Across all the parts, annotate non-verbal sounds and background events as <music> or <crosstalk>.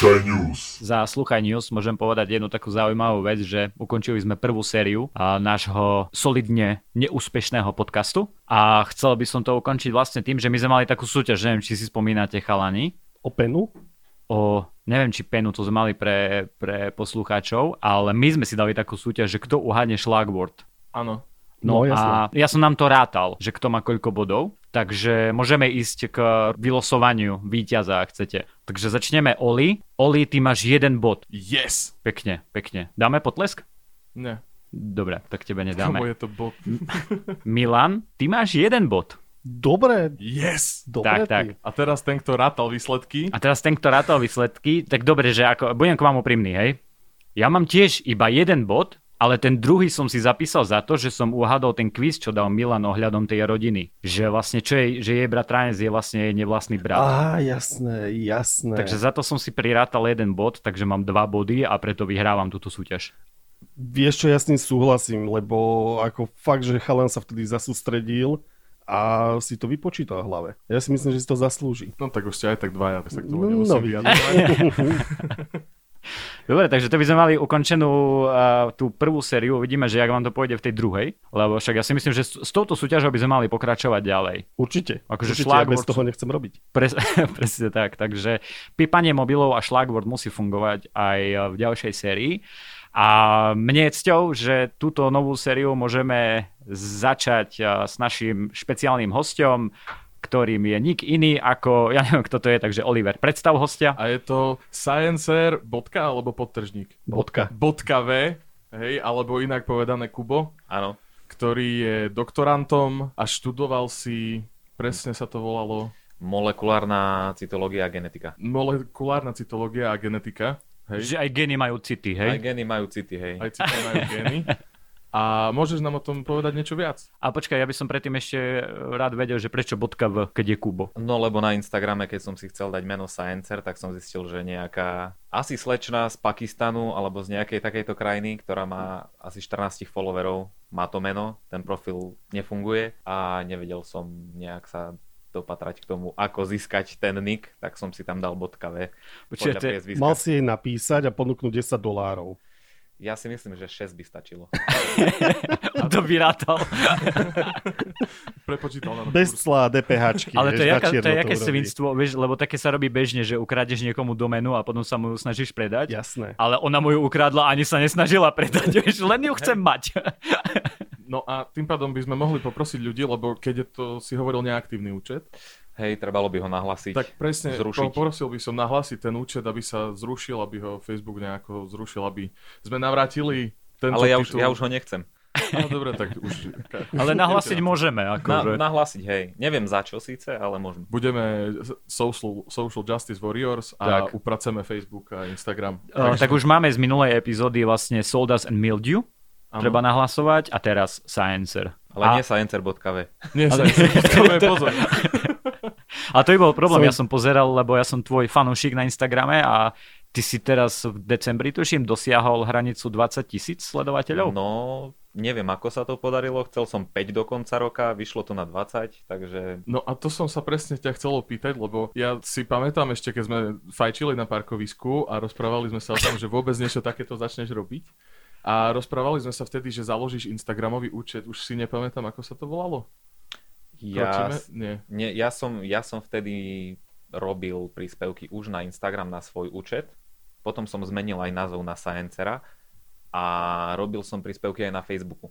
Sluchaj News. Za Sluchaj News môžem povedať jednu takú zaujímavú vec, že ukončili sme prvú sériu a, nášho solidne neúspešného podcastu a chcel by som to ukončiť vlastne tým, že my sme mali takú súťaž, neviem, či si spomínate chalani, O penu? o, neviem, či penu to sme mali pre, pre poslucháčov, ale my sme si dali takú súťaž, že kto uhádne šlagword. Áno. No, No, a ja som nám to rátal, že kto má koľko bodov, takže môžeme ísť k vylosovaniu víťaza, ak chcete. Takže začneme Oli. Oli, ty máš jeden bod. Yes! Pekne, pekne. Dáme potlesk? Ne. Dobre, tak tebe Kamo nedáme. je to bot. Milan, ty máš jeden bod. Dobre, Yes! dobre. Tak, tak. A teraz ten, kto rátal výsledky. A teraz ten, kto rátal výsledky, tak dobre, že ako, budem k vám úprimný, hej. Ja mám tiež iba jeden bod, ale ten druhý som si zapísal za to, že som uhádol ten quiz, čo dal Milan ohľadom tej rodiny. Že vlastne, čo je, že jej bratranec je vlastne jej nevlastný brat. Á, jasné, jasné. Takže za to som si prirátal jeden bod, takže mám dva body a preto vyhrávam túto súťaž. Vieš čo, ja s tým súhlasím, lebo ako fakt, že chalan sa vtedy zasústredil a si to vypočítal v hlave. Ja si myslím, že si to zaslúži. No tak už ste aj tak dvaja, tak sa k tomu No, nemusím vidíš. <laughs> Dobre, takže to by sme mali ukončenú uh, tú prvú sériu. Uvidíme, že jak vám to pôjde v tej druhej. Lebo však ja si myslím, že s, s touto súťažou by sme mali pokračovať ďalej. Určite. Akože Určite, ja šlagvort- bez toho nechcem robiť. Pres, <laughs> presne tak. Takže pípanie mobilov a šlagword musí fungovať aj v ďalšej sérii. A mne je cťou, že túto novú sériu môžeme začať a, s našim špeciálnym hostom, ktorým je nik iný ako, ja neviem kto to je, takže Oliver, predstav hostia. A je to sciencer bodka alebo podtržník? Bodka. Bodka V, hej, alebo inak povedané Kubo, Áno. ktorý je doktorantom a študoval si, presne sa to volalo, Molekulárna cytológia a genetika. molekulárna cytológia a genetika. Hej. Že aj geny majú city, Aj hej? geny majú city, hej. Aj citové majú gény. <laughs> A môžeš nám o tom povedať niečo viac? A počkaj, ja by som predtým ešte rád vedel, že prečo bodka V, keď je Kubo. No lebo na Instagrame, keď som si chcel dať meno Sciencer, tak som zistil, že nejaká asi slečna z Pakistanu alebo z nejakej takejto krajiny, ktorá má asi 14 followerov, má to meno, ten profil nefunguje a nevedel som nejak sa dopatrať k tomu, ako získať ten nick, tak som si tam dal bodka V. Priezviska. Mal si jej napísať a ponúknuť 10 dolárov. Ja si myslím, že 6 by stačilo. <laughs> To by rátal. <laughs> Prepočítal na Bez cla, DPHčky. Ale to je, jaká, to je jaké svinstvo, vieš, lebo také sa robí bežne, že ukradneš niekomu domenu a potom sa mu ju snažíš predať. Jasné. Ale ona mu ju ukradla ani sa nesnažila predať, <laughs> vieš, len ju chcem mať. No a tým pádom by sme mohli poprosiť ľudí, lebo keď je to, si hovoril, neaktívny účet, Hej, trebalo by ho nahlasiť. tak presne zrušiť. po- prosil by som nahlásiť ten účet, aby sa zrušil, aby ho Facebook nejako zrušil, aby sme navrátili tento Ale ja už, ja už ho nechcem. <laughs> No dobre, tak už... Ale nahlasiť môžeme, Na, akože. nahlasiť, hej. Neviem za čo síce, ale môžem. Budeme social, social Justice Warriors a Tak. upraceme Facebook a Instagram. Uh, tak už máme z minulej epizódy vlastne Soldas and Mildew, Áno. treba nahlasovať a teraz Sciencer. Ale a, nie Sciencer.v. Nie, sa <laughs> pozor. a to by bol problém, Som- ja som pozeral, lebo ja som tvoj fanúšik na Instagrame a ty si teraz v decembri, tuším, dosiahol hranicu 20 tisíc sledovateľov. No, neviem ako sa to podarilo. Chcel som 5 do konca roka, vyšlo to na 20, takže No a to som sa presne ťa chcel opýtať, lebo ja si pamätám ešte, keď sme fajčili na parkovisku a rozprávali sme sa o tom, že vôbec niečo takéto začneš robiť. A rozprávali sme sa vtedy, že založíš Instagramový účet. Už si nepamätám, ako sa to volalo. ja? Nie. nie, ja, som, ja som vtedy robil príspevky už na Instagram na svoj účet. Potom som zmenil aj názov na Sciencera a robil som príspevky aj na Facebooku.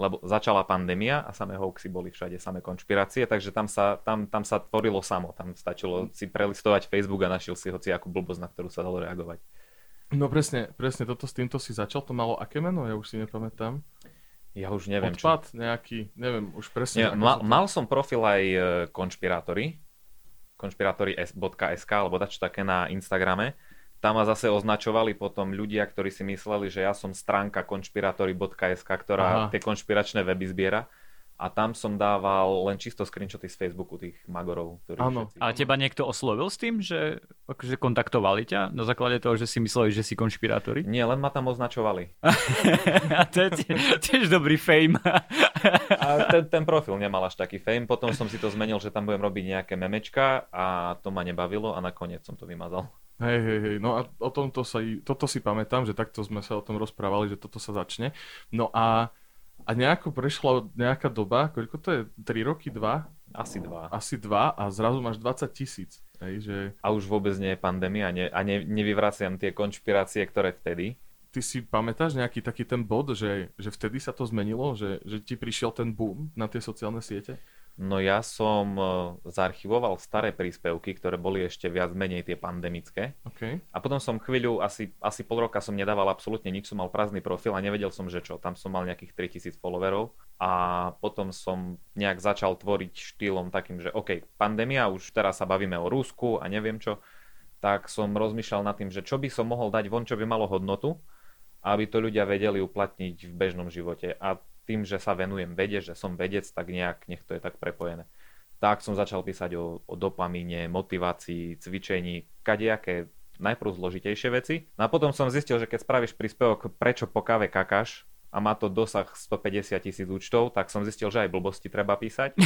Lebo začala pandémia a samé hoaxy boli všade, samé konšpirácie, takže tam sa, tam, tam sa tvorilo samo. Tam stačilo si prelistovať Facebook a našiel si hoci akú blbosť, na ktorú sa dalo reagovať. No presne, presne toto s týmto si začal. To malo aké meno? Ja už si nepamätám. Ja už neviem, čo. Odpad nejaký, neviem, už presne. Mal, sa to- mal som profil aj e, konšpirátory, konšpirátory.sk alebo dačo také na Instagrame. Tam ma zase označovali potom ľudia, ktorí si mysleli, že ja som stránka konšpirátory.sk, ktorá Aha. tie konšpiračné weby zbiera. A tam som dával len čisto screenshoty z Facebooku tých magorov, ktorí Áno. všetci... A teba niekto oslovil s tým, že akože kontaktovali ťa na základe toho, že si mysleli, že si konšpirátori? Nie, len ma tam označovali. <laughs> A to je tie- tiež dobrý fame. A ten, ten profil nemal až taký fame, potom som si to zmenil, že tam budem robiť nejaké memečka a to ma nebavilo a nakoniec som to vymazal. Hej, hej, hej, no a o tomto sa, toto si pamätám, že takto sme sa o tom rozprávali, že toto sa začne. No a, a nejako prešla nejaká doba, koľko to je, 3 roky, 2? Asi dva. Asi 2 a zrazu máš 20 tisíc. Že A už vôbec nie je pandémia a, ne, a ne, nevyvraciam tie konšpirácie, ktoré vtedy. ty si pamätáš nejaký taký ten bod, že, že vtedy sa to zmenilo, že, že ti prišiel ten boom na tie sociálne siete? No ja som e, zaarchivoval staré príspevky, ktoré boli ešte viac menej tie pandemické. OK. A potom som chvíľu, asi, asi pol roka som nedával absolútne nič, som mal prázdny profil a nevedel som, že čo. Tam som mal nejakých 3000 followerov a potom som nejak začal tvoriť štýlom takým, že OK, pandémia, už teraz sa bavíme o Rusku a neviem čo, tak som rozmýšľal nad tým, že čo by som mohol dať von, čo by malo hodnotu, aby to ľudia vedeli uplatniť v bežnom živote. A tým, že sa venujem vede, že som vedec, tak nejak nech to je tak prepojené. Tak som začal písať o, o dopamíne, motivácii, cvičení, kadejaké najprv zložitejšie veci. No a potom som zistil, že keď spravíš príspevok prečo po káve kakáš a má to dosah 150 tisíc účtov, tak som zistil, že aj blbosti treba písať.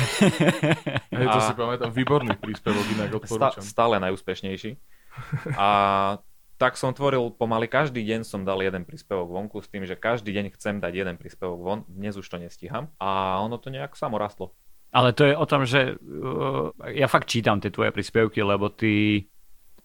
<laughs> Hej, to A- si pamätám, výborný príspevok, inak Sta- odporúčam. stále najúspešnejší. A tak som tvoril pomaly každý deň som dal jeden príspevok vonku s tým, že každý deň chcem dať jeden príspevok von, dnes už to nestíham a ono to nejak samo rastlo. Ale to je o tom, že uh, ja fakt čítam tie tvoje príspevky, lebo ty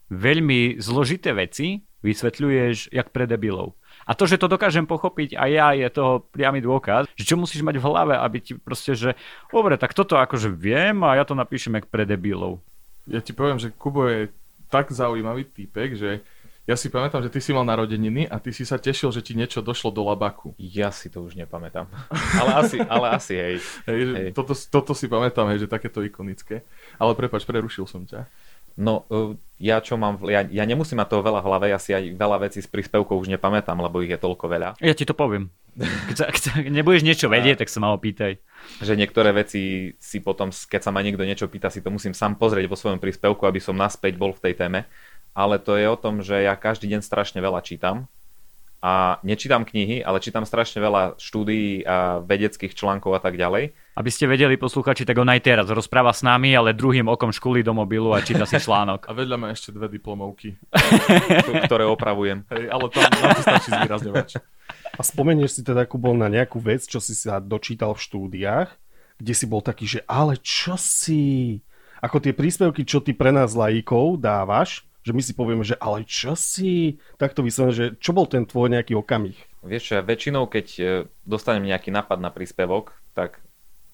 veľmi zložité veci vysvetľuješ jak pre debilov. A to, že to dokážem pochopiť aj ja, je toho priamy dôkaz, že čo musíš mať v hlave, aby ti proste, že dobre, tak toto akože viem a ja to napíšem jak pre debilov. Ja ti poviem, že Kubo je tak zaujímavý týpek, že ja si pamätám, že ty si mal narodeniny a ty si sa tešil, že ti niečo došlo do labaku. Ja si to už nepamätám. Ale asi, ale asi hej. Hej, Hej. Toto, toto si pamätám, hej, že takéto ikonické. Ale prepač, prerušil som ťa. No, uh, ja čo mám, ja, ja nemusím mať toho veľa v hlave, ja si aj veľa vecí z príspevkov už nepamätám, lebo ich je toľko veľa. Ja ti to poviem. Keď, sa, keď sa nebudeš niečo vedieť, tak sa ma opýtaj. že niektoré veci si potom, keď sa ma niekto niečo pýta, si to musím sám pozrieť vo svojom príspevku, aby som naspäť bol v tej téme. Ale to je o tom, že ja každý deň strašne veľa čítam. A nečítam knihy, ale čítam strašne veľa štúdií a vedeckých článkov a tak ďalej. Aby ste vedeli, posluchači, tak on aj teraz rozpráva s nami, ale druhým okom škúli do mobilu a číta si článok. <laughs> A vedľa má ešte dve diplomovky. ktoré opravujem. Hej, ale tam na to stačí zvýrazňovač. A spomenieš si teda, Kubo, na nejakú vec, čo si sa dočítal v štúdiách, kde si bol taký, že ale čo si... Ako tie príspevky, čo ty pre nás laikov dávaš, že my si povieme, že ale čo si... Takto vyslovene, že čo bol ten tvoj nejaký okamih? Vieš ja väčšinou, keď e, dostanem nejaký nápad na príspevok, tak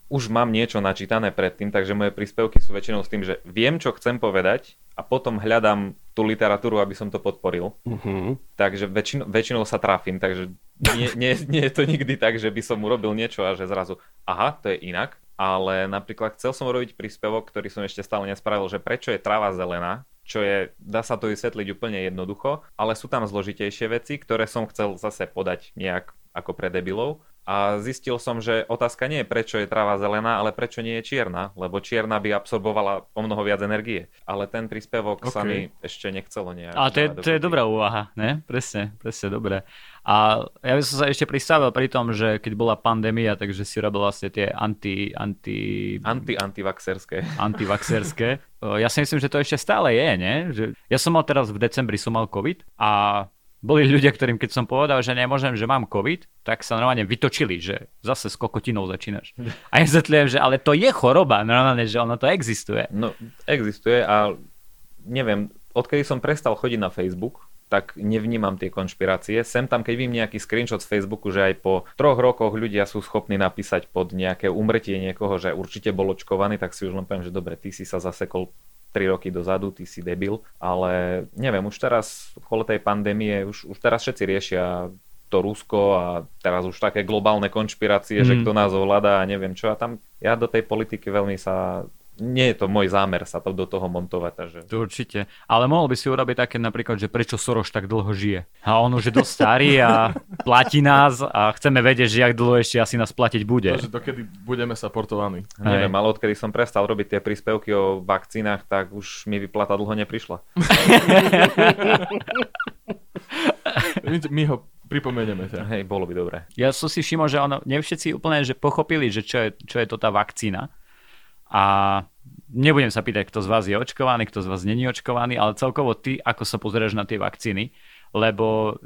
už mám niečo načítané predtým, takže moje príspevky sú väčšinou s tým, že viem, čo chcem povedať a potom hľadám tú literatúru, aby som to podporil. Uh-huh. Takže väčšinou, väčšinou sa trafím, takže nie, nie, nie je to nikdy tak, že by som urobil niečo a že zrazu, aha, to je inak. Ale napríklad chcel som urobiť príspevok, ktorý som ešte stále nespravil, že prečo je tráva zelená, čo je, dá sa to vysvetliť úplne jednoducho, ale sú tam zložitejšie veci, ktoré som chcel zase podať nejak ako pre debilov. A zistil som, že otázka nie je, prečo je tráva zelená, ale prečo nie je čierna, lebo čierna by absorbovala o mnoho viac energie. Ale ten príspevok sa Ok. mi ešte nechcelo nejak. A to je, to je dobrá úvaha, ne? Presne, presne, dobre. A ja by som sa ešte pristavil pri tom, že keď bola pandémia, takže si robil vlastne tie anti, anti, Anti-antivaxerské. antivaxerské. <laughs> Ja si myslím, že to ešte stále je, ne? Že ja som mal teraz v decembri som mal COVID a boli ľudia, ktorým keď som povedal, že nemôžem, že mám COVID, tak sa normálne vytočili, že zase s kokotinou začínaš. <laughs> A ja vysvetľujem, že ale to je choroba, normálne, že ono to existuje. No, existuje a neviem, odkedy som prestal chodiť na Facebook, tak nevnímam tie konšpirácie. Sem tam, keď vidím nejaký screenshot z Facebooku, že aj po troch rokoch ľudia sú schopní napísať pod nejaké umrtie niekoho, že určite bol očkovaný, tak si už len poviem, že dobre, ty si sa zasekol 3 roky dozadu, ty si debil, ale neviem, už teraz kvôli tej pandémie, už, už teraz všetci riešia to Rusko a teraz už také globálne konšpirácie, mm. že Mm. kto nás ovláda a neviem čo a tam ja do tej politiky veľmi sa nie je to môj zámer sa to do toho montovať. Takže... To určite. Ale mohol by si urobiť také napríklad, že prečo Soros tak dlho žije. A on už je dosť starý a platí nás a chceme vedieť, že jak dlho ešte asi nás platiť bude. Takže dokedy budeme saportovaní. Neviem, ale odkedy som prestal robiť tie príspevky o vakcínach, tak už mi vyplata dlho neprišla. <laughs> My, my ho pripomenieme ťa. Hej, bolo by dobré. Ja som si všimol, že ono, nevšetci úplne že pochopili, že čo je, čo je to tá vakcína. A nebudem sa pýtať, kto z vás je očkovaný, kto z vás není očkovaný, ale celkovo ty, ako sa pozrieš na tie vakcíny, lebo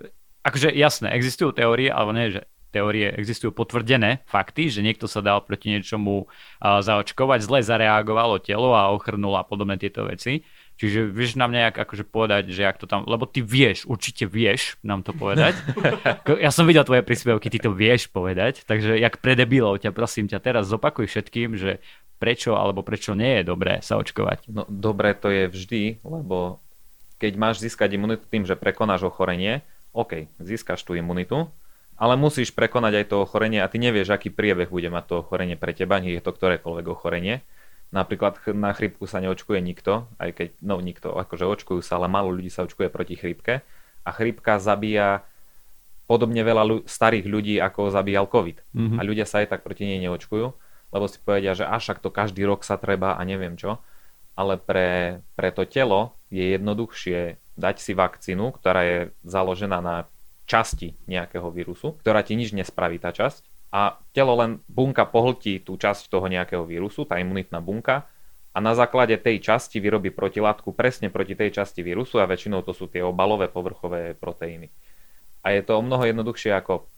akože jasné, existujú teórie, alebo nie, že teórie existujú potvrdené fakty, že niekto sa dal proti niečomu zaočkovať, zle zareagovalo telo a ochrnul a podobné tieto veci. Čiže vieš nám nejak akože povedať, že jak to tam, lebo ty vieš, určite vieš nám to povedať. <laughs> ja som videl tvoje príspevky, ty to vieš povedať, takže jak pre debilov ťa prosím ťa teraz zopakuj všetkým, že prečo alebo prečo nie je dobré sa očkovať. No dobré to je vždy, lebo keď máš získať imunitu tým, že prekonáš ochorenie, OK, získaš tú imunitu, ale musíš prekonať aj to ochorenie a ty nevieš, aký priebeh bude mať to ochorenie pre teba, nie je to ktorékoľvek ochorenie. Napríklad na chrípku sa neočkuje nikto, aj keď, no nikto, akože očkujú sa, ale málo ľudí sa očkuje proti chrípke. A chrípka zabíja podobne veľa ľu- starých ľudí, ako zabíjal COVID. Mm-hmm. A ľudia sa aj tak proti nej neočkujú, lebo si povedia, že až to každý rok sa treba a neviem čo. Ale pre, pre to telo je jednoduchšie dať si vakcínu, ktorá je založená na časti nejakého vírusu, ktorá ti nič nespraví tá časť a telo len bunka pohltí tú časť toho nejakého vírusu, tá imunitná bunka a na základe tej časti vyrobí protilátku presne proti tej časti vírusu a väčšinou to sú tie obalové povrchové proteíny. A je to o mnoho jednoduchšie ako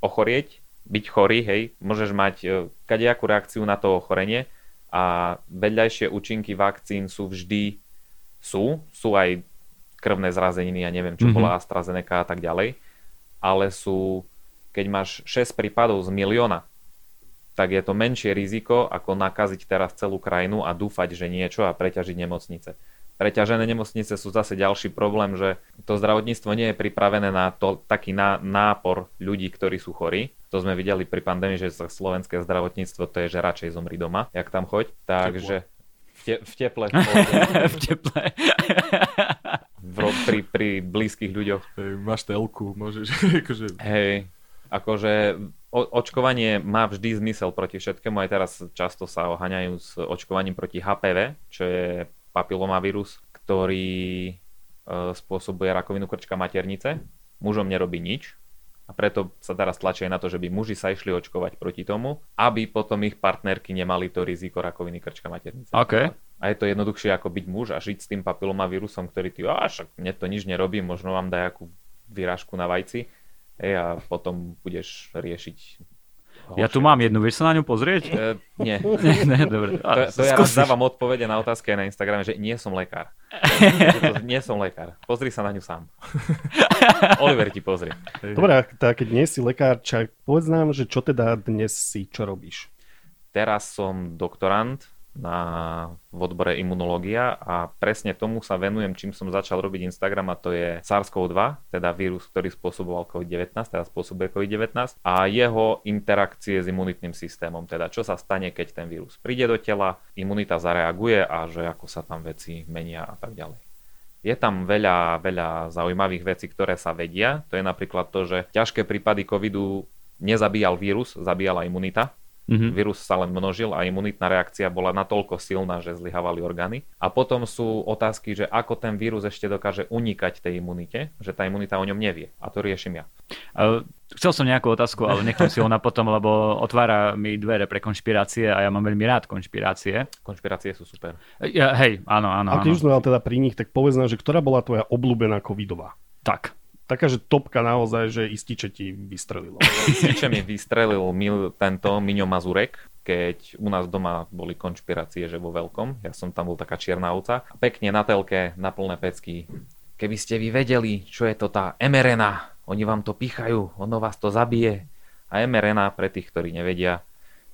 ochorieť, byť chorý, hej, môžeš mať e, kadejakú reakciu na to ochorenie a vedľajšie účinky vakcín sú vždy, sú, sú aj krvné zrazeniny, ja neviem, čo mm-hmm. bola AstraZeneca a tak ďalej, ale sú keď máš 6 prípadov z milióna, tak je to menšie riziko, ako nakaziť teraz celú krajinu a dúfať, že niečo a preťažiť nemocnice. Preťažené nemocnice sú zase ďalší problém, že to zdravotníctvo nie je pripravené na to, taký ná, nápor ľudí, ktorí sú chorí. To sme videli pri pandémii, že slovenské zdravotníctvo to je, že radšej zomri doma, jak tam choď. Takže v, te, v teple. <laughs> v teple. v, pri, pri blízkych ľuďoch. Hej, máš telku, môžeš. <laughs> akože... Hej, akože očkovanie má vždy zmysel proti všetkému, aj teraz často sa oháňajú s očkovaním proti HPV, čo je papilomavírus, ktorý e, spôsobuje rakovinu krčka maternice. Mužom nerobí nič a preto sa teraz tlačia na to, že by muži sa išli očkovať proti tomu, aby potom ich partnerky nemali to riziko rakoviny krčka maternice. Okay. A je to jednoduchšie ako byť muž a žiť s tým papilomavírusom, ktorý ty, a však mne to nič nerobí, možno vám daj akú vyrážku na vajci Hej, a potom budeš riešiť ja tu mám jednu, vieš sa na ňu pozrieť? E, nie. <laughs> nie, nie dobre. To, to ja raz dávam odpovede na otázky aj na Instagrame, že nie som lekár. <laughs> nie som lekár. Pozri sa na ňu sám. <laughs> Oliver ti pozrie. Dobre, tak keď nie si lekár, čak, povedz nám, že čo teda dnes si, čo robíš? Teraz som doktorant na, v odbore imunológia a presne tomu sa venujem, čím som začal robiť Instagram a to je SARS-CoV-2, teda vírus, ktorý spôsoboval COVID-19, teda spôsobuje COVID-19 a jeho interakcie s imunitným systémom, teda čo sa stane, keď ten vírus príde do tela, imunita zareaguje a že ako sa tam veci menia a tak ďalej. Je tam veľa, veľa zaujímavých vecí, ktoré sa vedia. To je napríklad to, že ťažké prípady covidu nezabíjal vírus, zabíjala imunita Mm-hmm. Vírus sa len množil a imunitná reakcia bola natoľko silná, že zlyhávali orgány. A potom sú otázky, že ako ten vírus ešte dokáže unikať tej imunite, že tá imunita o ňom nevie. A to riešim ja. Uh, chcel som nejakú otázku, ale nechám si ho na potom, lebo otvára mi dvere pre konšpirácie a ja mám veľmi rád konšpirácie. Konšpirácie sú super. Ja, hej, áno, áno. A keď už sme teda pri nich, tak povedz nám, že ktorá bola tvoja obľúbená covidová? Tak taká, že topka naozaj, že ističe ti vystrelilo. <laughs> Ističe mi vystrelil mil, tento Miňo Mazurek, keď u nás doma boli konšpirácie, že vo veľkom. Ja som tam bol taká čierna ovca. Pekne na telke, na plné pecky. Keby ste vy vedeli, čo je to tá mRNA, oni vám to pichajú, ono vás to zabije. A mRNA, pre tých, ktorí nevedia,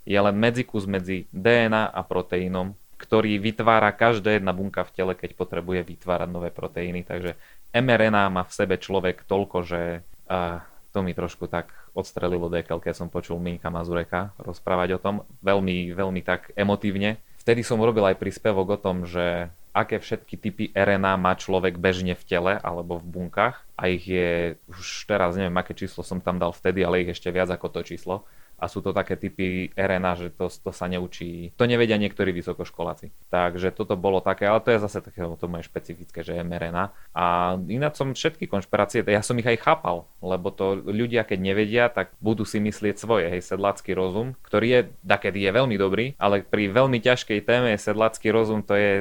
je len medzikus medzi DNA a proteínom, ktorý vytvára každá jedna bunka v tele, keď potrebuje vytvárať nové proteíny. Takže mRNA má v sebe človek toľko, že uh, to mi trošku tak odstrelilo dekel, keď som počul Minka Mazureka rozprávať o tom. Veľmi, veľmi tak emotívne. vtedy som urobil aj príspevok o tom, že aké všetky typy RNA má človek bežne v tele alebo v bunkách a ich je, už teraz neviem, aké číslo som tam dal vtedy, ale ich ešte viac ako to číslo a sú to také typy RNA, že to, to sa neučí, to nevedia niektorí vysokoškoláci. Takže toto bolo také, ale to je zase také, to moje špecifické, že je mRNA. A ináč som všetky konšpirácie, ja som ich aj chápal, lebo to ľudia, keď nevedia, tak budú si myslieť svoje, hej, sedlácky rozum, ktorý je, takedy je veľmi dobrý, ale pri veľmi ťažkej téme sedlácky rozum, to je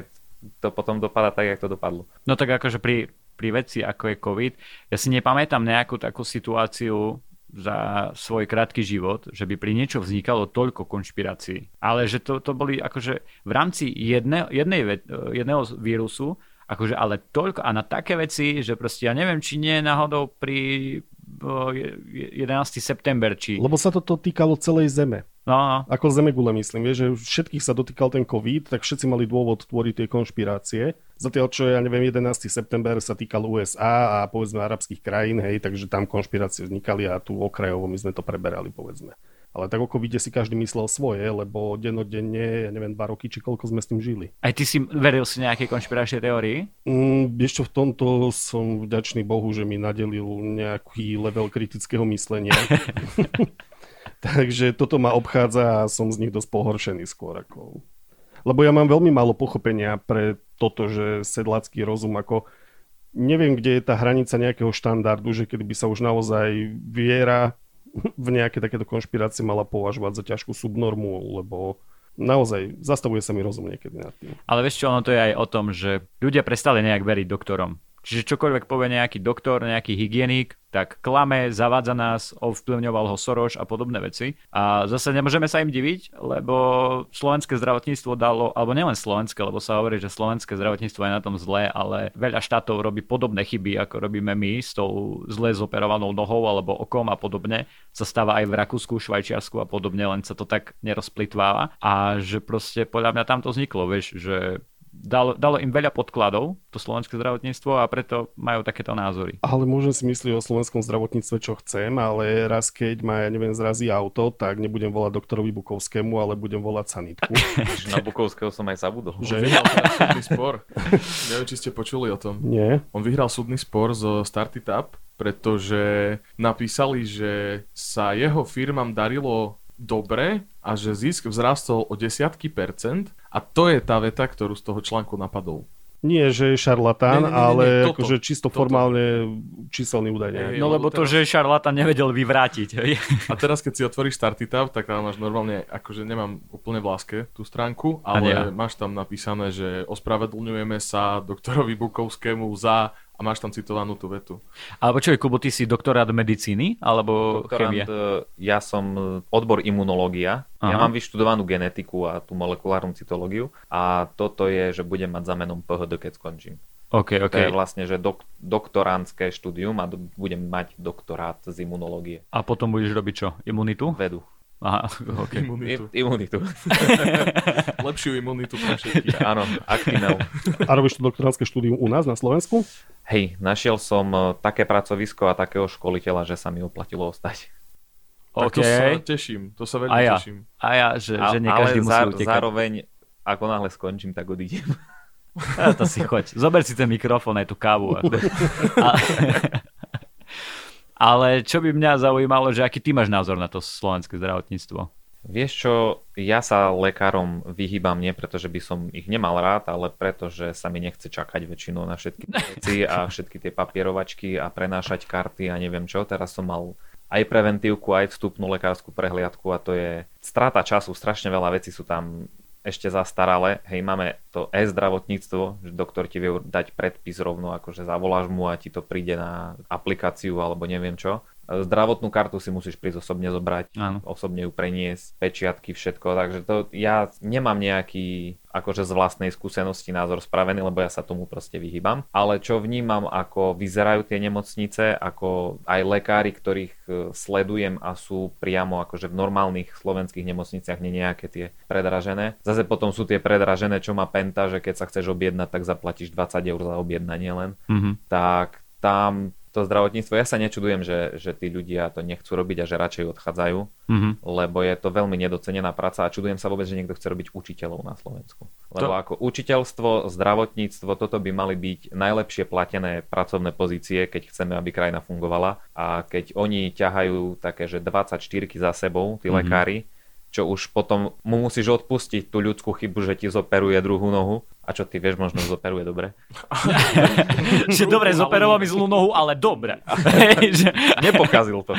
to potom dopadá tak, jak to dopadlo. No tak akože pri, pri veci ako je COVID, ja si nepamätám nejakú takú situáciu za svoj krátky život, že by pri niečo vznikalo toľko konšpirácií. Ale že to, to boli akože v rámci jedne, jednej, jedného vírusu, akože ale toľko a na také veci, že proste ja neviem, či nie náhodou pri 11. september, či... Lebo sa toto týkalo celej zeme. No, no. Ako Zemegule myslím, vieš, že všetkých sa dotýkal ten COVID, tak všetci mali dôvod tvoriť tie konšpirácie. Zatiaľ, čo ja neviem, 11. september sa týkal USA a povedzme arabských krajín, hej, takže tam konšpirácie vznikali a tu okrajovo my sme to preberali, povedzme. Ale tak ako vidíte, si každý myslel svoje, lebo dennodenne, ja neviem, dva roky, či koľko sme s tým žili. Aj ty si veril si nejaké konšpiračné teórii? Mm, čo, v tomto som vďačný Bohu, že mi nadelil nejaký level kritického myslenia. <laughs> Takže toto ma obchádza a som z nich dosť pohoršený skôr. Ako... Lebo ja mám veľmi málo pochopenia pre toto, že sedlácky rozum ako neviem, kde je tá hranica nejakého štandardu, že kedy by sa už naozaj viera v nejaké takéto konšpirácie mala považovať za ťažkú subnormu, lebo naozaj zastavuje sa mi rozum niekedy nad tým. Ale vieš čo, ono to je aj o tom, že ľudia prestali nejak veriť doktorom. Čiže čokoľvek povie nejaký doktor, nejaký hygienik, tak klame, zavádza nás, ovplyvňoval ho Soroš a podobné veci. A zase nemôžeme sa im diviť, lebo slovenské zdravotníctvo dalo, alebo nielen slovenské, lebo sa hovorí, že slovenské zdravotníctvo je na tom zlé, ale veľa štátov robí podobné chyby, ako robíme my s tou zle zoperovanou nohou alebo okom a podobne. Sa stáva aj v Rakúsku, Švajčiarsku a podobne, len sa to tak nerozplitváva. A že proste podľa mňa tam to vzniklo, vieš, že dalo, dalo im veľa podkladov, to slovenské zdravotníctvo a preto majú takéto názory. Ale môžem si myslieť o slovenskom zdravotníctve, čo chcem, ale raz keď ma, ja neviem, zrazí auto, tak nebudem volať doktorovi Bukovskému, ale budem volať sanitku. <laughs> Na Bukovského som aj zabudol. Že? vyhral súdny spor. Neviem, či ste počuli o tom. Nie. On vyhral súdny spor zo Startup, pretože napísali, že sa jeho firmám darilo dobre a že zisk vzrastol o desiatky percent a to je tá veta, ktorú z toho článku napadol. Nie, že je šarlatán, nie, nie, nie, ale nie, toto, akože čisto toto. formálne číselný údaj. Nie, no lebo teraz... to, že je šarlatán, nevedel vyvrátiť. A teraz, keď si otvoríš Startup, tak tam máš normálne, akože nemám úplne v láske tú stránku, ale máš tam napísané, že ospravedlňujeme sa doktorovi Bukovskému za a máš tam citovanú tú vetu. Alebo čo je, Kubo, ty si doktorát medicíny? Alebo doktorát, chemie? ja som odbor imunológia. Aha. Ja mám vyštudovanú genetiku a tú molekulárnu cytológiu a toto je, že budem mať za menom PHD, keď skončím. Okay, okay. To je vlastne, že dok- doktoránske štúdium a do- budem mať doktorát z imunológie. A potom budeš robiť čo? Imunitu? Vedu. Aha, okay. <laughs> Imunitu. I, imunitu. <laughs> Lepšiu imunitu pre všetkých. Áno, Actimel. A robíš to doktoránske štúdium u nás na Slovensku? Hej, našiel som e, také pracovisko a takého školiteľa, že sa mi oplatilo ostať. Tak okay. to sa teším, to sa veľmi a ja. teším. A ja, že, a, že nie každý musí zá, utekať. zároveň, ako náhle skončím, tak odídem. <laughs> A to si choď. Zober si ten mikrofón aj tú kávu. A, a, ale čo by mňa zaujímalo, že aký ty máš názor na to slovenské zdravotníctvo? Vieš čo, ja sa lekárom vyhýbam nie preto, že by som ich nemal rád, ale preto, že sa mi nechce čakať väčšinou na všetky veci a všetky tie papierovačky a prenášať karty a neviem čo. Teraz som mal aj preventívku, aj vstupnú lekárskú prehliadku a to je strata času, strašne veľa vecí sú tam ešte zastaralé. Hej, máme to e-zdravotníctvo, že doktor ti vie dať predpis rovno, akože zavoláš mu a ti to príde na aplikáciu alebo neviem čo. Zdravotnú kartu si musíš prísť osobne zobrať, Áno. osobne ju preniesť, pečiatky, všetko, takže to ja nemám nejaký akože z vlastnej skúsenosti názor spravený, lebo ja sa tomu proste vyhýbam. Ale čo vnímam, ako vyzerajú tie nemocnice, ako aj lekári, ktorých e, sledujem a sú priamo akože v normálnych slovenských nemocniciach, nie nejaké tie predražené. Zase potom sú tie predražené, čo má Penta, že keď sa chceš objednať, tak zaplatíš 20 eur za objednanie len. Mm-hmm. Tak tam to zdravotníctvo, ja sa nečudujem, že, že tí ľudia to nechcú robiť a že radšej odchádzajú, Mhm. lebo je to veľmi nedocenená práca a čudujem sa vôbec, že niekto chce robiť učiteľov na Slovensku. Lebo To- ako učiteľstvo, zdravotníctvo, toto by mali byť najlepšie platené pracovné pozície, keď chceme, aby krajina fungovala. A keď oni ťahajú také, že 24 za sebou, tí Mhm. lekári, čo už potom mu musíš odpustiť tú ľudskú chybu, že ti zoperuje druhú nohu. A čo ty vieš, možno zoperuje dobre. <laughs> že dobre, zoperoval mi zlú nohu, ale dobre. <laughs> Nepokazil to.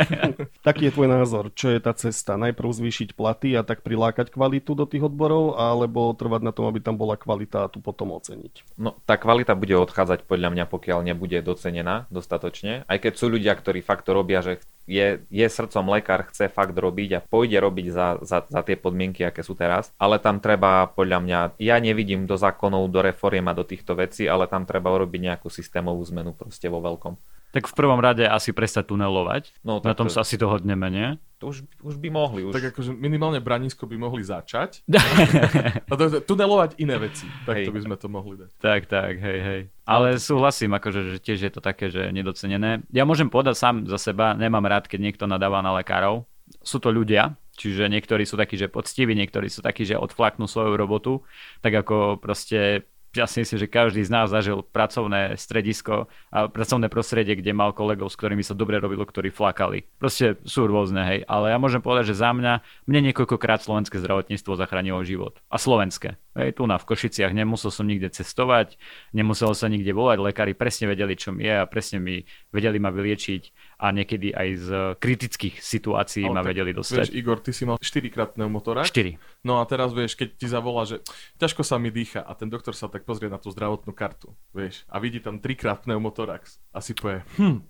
<laughs> Taký je tvoj názor. Čo je tá cesta? Najprv zvýšiť platy a tak prilákať kvalitu do tých odborov, alebo trvať na tom, aby tam bola kvalita a tu potom oceniť? No, tá kvalita bude odchádzať podľa mňa, pokiaľ nebude docenená dostatočne. Aj keď sú ľudia, ktorí fakt to robia, že je, je srdcom lekár, chce fakt robiť a pôjde robiť za, za, za tie podmienky, aké sú teraz. Ale tam treba, podľa mňa, ja nevidím do zákonov, do reforiem a do týchto vecí, ale tam treba urobiť nejakú systémovú zmenu proste vo veľkom. Tak v prvom rade asi prestať tunelovať. No, Na tom to- sa asi dohodneme, nie? To už, už by mohli. Už. Tak akože minimálne Branisko by mohli začať. <laughs> To, tunelovať iné veci. Tak Hej. to by sme to mohli dať. Tak, tak, hej, hej. Ale súhlasím, akože, že tiež je to také, že nedocenené. Ja môžem povedať sám za seba, nemám rád, keď niekto nadáva na lekárov. Sú to ľudia, čiže niektorí sú takí, že poctiví, niektorí sú takí, že odflaknú svoju robotu, tak ako proste ja si myslím, že každý z nás zažil pracovné stredisko a pracovné prostredie, kde mal kolegov, s ktorými sa dobre robilo, ktorí flakali. Proste sú rôzne, hej. Ale ja môžem povedať, že za mňa, mne niekoľkokrát slovenské zdravotníctvo zachránilo život. A slovenské. Hej, tu na v Košiciach nemusel som nikde cestovať, nemusel sa nikde volať, lekári presne vedeli, čo mi je a presne mi vedeli ma vyliečiť a niekedy aj z kritických situácií Ale ma tak, vedeli Vieš, dostať. Igor, ty si mal 4 krát pneumotorák. 4. No a teraz vieš, keď ti zavolá, že ťažko sa mi dýcha a ten doktor sa tak pozrie na tú zdravotnú kartu, vieš, a vidí tam trikrát pneumotorax a si povie, hm,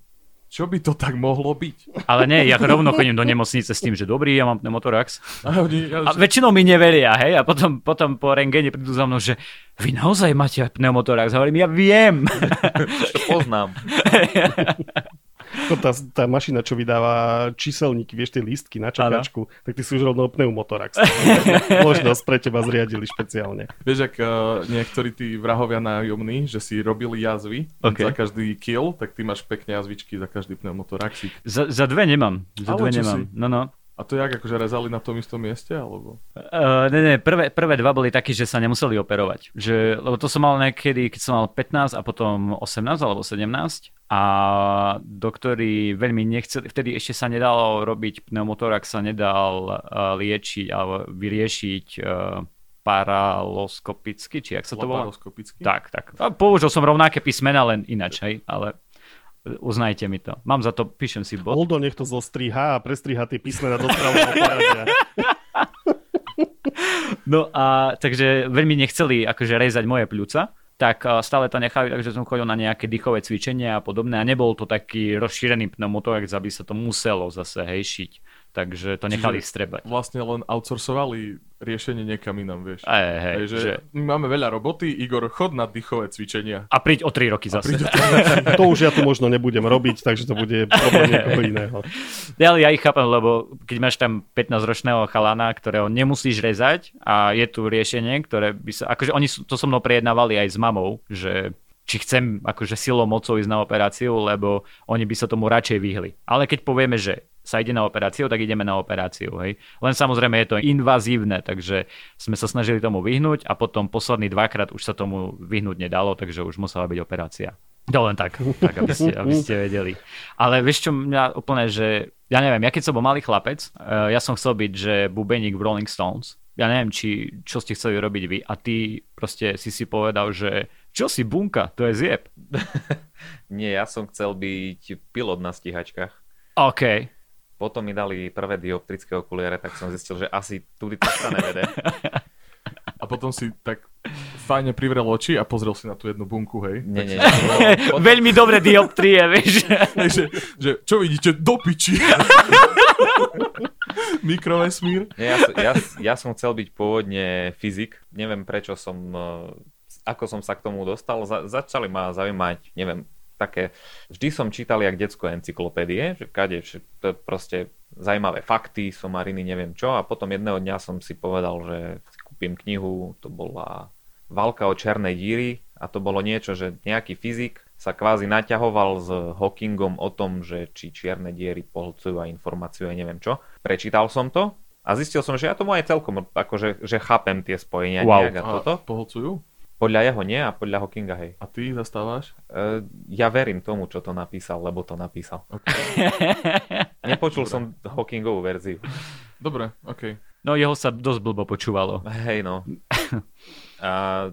čo by to tak mohlo byť? Ale nie, ja rovno chodím do nemocnice s tým, že dobrý, ja mám pneumotorax. A, oni, ja, A väčšinou mi neveria, hej, a potom, potom po rengene prídu za mnou, že vy naozaj máte pneumotorax. Hovorím, ja viem. <laughs> to poznám. <laughs> To tá, tá mašina, čo vydáva číselníky, vieš, tie lístky na čakačku, tak ty si už rovno pneumotorax. <laughs> Možnosť pre teba zriadili špeciálne. vieš, ak uh, niektorí tí vrahovia nájomní, že si robili jazvy Ok. za každý kill, tak ty máš pekne jazvičky za každý pneumotoraxík. Za, za dve nemám. Za Ale dve nemám. si? No, no. A to jak, akože rezali na tom istom mieste, alebo? Uh, ne, ne, prvé, prvé dva boli také, že sa nemuseli operovať. Že, lebo to som mal niekedy, keď som mal 15 a potom 18 alebo 17 a doktori veľmi nechceli, vtedy ešte sa nedalo robiť pneumotorax, sa nedal uh, liečiť alebo vyriešiť uh, paraloskopicky, či jak sa to volá? Tak, tak. A použil som rovnaké písmena, len inač, hej, ale uznajte mi to. Mám za to, píšem si bod. Oldo nech to zostriha a prestriha tie písmena do správneho poradia. <laughs> No a takže veľmi nechceli akože rezať moje pľúca, tak stále to nechali, takže som chodil na nejaké dýchové cvičenia a podobné a nebol to taký rozšírený pneumotorax, aby sa to muselo zase hej šiť. Takže to nechali Čiže- strebať. Vlastne len outsourcovali riešenie niekam inam, vieš. Hej, hej, Hej, že, my máme veľa roboty, Igor, chod na dýchové cvičenia. A príď o 3 roky zase. príď <laughs> To už ja tu možno nebudem robiť, takže to bude problém <laughs> niekoho iného. Ja, ale ja ich chápem, lebo keď máš tam 15-ročného chalana, ktorého nemusíš rezať a je tu riešenie, ktoré by sa, akože oni to so mnou prejednávali aj s mamou, že či chcem akože silou mocou ísť na operáciu, lebo oni by sa tomu radšej vyhli. Ale keď povieme, že sa ide na operáciu, tak ideme na operáciu. Hej. Len samozrejme je to invazívne, takže sme sa snažili tomu vyhnúť a potom posledný dvakrát už sa tomu vyhnúť nedalo, takže už musela byť operácia. To len tak, tak aby, ste, aby ste vedeli. Ale vieš čo mňa úplne, že ja neviem, ja keď som bol malý chlapec, eh, ja som chcel byť, že bubeník v Rolling Stones. Ja neviem, či, čo ste chceli robiť vy a ty proste si si povedal, že čo si bunka, to je zjeb. <laughs> Nie, ja som chcel byť pilot na stíhačkách. OK. Potom mi dali prvé dioptrické okuliare, tak som zistil, že asi tudy to sa nevede. A potom si tak fajne privrel oči a pozrel si na tú jednu bunku, hej. Nie, nie, nie. No, potom, Veľmi dobré dioptrie, vieš. Že, že, čo vidíte, do piči. Mikrovesmír. ja, ja, ja som chcel byť pôvodne fyzik. Neviem prečo som, eh, ako som sa k tomu dostal. Za, začali ma zaujímať, neviem, také, vždy som čítal jak detské encyklopédie, že kade, že to je proste zaujímavé fakty, somariny, neviem čo a potom jedného dňa som si povedal, že si kúpim knihu, to bola Válka o černej díry a to bolo niečo, že nejaký fyzik sa kvázi naťahoval s Hawkingom o tom, že či čierne diery pohlcujú a informáciu a neviem čo. Prečítal som to a zistil som, že ja tomu aj celkom akože že chápem tie spojenia Wow. nejak a A toto. pohlcujú? Podľa jeho nie a podľa Hawkinga hej. A ty zastávaš? E, ja verím tomu, čo to napísal, lebo to napísal. Okay. <laughs> Nepočul som Hawkingovú verziu. Dobre, OK. No jeho sa dosť blbo počúvalo. Hej no. <laughs> A,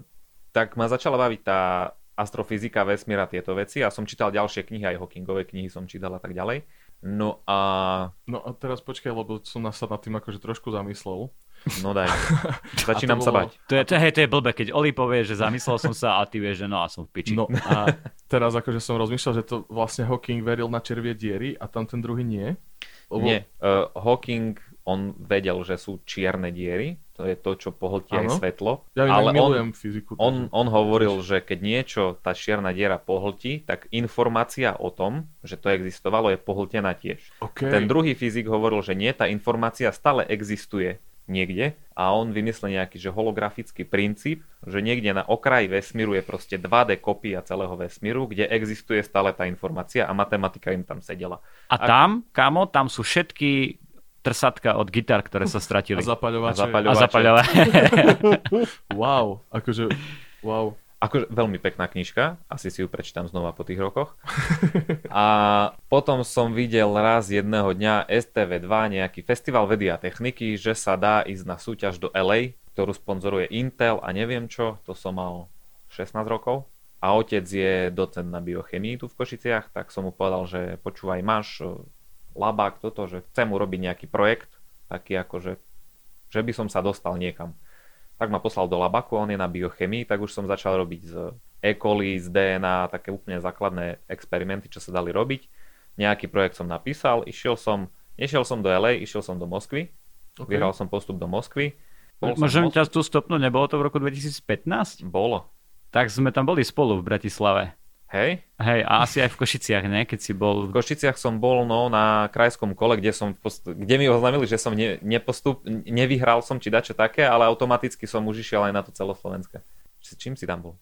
tak ma začala baviť tá astrofyzika, vesmír a tieto veci a som čítal ďalšie knihy, aj Hawkingové knihy som čítal a tak ďalej. No a... No a teraz počkaj, lebo som sa nad tým akože trošku zamyslel. No daj. <laughs> Začínam sa bať. To je, to, hej, to je blbé, keď Oli povie, že zamyslel som sa a ty vieš, že no a som v piči. No a <laughs> teraz akože som rozmýšľal, že to vlastne Hawking veril na červie diery a tam ten druhý nie. Lebo... Nie, uh, Hawking, on vedel, že sú čierne diery, to je to, čo pohltí aj svetlo, Ja ale on, fyziku. on, on hovoril, že keď niečo tá čierna diera pohltí, tak informácia o tom, že to existovalo, je pohltená tiež. okay. Ten druhý fyzik hovoril, že nie, tá informácia stále existuje niekde a on vymyslel nejaký že holografický princíp, že niekde na okraji vesmíru je proste 2D kopia celého vesmíru, kde existuje stále tá informácia a matematika im tam sedela. A tam, kamo, tam sú všetky trsatka od gitar, ktoré sa A stratili. zapaľovače. A zapaľ- A zapaľové. <laughs> <laughs> Wow, akože wow. Akože veľmi pekná knižka, asi si ju prečítam znova po tých rokoch. <laughs> A potom som videl raz jedného dňa STV2, nejaký festival vedy a techniky, že sa dá ísť na súťaž do LA, ktorú sponzoruje Intel a neviem čo, to som mal 16 rokov. A otec je docent na biochemii tu v Košiciach, tak som mu povedal, že počúvaj, máš e, labák toto, že chcem urobiť nejaký projekt, taký akože, že by som sa dostal niekam tak ma poslal do labaku, on je na biochemii, tak už som začal robiť z E. coli, z DNA, také úplne základné experimenty, čo sa dali robiť. Nejaký projekt som napísal, išiel som, nešiel som do LA, išiel som do Moskvy, Okay. vyhral som postup do Moskvy. Môžem ťa tu stopnúť, nebolo to v roku 2015? Bolo. Tak sme tam boli spolu v Bratislave. Hej, Hej, a asi aj v Košiciach, ne? Keď si bol... v Košiciach som bol no, na krajskom kole, kde, som, post- kde mi oznámili, že som ne, nepostup, nevyhral som či dačo také, ale automaticky som už išiel aj na to celoslovenské. Či- Čím si tam bol?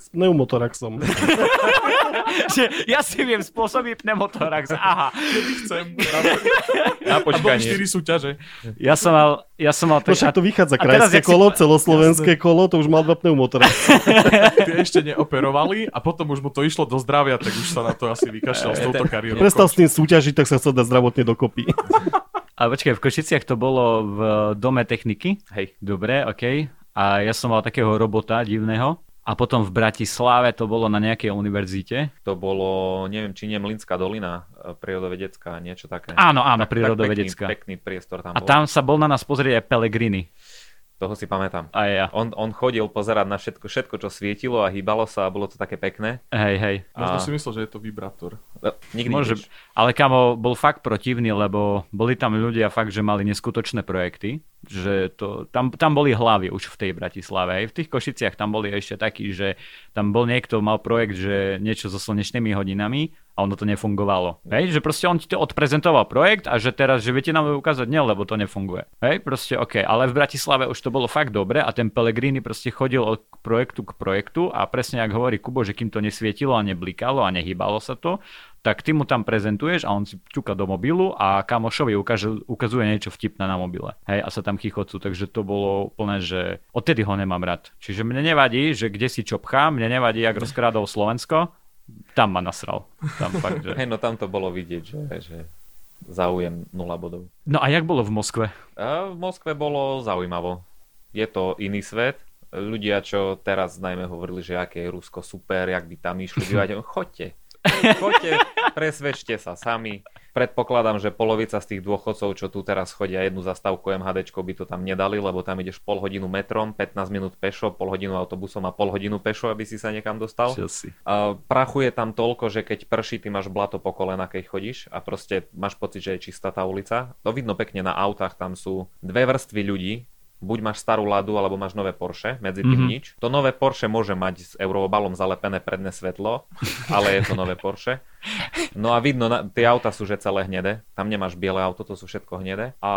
S pneumotoraxom. <laughs> <laughs> Že ja si viem spôsobiť pneumotorax. Aha. Chcem. Na A počkanie. 4 súťaže. Ja som mal, ja som mal tak... však to vychádza a teraz, krajské jak si- kolo, celoslovenské kolo, to už mal dva pneumotoraxy. <laughs> Tie ešte neoperovali a potom už mu to išlo do zdravia, tak už sa na to asi vykašľal <laughs> s touto kariérou. Prestal s tým súťažiť, tak sa chcel dať zdravotne dokopy. Ale počkaj, v Košiciach to bolo v dome techniky. Hej, Dobre, OK. A ja som mal takého robota divného. A potom v Bratislave to bolo na nejakej univerzite. to bolo, neviem, či nie Mlinská dolina, e, prírodovedecká, niečo také. Áno, áno, Tak- tak prírodovedecká. Pekný, pekný priestor tam A bol. tam sa bol na nás pozrieť aj Pellegrini. Toho si pamätám. A ja. On, on chodil pozerať na všetko, všetko, čo svietilo a hýbalo sa a bolo to také pekné. Hej, hej. Možno A- si myslel, že je to vibrátor. No, nikdy Môže, ale kamo, bol fakt protivný, lebo boli tam ľudia fakt, že mali neskutočné projekty, že to, tam, tam boli hlavy už v tej Bratislave. Aj v tých Košiciach tam boli ešte takí, že tam bol niekto, mal projekt, že niečo so slnečnými hodinami a ono to nefungovalo. Hej, že proste on ti to odprezentoval projekt a že teraz, že viete nám ju ukázať, nie, lebo to nefunguje. Hej, proste OK, ale v Bratislave už to bolo fakt dobre a ten Pellegrini proste chodil od projektu k projektu a presne ako hovorí Kubo, že kým to nesvietilo a neblikalo a nehýbalo sa to, tak ty mu tam prezentuješ a on si ťuka do mobilu a kamošovi ukáže, ukazuje niečo vtipné na mobile. Hej, a sa tam chichocú, takže to bolo úplne, že odtedy ho nemám rád. Čiže mne nevadí, že kde si čo pchá, mne nevadí, ak rozkrádol Slovensko, tam ma nasral. Tam fakt, že... <laughs> Hej, no tam to bolo vidieť, že, že záujem 0 bodov. No a jak bolo v Moskve? A v Moskve bolo zaujímavo. Je to iný svet. Ľudia, čo teraz najmä hovorili, že aké je Rusko super, jak by tam išli <laughs> bývať, choďte. Choďte, presvedčte sa sami. Predpokladám, že polovica z tých dôchodcov, čo tu teraz chodia jednu zastávku MHD, by to tam nedali, lebo tam ideš pol hodinu metrom, 15 minút pešo, pol hodinu autobusom a pol hodinu pešo, aby si sa niekam dostal. Čo si? A prachu je tam toľko, že keď prší, ty máš blato po kolena, keď chodíš a proste máš pocit, že je čistá tá ulica. To vidno pekne na autách, tam sú dve vrstvy ľudí, buď máš starú Ladu, alebo máš nové Porsche, medzi tým Mhm. nič. To nové Porsche môže mať s eurobalom zalepené predné svetlo, ale je to nové Porsche. No a vidno, na, tie auta sú že celé hnedé, tam nemáš biele auto, to sú všetko hnedé. A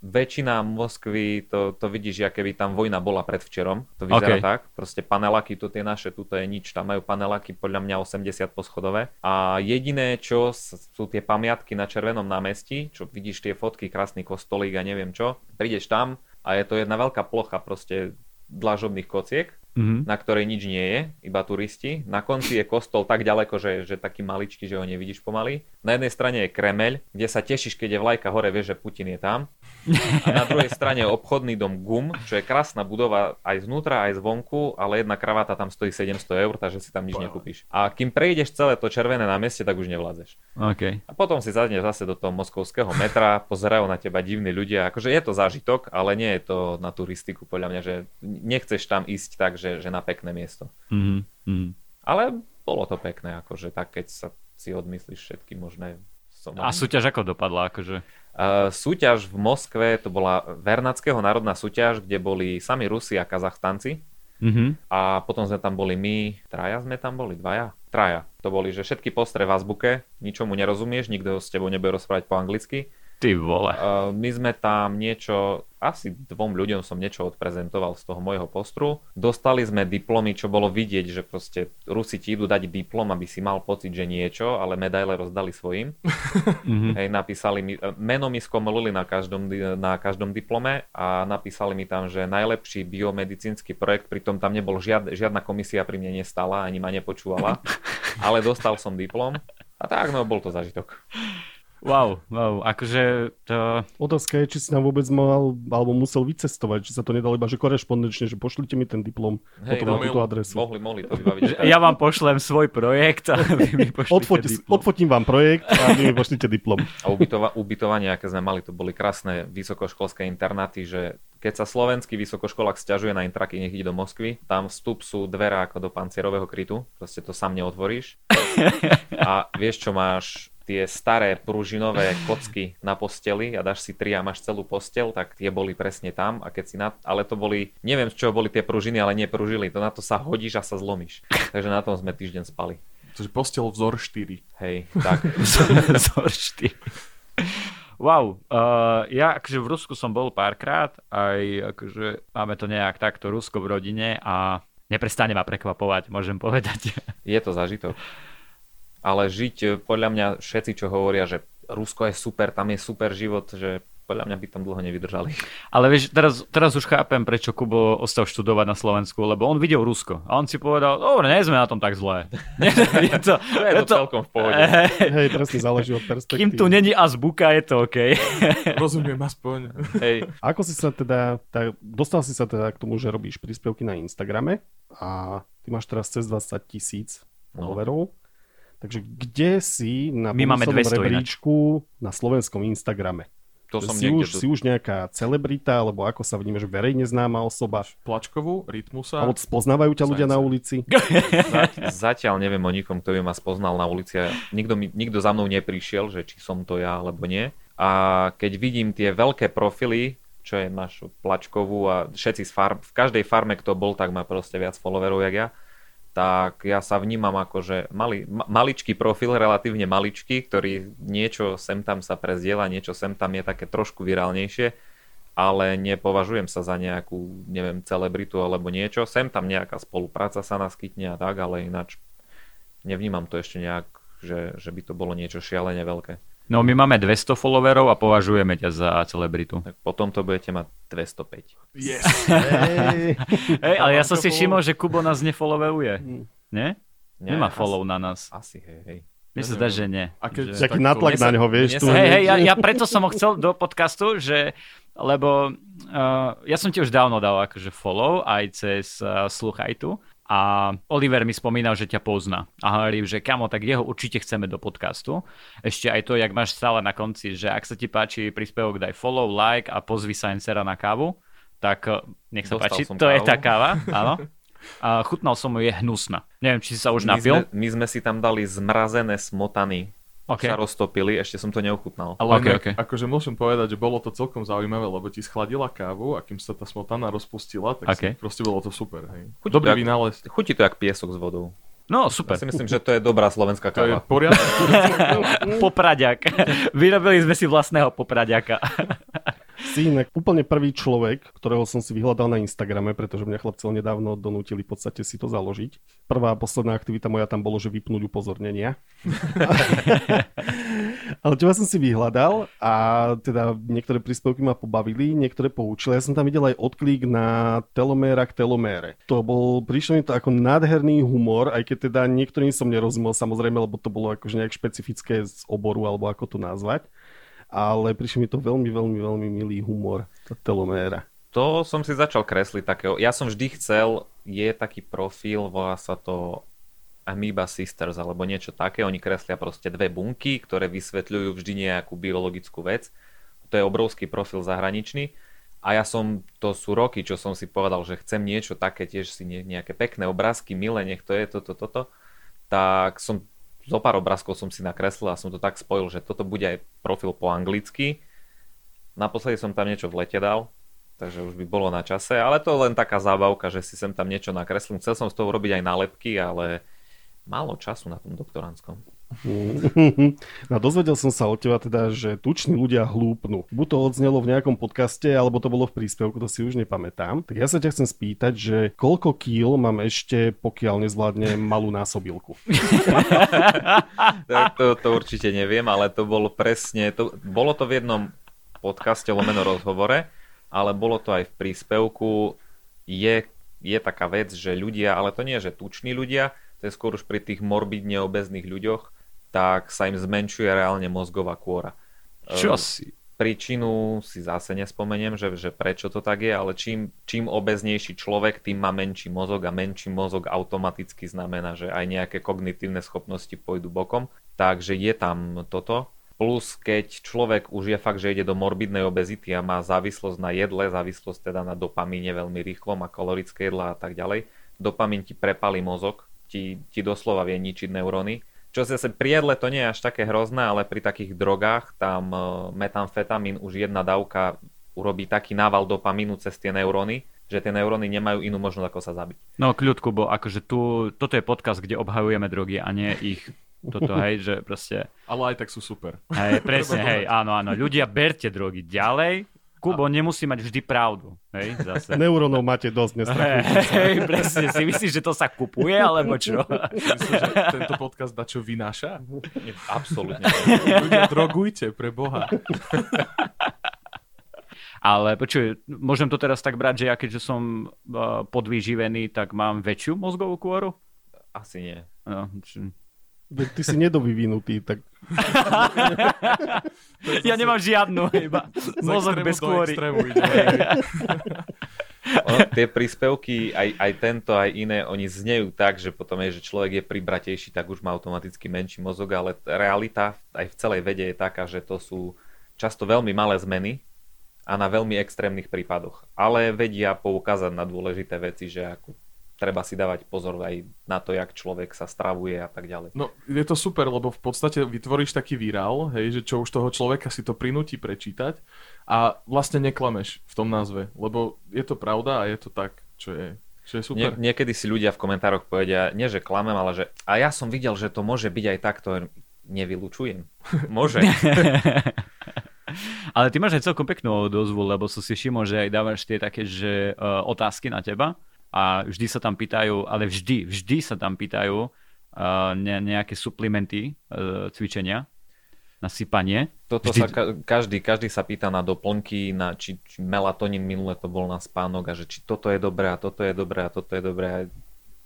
väčšina Moskvy, to, to vidíš, aké by tam vojna bola predvčerom, to vyzerá Ok. tak. Proste panelaky, to tie naše, tuto je nič, tam majú panelaky podľa mňa 80 poschodové. A jediné, čo sú tie pamiatky na Červenom námestí, čo vidíš tie fotky, krásny kostolík a neviem čo, prídeš tam a je to jedna veľká plocha proste dlažobných kociek, Mhm. na ktorej nič nie je, iba turisti. Na konci je kostol tak ďaleko, že, že taký maličký, že ho nevidíš pomaly. Na jednej strane je Kremeľ, kde sa tešíš, keď je vlajka hore, vieš, že Putin je tam. A na druhej strane je obchodný dom GUM, čo je krásna budova aj znútra, aj zvonku, ale jedna kraváta tam stojí 700 eur, takže si tam nič nekúpiš. A kým prejdeš celé to červené na meste, tak už nevládzeš. OK. A potom si zadneš zase do toho moskovského metra, pozerajú na teba divní ľudia. Akože je to zážitok, ale nie je to na turistiku podľa mňa, že nechceš tam ísť tak, že, že na pekné miesto. Mhm. Mhm. Ale bolo to pekné, akože tak, keď sa si odmyslíš všetky možné som. A súťaž ako dopadla? Akože? Uh, súťaž v Moskve, to bola Vernackého národná súťaž, kde boli sami Rusi a Kazachstanci. Mhm. A potom sme tam boli my, traja sme tam boli, dvaja? Traja. To boli, že všetky postre v azbuke, ničomu nerozumieš, nikto s tebou nebude rozprávať po anglicky. Ty vole. Uh, my sme tam niečo, asi dvom ľuďom som niečo odprezentoval z toho môjho postru. Dostali sme diplomy, čo bolo vidieť, že proste Rusi ti idú dať diplom, aby si mal pocit, že niečo, ale medaile rozdali svojim. <laughs> Mhm. Hej, napísali mi, e, meno mi skomolili na každom, na každom diplome a napísali mi tam, že najlepší biomedicínsky projekt, pritom tam nebol žiad, žiadna komisia pri mne nestala, ani ma nepočúvala, <laughs> ale dostal som diplom. A tak, no, bol to zažitok. Wow, wow, akože to... Otázka je, či si nám vôbec mal alebo musel vycestovať, či sa to nedalo iba, že korešpondenčne, že pošlite mi ten diplom Hej, potom no, na túto adresu. Mohli, mohli to vybaviť. Ja vám pošlem svoj projekt a vy mi <laughs> pošlite Odfoť, diplom. odfotím vám projekt a vy mi pošlite diplom. A ubytova, ubytovanie, aké sme mali, to boli krásne vysokoškolské internáty, že keď sa slovenský vysokoškolák stiažuje na intraky, nech ide do Moskvy, tam vstup sú dvere ako do pancierového krytu, proste to sám neotvoríš. <laughs> A vieš čo máš, tie staré pružinové kocky na posteli a dáš si tri a máš celú postel, tak tie boli presne tam a keď si na... Ale to boli, neviem z čoho boli tie pružiny, ale nepružili, to na to sa hodíš a sa zlomíš. Takže na tom sme týždeň spali. Takže postel vzor 4. Hej, tak. <laughs> Vzor štyri. Wow, uh, ja akože v Rusku som bol párkrát, aj akože máme to nejak takto Rusko v rodine a neprestane ma prekvapovať, môžem povedať. Je to zažitok. Ale žiť, e, podľa mňa všetci, čo hovoria, že Rusko je super, tam je super život, že podľa mňa by tam dlho nevydržali. Ale vieš, teraz, teraz už chápem, prečo Kubo ostal študovať na Slovensku, lebo on videl Rusko a on si povedal, dobre, nie sme na tom tak zlé. <laughs> je to, To je to celkom v pohode. Hej, presne záleží od perspektívy. Kým tu není azbuka, je to OK. <laughs> Rozumiem aspoň. Hej. Ako si sa teda, tak, dostal si sa teda k tomu, že robíš príspevky na Instagrame a ty máš teraz cez 20 tisíc No. Takže kde si na My máme bonusovnom 200 ináč. rebríčku na slovenskom Instagrame? To Že som si, už, si už nejaká celebrita, alebo ako sa vnímaš, verejne známa osoba? Plačkovú, Rytmusa. Alebo spoznávajú ťa ľudia na ulici? Za- <laughs> <laughs> Zatiaľ neviem o nikom, kto by ma spoznal na ulici. Nikto, mi, nikto za mnou neprišiel, že či som to ja alebo nie. A keď vidím tie veľké profily, čo je máš plačkovú a všetci z farm, v každej farme, kto bol, tak má proste viac followerov, jak ja tak ja sa vnímam ako, že mali, ma, maličký profil, relatívne maličký, ktorý niečo sem tam sa prezdiela, niečo sem tam je také trošku virálnejšie, ale nepovažujem sa za nejakú, neviem, celebritu alebo niečo. Sem tam nejaká spolupráca sa naskytne a tak, ale ináč nevnímam to ešte nejak, že, že by to bolo niečo šialene veľké. No my máme 200 followerov a považujeme ťa za celebritu. Tak potom to budete mať 205. Yes. Hej. Hej, ale ja som si všimol, že Kubo nás nefollowuje. Mm. Nie? Nie, Nemá asi- follow na nás. Asi, hej, hej. Mne sa zdá, že nie. A keď- Že- Taký Tak natlak na neho, vieš. tu Hej, hej, ja, ja preto som ho chcel do podcastu, že lebo uh, ja som ti už dávno dal akože follow aj cez uh, Sluchajtu a Oliver mi spomínal, že ťa pozná a hovorí, že kamo, tak jeho určite chceme do podcastu. Ešte aj to, jak máš stále na konci, že ak sa ti páči príspevok, daj follow, like a pozvi Sciencera na kávu, tak uh, nech sa Dostal páči, to je kávu. tá káva, <laughs> áno. A chutnal som ju, je hnusná. Neviem, či si sa už My napil. sme, my sme si tam dali zmrazené smotany OK. sa roztopili, ešte som to neochutnal. Ale Ok, okay, ok. okay. akože môžem povedať, že bolo to celkom zaujímavé, lebo ti schladila kávu a kým sa tá smotana rozpustila, tak Ok. si, proste bolo to super. Hej. Chuť Dobrý tak- vynález. Chutí to jak piesok s vodou. No, Ja super. si myslím, že to je dobrá slovenská To je káva. poriadne. <laughs> Popradiak. Vyrobili sme si vlastného popradiaka. <laughs> Si inak úplne prvý človek, ktorého som si vyhľadal na Instagrame, pretože mňa chlapcel nedávno donútili v podstate si to založiť. Prvá a posledná aktivita moja tam bolo, že vypnúť upozornenia. <laughs> Ale teba som si vyhľadal a teda niektoré príspevky ma pobavili, niektoré poučili. Ja som tam videl aj odklik na teloméra k telomére. To bol, prišlo mi to ako nádherný humor, aj keď teda niektorým som nerozumel samozrejme, lebo to bolo akože nejak špecifické z oboru, alebo ako to nazvať ale prišiel mi to veľmi, veľmi, veľmi milý humor, teloméra. To som si začal kresliť takého. Ja som vždy chcel, je taký profil, volá sa to Amoeba Sisters alebo niečo také. Oni kreslia proste dve bunky, ktoré vysvetľujú vždy nejakú biologickú vec. To je obrovský profil zahraničný. A ja som, to sú roky, čo som si povedal, že chcem niečo také, tiež si nejaké pekné obrázky, milé, nech to je toto, toto. Tak som zo pár obrázkov som si nakreslil a som to tak spojil, že toto bude aj profil po anglicky. Naposledy som tam niečo v lete dal, takže už by bolo na čase, ale to je len taká zábavka, že si sem tam niečo nakreslím. Chcel som z toho robiť aj nálepky, ale málo času na tom doktoránskom. <laughs> No dozvedel som sa od teba teda, že tuční ľudia hlúpnú. Buď to odznelo v nejakom podcaste, alebo to bolo v príspevku, to si už nepamätám. Tak ja sa ťa chcem spýtať, že koľko kýl mám ešte, pokiaľ nezvládne malú násobilku? <laughs> To, to určite neviem, ale to bolo presne, to, bolo to v jednom podcaste lomeno rozhovore, ale bolo to aj v príspevku. Je, je taká vec, že ľudia, ale to nie, že tuční ľudia, to je skôr už pri tých morbidne obezných ľuďoch, tak sa im zmenšuje reálne mozgová kôra. Čo Ehm, si? príčinu si zase nespomeniem, že, že prečo to tak je, ale čím, čím obeznejší človek, tým má menší mozog a menší mozog automaticky znamená, že aj nejaké kognitívne schopnosti pôjdu bokom. Takže je tam toto. Plus keď človek už je fakt, že ide do morbidnej obezity a má závislosť na jedle, závislosť teda na dopamíne veľmi rýchlo, má kalorické jedla a tak ďalej, dopamín ti prepalí mozog, ti, ti doslova vie ničiť neuróny. Čo zase pri jedle to nie je až také hrozné, ale pri takých drogách tam e, metamfetamín už jedna dávka urobí taký nával dopamínu cez tie neuróny, že tie neuróny nemajú inú možnosť ako sa zabiť. No kľudku, bo akože tu, toto je podcast, kde obhajujeme drogy a nie ich toto, hej, že proste, <laughs> Ale aj tak sú super. hej, presne, <laughs> hej, áno, áno, ľudia, berte drogy ďalej, Kubo nemusí mať vždy pravdu, hej, zase. <laughs> Neurónov máte dosť, nestrachujte. hej, presne, si myslíš, že to sa kupuje, alebo čo? <laughs> Myslím, že tento podcast na čo vynáša? Absolútne. Ľudia, drogujte, pre Boha. <laughs> Ale počuj, môžem to teraz tak brať, že ja keďže som uh, podvýživený, tak mám väčšiu mozgovú kôru? Asi nie. No, či... Veď Ty si nedovyvinutý, tak <laughs> Ja nemám žiadnu, iba mozog bez kôry. <laughs> Ono, tie príspevky, aj, aj tento, aj iné, oni znejú tak, že potom je, že človek je pribratejší, tak už má automaticky menší mozog, ale realita aj v celej vede je taká, že to sú často veľmi malé zmeny a na veľmi extrémnych prípadoch. Ale vedia poukázať na dôležité veci, že ako treba si dávať pozor aj na to, jak človek sa stravuje a tak ďalej. No, je to super, lebo v podstate vytvoríš taký virál, hej, že čo už toho človeka si to prinúti prečítať a vlastne neklameš v tom názve, lebo je to pravda a je to tak, čo je, čo je super. Nie, niekedy si ľudia v komentároch povedia, nie že klamem, ale že a ja som videl, že to môže byť aj takto, nevylučujem. <laughs> Môže. <laughs> Ale ty máš aj celkom peknú odozvu, lebo som si všimol, že aj dávaš tie také, že uh, otázky na teba a vždy sa tam pýtajú, ale vždy, vždy sa tam pýtajú uh, ne, nejaké suplementy uh, cvičenia na sypanie. Toto Vždy- sa ka- každý, každý sa pýta na doplnky, na či, či melatonín minule to bol na spánok a že či toto je dobré a toto je dobré a toto je dobré.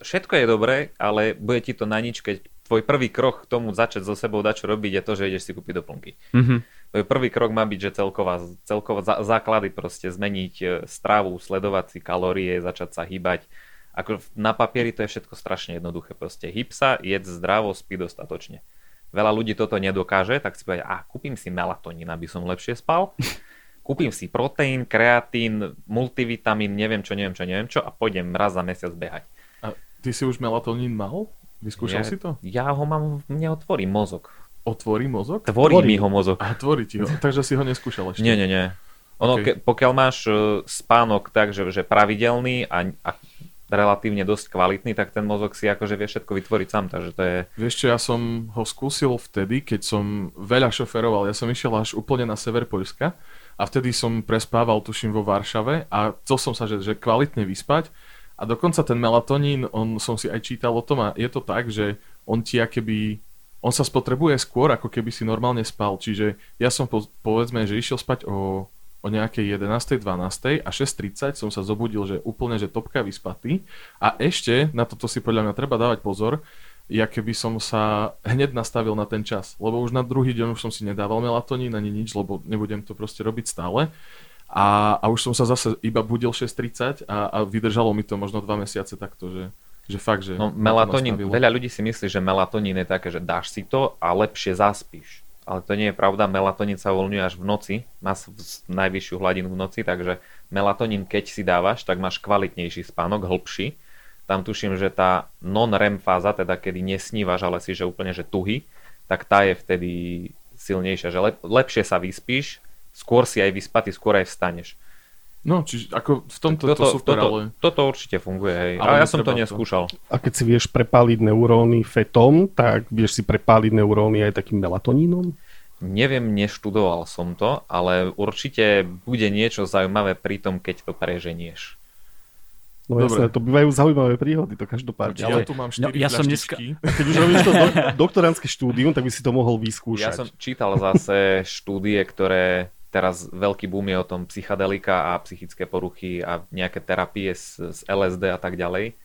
Všetko je dobré, ale bude ti to na nič, keď tvoj prvý krok k tomu začať so sebou dať čo robiť je to, že ideš si kúpiť doplnky. Mhm. Prvý krok má byť, že celková, celková zá- základy proste zmeniť e, stravu, sledovať si kalórie, začať sa hýbať. Ako na papieri to je všetko strašne jednoduché. Proste hyb sa, jedz zdravo, spí dostatočne. Veľa ľudí toto nedokáže, tak si povie, a kúpim si melatonín, aby som lepšie spal. <laughs> Kúpim si proteín, kreatín, multivitamín, neviem čo, neviem čo, neviem čo a pôjdem raz za mesiac behať. A ty si už melatonín mal? Vyskúšal ja, si to? Ja ho mám, mne otvorí mozog. Otvorí mozog? Tvorí Tvorí. mi ho mozog. A tvorí ti ho, takže si ho neskúšal ešte. Nie, nie, nie. Ono, Ok. ke, pokiaľ máš e, spánok tak, že, že pravidelný a, a relatívne dosť kvalitný, tak ten mozog si akože vie všetko vytvoriť sám, takže to je... Vieš čo, ja som ho skúsil vtedy, keď som veľa šoferoval. Ja som išiel až úplne na sever Poľska a vtedy som prespával, tuším, vo Varšave a chcel som sa, že, že kvalitne vyspať a dokonca ten melatonín, on som si aj čítal o tom a je to tak, že on ti akéby on sa spotrebuje skôr, ako keby si normálne spal. Čiže ja som po, povedzme, že išiel spať o, o nejakej 11. 12. a 6.30 som sa zobudil, že úplne, že topka vyspatý. A ešte, na toto si podľa mňa treba dávať pozor, ja keby som sa hneď nastavil na ten čas. Lebo už na druhý deň už som si nedával melatonín ani nič, lebo nebudem to proste robiť stále. A, a už som sa zase iba budil 6.30 a, a vydržalo mi to možno dva mesiace takto, že, že fakt, že... No, melatonín, veľa ľudí si myslí, že melatonín je také, že dáš si to a lepšie zaspíš. Ale to nie je pravda, melatonín sa uvoľňuje až v noci, má najvyššiu hladinu v noci, takže melatonín keď si dávaš, tak máš kvalitnejší spánok, hĺbší. Tam tuším, že tá non-REM fáza, teda kedy nesnívaš, ale si že úplne že tuhý, tak tá je vtedy silnejšia, že lep, lepšie sa vyspíš, skôr si aj vyspatý, skôr aj vstaneš. No, čiže ako v tomto to Toto, super, toto, ale... toto určite funguje, hej. Ale Ale ja som to to. neskúšal. A keď si vieš prepáliť neuróny fetom, tak vieš si prepáliť neuróny aj takým melatonínom? Neviem, neštudoval som to, ale určite bude niečo zaujímavé pri tom, keď to preženieš. No Dobre. jasné, to bývajú zaujímavé príhody, to každopádne. Ja Ale tu mám 4 No, ja som dneska- keď už robíš to do, doktorantské štúdium, tak by si to mohol Ja vyskúšať. som čítal zase štúdie, ktoré teraz veľký boom je o tom psychadelika a psychické poruchy a nejaké terapie z, z LSD a tak ďalej.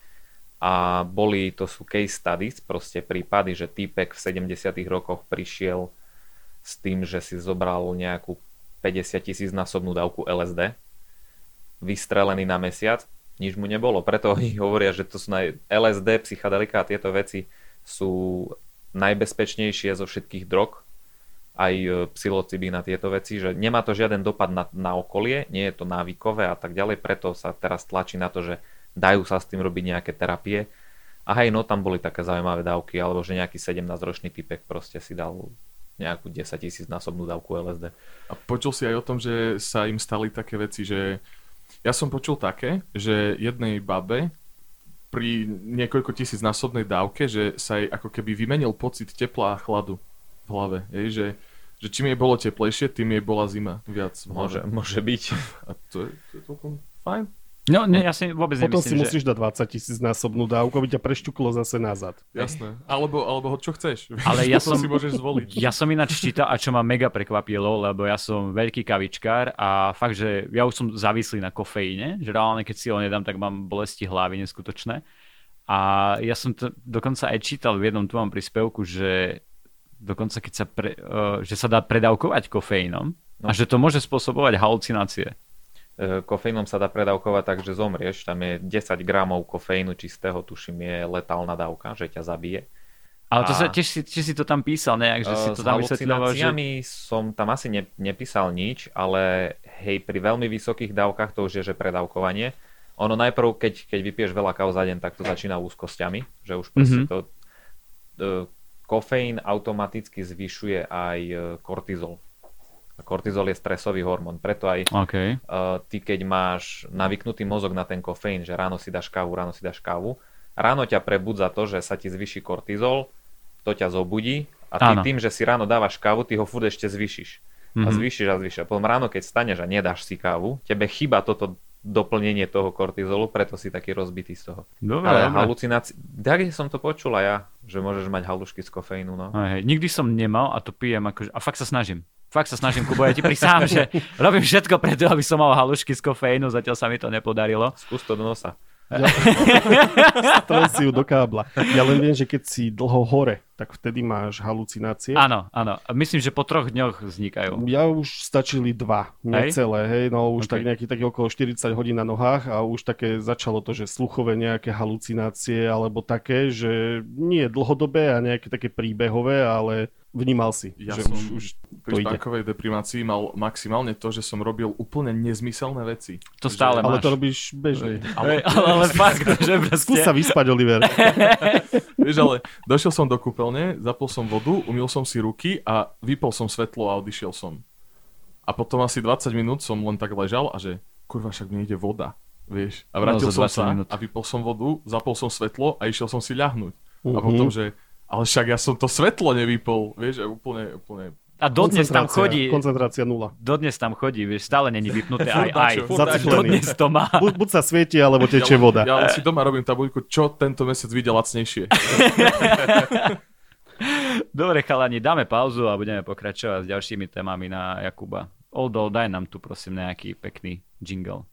A boli, to sú case studies, proste prípady, že týpek v 70 rokoch prišiel s tým, že si zobral nejakú 50 tisíc násobnú dávku LSD, vystrelený na mesiac, nič mu nebolo. Preto oni <laughs> hovoria, že to sú naj... LSD, psychadelika a tieto veci sú najbezpečnejšie zo všetkých drog, aj e, psilocybín a tieto veci, že nemá to žiaden dopad na, na okolie, nie je to návykové a tak ďalej, preto sa teraz tlačí na to, že dajú sa s tým robiť nejaké terapie. A hej, no tam boli také zaujímavé dávky, alebo že nejaký 17-ročný typek proste si dal nejakú 10 tisíc násobnú dávku LSD. A počul si aj o tom, že sa im stali také veci, že ja som počul také, že jednej babe pri niekoľko tisíc násobnej dávke, že sa jej ako keby vymenil pocit tepla a chladu hlave. Jej, že, že čím jej bolo teplejšie, tým jej bola zima viac v hlave. Môže, môže byť. A to je, to je celkom fajn. No, ne, ja si vôbec Potom si nemyslím, že... musíš dať 20 tisíc násobnú dávku, aby ťa prešťuklo zase nazad. Jasné. Alebo, alebo ho čo chceš. <laughs> Ale ja <laughs> som- si môžeš zvoliť. Ja som ináč čítal, a čo ma mega prekvapilo, lebo ja som veľký kavičkár a fakt, že ja už som závislý na kofeíne, že reálne keď si ho nedám, tak mám bolesti hlavy neskutočné. A ja som to dokonca aj čítal v jednom tvojom príspevku, že dokonca keď sa, pre, uh, že sa dá predávkovať kofeínom no. a že to môže spôsobovať halucinácie. E, Kofeínom sa dá predávkovať tak, že zomrieš. Tam je 10 gramov kofeínu čistého, tuším, je letálna dávka, že ťa zabije. Ale to sa, tiež, si, tiež si to tam písal nejak, že si Eh, to S tam vysvetľoval, že... halucináciami som tam asi ne, nepísal nič, ale hej, pri veľmi vysokých dávkach to už je, že predávkovanie. Ono najprv, keď, keď vypiješ veľa káv za deň, tak to začína úzkosťami, že už proste Mhm. to... Kofeín automaticky zvyšuje aj e, kortizol. Kortizol je stresový hormón, preto aj OK. uh, ty keď máš navyknutý mozog na ten kofeín, že ráno si dáš kávu, ráno si dáš kávu, ráno ťa prebudza to, že sa ti zvyší kortizol, to ťa zobudí a ty Áno. tým, že si ráno dávaš kávu, ty ho furt ešte zvýšiš. A Mhm. zvýšiš a zvýšiš. A potom ráno, keď staneš a nedáš si kávu, tebe chýba toto doplnenie toho kortizolu, preto si taký rozbitý z toho. Dobre, Ale dobre. halucinácie, tak som to počula ja, že môžeš mať halušky z kofeínu, no. Hej. Nikdy som nemal a to pijem akože, a fakt sa snažím. Fakt sa snažím, Kubo, ja ti prisám, <laughs> že robím všetko preto, aby som mal halušky z kofeínu, zatiaľ sa mi to nepodarilo. Skús to do nosa. Strel <laughs> si ju do kábla. Ja len viem, že keď si dlho hore, tak vtedy máš halucinácie. Áno, áno. Myslím, že po troch dňoch vznikajú. Ja už stačili dva, necelé, hej, no už Ok. tak nejaký tak okolo 40 hodín na nohách a už také začalo to, že sluchové nejaké halucinácie alebo také, že nie dlhodobé a nejaké také príbehové, ale Vnímal si, Ja že som už, už pri ide. spánkovej deprimácii mal maximálne to, že som robil úplne nezmyselné veci. To stále Ale máš. to robíš bežne. <laughs> Ale, ale, ale fakt, <laughs> že proste... Skús sa vyspať, Oliver. <laughs> Vieš, ale došiel som do kúpeľne, zapol som vodu, umil som si ruky a vypol som svetlo a odišiel som. A potom asi 20 minút som len tak ležal a že kurva, však mne ide voda. Vieš, a vrátil No, som 20 sa minút. a vypol som vodu, zapol som svetlo a išiel som si ľahnúť. A Mhm. potom, že ale však ja som to svetlo nevypol, vieš, a úplne, úplne A dodnes tam chodí, Koncentrácia nula. dodnes tam chodí, vieš, stále není vypnuté aj aj. Dodnes to má. Buď, buď sa svieti, alebo tečie ja, voda. Ja len si doma robím tabuľku, čo tento mesiac vyjde lacnejšie. <laughs> Dobre, chalani, dáme pauzu a budeme pokračovať s ďalšími témami na Jakuba. Oldo, daj nám tu prosím nejaký pekný jingle.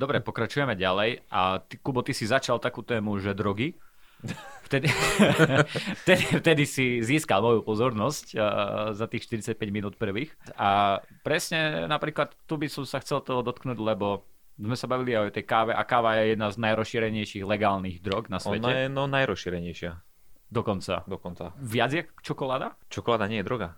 Dobre, pokračujeme ďalej. A ty, Kubo, ty si začal takú tému, že drogy. Vtedy, <laughs> vtedy, vtedy si získal moju pozornosť uh, za tých 45 minút prvých. A presne napríklad tu by som sa chcel toho dotknúť, lebo sme sa bavili aj o tej káve a káva je jedna z najrozšírenejších legálnych drog na svete. Ona je no najrozšírenejšia Dokonca. dokonca. Viac je čokoláda? Čokoláda nie je droga.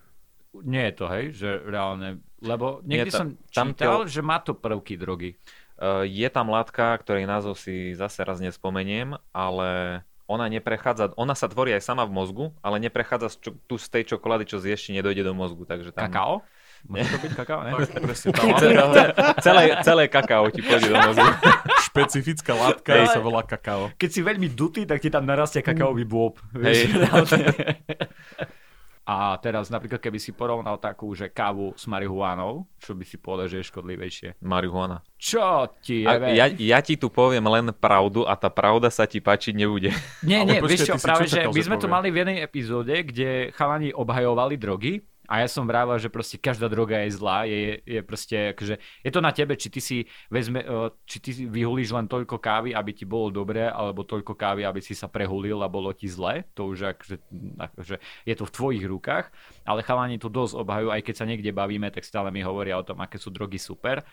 Nie je to, hej, že reálne, lebo niekde Nie, ta- som tam čítal, to- že má to prvky drogy. Uh, je tam látka, ktorej názov si zase raz nespomeniem, ale ona neprechádza, ona sa tvorí aj sama v mozgu, ale neprechádza z, čo, tu z tej čokolády, čo zješ, či nedojde do mozgu. Takže tam... Kakao? Môže to byť kakao, ne? Presne, tá <laughs> celé, celé kakao ti pôjde do mozgu. <laughs> špecifická látka Hej. sa volá kakao. Keď si veľmi dutý, tak ti tam narastie kakaový bôb. reálne. <laughs> A teraz napríklad, keby si porovnal takú, že kávu s marihuánou, čo by si povedal, že je škodlivejšie? Marihuana. Čo ti je? A ja, ja ti tu poviem len pravdu a tá pravda sa ti páčiť nebude. Nie, nie, vieš čo, práve, čo že my sme to povie? mali v jednej epizóde, kde chalani obhajovali drogy a ja som vrával, že proste každá droga je zlá, je, je proste, akože, je to na tebe, či ty si vezme, či ty vyhulíš len toľko kávy, aby ti bolo dobré, alebo toľko kávy, aby si sa prehulil a bolo ti zle, to už akože, akože je to v tvojich rukách, ale chalani to dosť obhajujú, aj keď sa niekde bavíme, tak stále mi hovoria o tom, aké sú drogy super.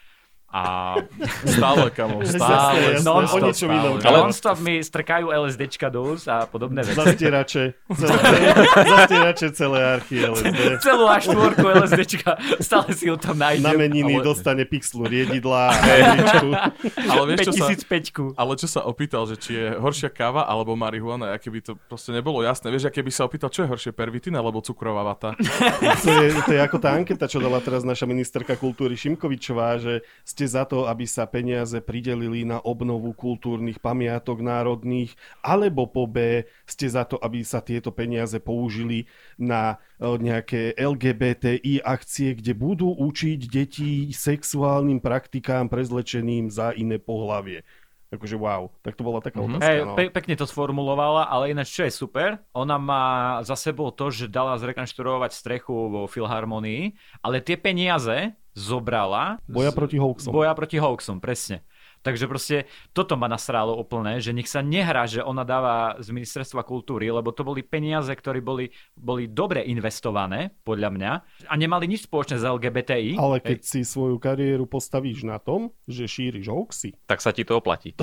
A <laughs> Stále, kamo, stále. jasné, non o niečom inom. ale... Ale- non-stop mi strkajú LSDčka do úst a podobné veci. Zastierače, <laughs> celé, zastierače celé archy LSD. celú až štvorku LSDčka, stále si ho tam nájdem. Na meniny ale- dostane pixlu riedidla a. Ale vieš, čo sa, 5005. ale čo sa opýtal, že či je horšia káva alebo marihuana, aké by to proste nebolo jasné. Vieš, aké by sa opýtal, čo je horšie, pervitín alebo cukrová vata? To je, to je ako tá anketa, čo dala teraz naša ministerka kultúry Šimkovičová, že ste za to, aby sa peniaze pridelili na obnovu kultúrnych pamiatok národných, alebo po B ste za to, aby sa tieto peniaze použili na e, nejaké LGBTI akcie, kde budú učiť deti sexuálnym praktikám prezlečeným za iné pohlavie. Akože wow, tak to bola taká otázka. Hej, no. pe- pekne to sformulovala, ale ináč čo je super, ona má za sebou to, že dala zrekonštruovať strechu vo Filharmonii, ale tie peniaze zobrala Boja proti hoaxom. boja proti hoaxom, presne. Takže proste toto ma nasrálo úplne, že nech sa nehrá, že ona dáva z ministerstva kultúry, lebo to boli peniaze, ktoré boli, boli dobre investované, podľa mňa, a nemali nič spoločné s LGBTI. Ale keď si svoju kariéru postavíš na tom, že šíriš hoaxy. Tak sa ti to oplatí.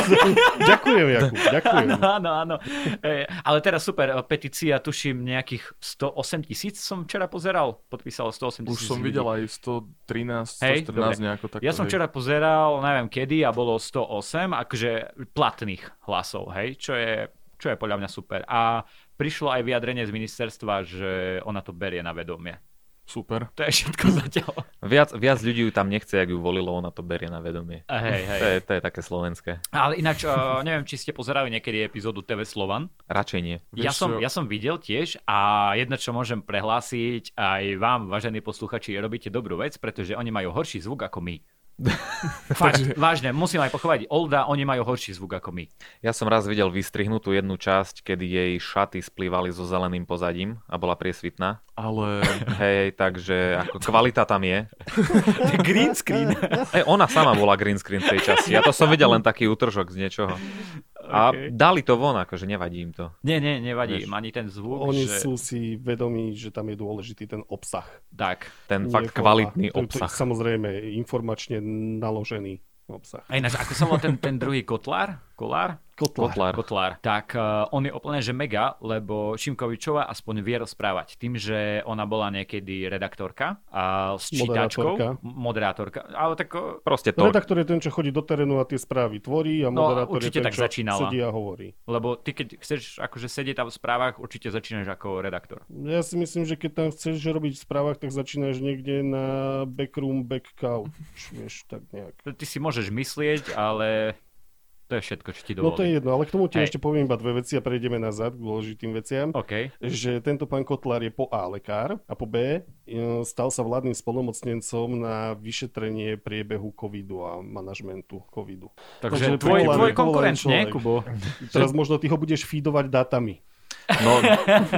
<laughs> ďakujem, Jakub, ďakujem. Áno, <laughs> áno, áno. E, ale teraz super, e, petícia, tuším, nejakých 108 tisíc som včera pozeral, podpísalo 108 tisíc Už som videl aj 113, Hej, 114 dobre. nejako takto. Ja som hej. včera pozeral, neviem kedy, a bolo 108, akože platných hlasov, hej, čo je, čo je podľa mňa super. A prišlo aj vyjadrenie z ministerstva, že ona to berie na vedomie. Super. To je všetko zatiaľ. Viac, viac ľudí ju tam nechce, ak ju volilo, ona to berie na vedomie. A Hej, hej. To je, to je také slovenské. Ale ináč, uh, neviem, či ste pozerali niekedy epizódu TV Slovan. Radšej nie. Ja som, čo? ja som videl tiež a jedno, čo môžem prehlásiť aj vám, vážení posluchači, robíte dobrú vec, pretože oni majú horší zvuk ako my. <laughs> Fakt, vážne, musím aj pochváliť Olda, oni majú horší zvuk ako my. Ja som raz videl vystrihnutú jednu časť, kedy jej šaty splývali so zeleným pozadím a bola priesvitná. Ale Hej, takže ako kvalita tam je. <laughs> Green screen. Hej, ona sama bola green screen v tej časti. Ja to som videl len taký útržok z niečoho. A Okay. dali to von, akože nevadí im to. Nie, nie, nevadí Vieš, im ani ten zvuk, Oni že... sú si vedomí, že tam je dôležitý ten obsah. Tak. Ten Nie fakt forma. kvalitný To- to- obsah. Samozrejme, informačne naložený. obsah. A ináč, ako sa volá ten, ten druhý kotlár? Kolár? Kotlár. Kotlár. Kotlár. Tak uh, on je úplne že mega, lebo Šimkovičová aspoň vie rozprávať. Tým, že ona bola niekedy redaktorka a s čítačkou. Moderátorka. Moderátorka. Ale tak uh, Proste to. Redaktor je ten, čo chodí do terénu a tie správy tvorí a No, moderátor je určite ten, tak čo začínala. sedí a hovorí. lebo ty keď chceš akože sedieť tam v správach, určite začínaš ako redaktor. Ja si myslím, že keď tam chceš robiť v správach, tak začínaš niekde na backroom, back couch, vieš, tak nejak. Ty si môžeš myslieť, ale to je všetko, čo ti No to je jedno, ale k tomu ti Hej. ešte poviem iba dve veci a prejdeme nazad k dôležitým veciam. OK. Že tento pán Kotlár je po A lekár a po B e, stal sa vládnym spolnomocnencom na vyšetrenie priebehu covidu a manažmentu covidu. Takže Takže tvoj, tvoj konkurent, nie. Kubo? Teraz možno ty ho budeš feedovať dátami. No,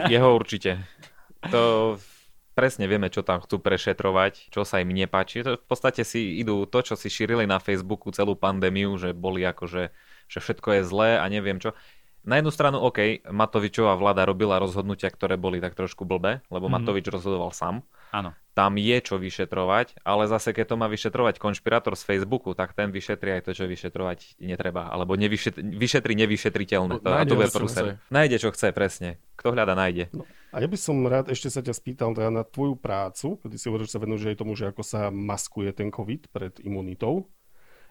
jeho určite. To presne vieme, čo tam chcú prešetrovať, čo sa im nepáči. V podstate si idú to, čo si šírili na Facebooku celú pandémiu, že boli akože, že všetko je zlé a neviem čo. Na jednu stranu, OK, Matovičová vláda robila rozhodnutia, ktoré boli tak trošku blbé, lebo Mhm. Matovič rozhodoval sám. Áno. Tam je čo vyšetrovať, ale zase keď to má vyšetrovať konšpirátor z Facebooku, tak ten vyšetrí aj to, čo vyšetrovať netreba. Alebo nevyšetri, vyšetri nevyšetriteľné. To, a to bude čo prúser. chce. Nájde, čo chce, presne. Kto hľada, nájde. A ja by som rád ešte sa ťa spýtal teda na tvoju prácu, kedy si hovoríš, že sa venuješ aj tomu, že ako sa maskuje ten COVID pred imunitou.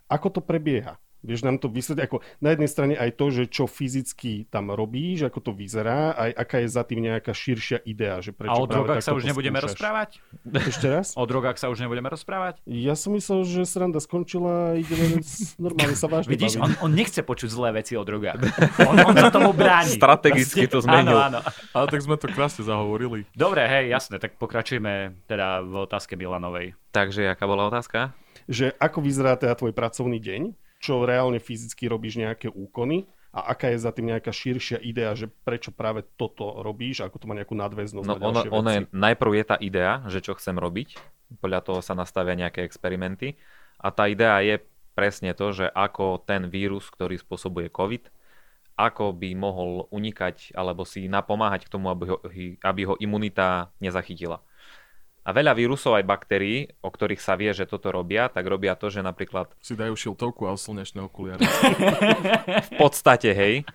Ako to prebieha? Vieš nám to vysvetliť, ako na jednej strane aj to, že čo fyzicky tam robíš, ako to vyzerá, aj aká je za tým nejaká širšia idea, že prečo A o drogách sa už to nebudeme rozprávať? Ešte raz? <laughs> O drogách sa už nebudeme rozprávať? Ja som myslel, že sranda skončila a ideme normálne sa vážne Vidíš, baviť. on, on nechce počuť zlé veci o drogách. <laughs> On, on sa tomu bráni. Strategicky to zmenil. Áno, áno. Ale tak sme to krásne zahovorili. Dobre, hej, jasné, tak pokračujeme teda v otázke Milanovej. Takže, aká bola otázka? Že ako vyzerá teda tvoj pracovný deň, čo reálne fyzicky robíš nejaké úkony a aká je za tým nejaká širšia idea, že prečo práve toto robíš, ako to má nejakú nadväznosť No na ono, ono je, najprv je tá idea, že čo chcem robiť, podľa toho sa nastavia nejaké experimenty a tá idea je presne to, že ako ten vírus, ktorý spôsobuje COVID, ako by mohol unikať alebo si napomáhať k tomu, aby ho, aby ho imunita nezachytila. A veľa vírusov aj baktérií, o ktorých sa vie, že toto robia, tak robia to, že napríklad Si dajú šiltovku a slnečné okuliare. <laughs> v podstate, hej,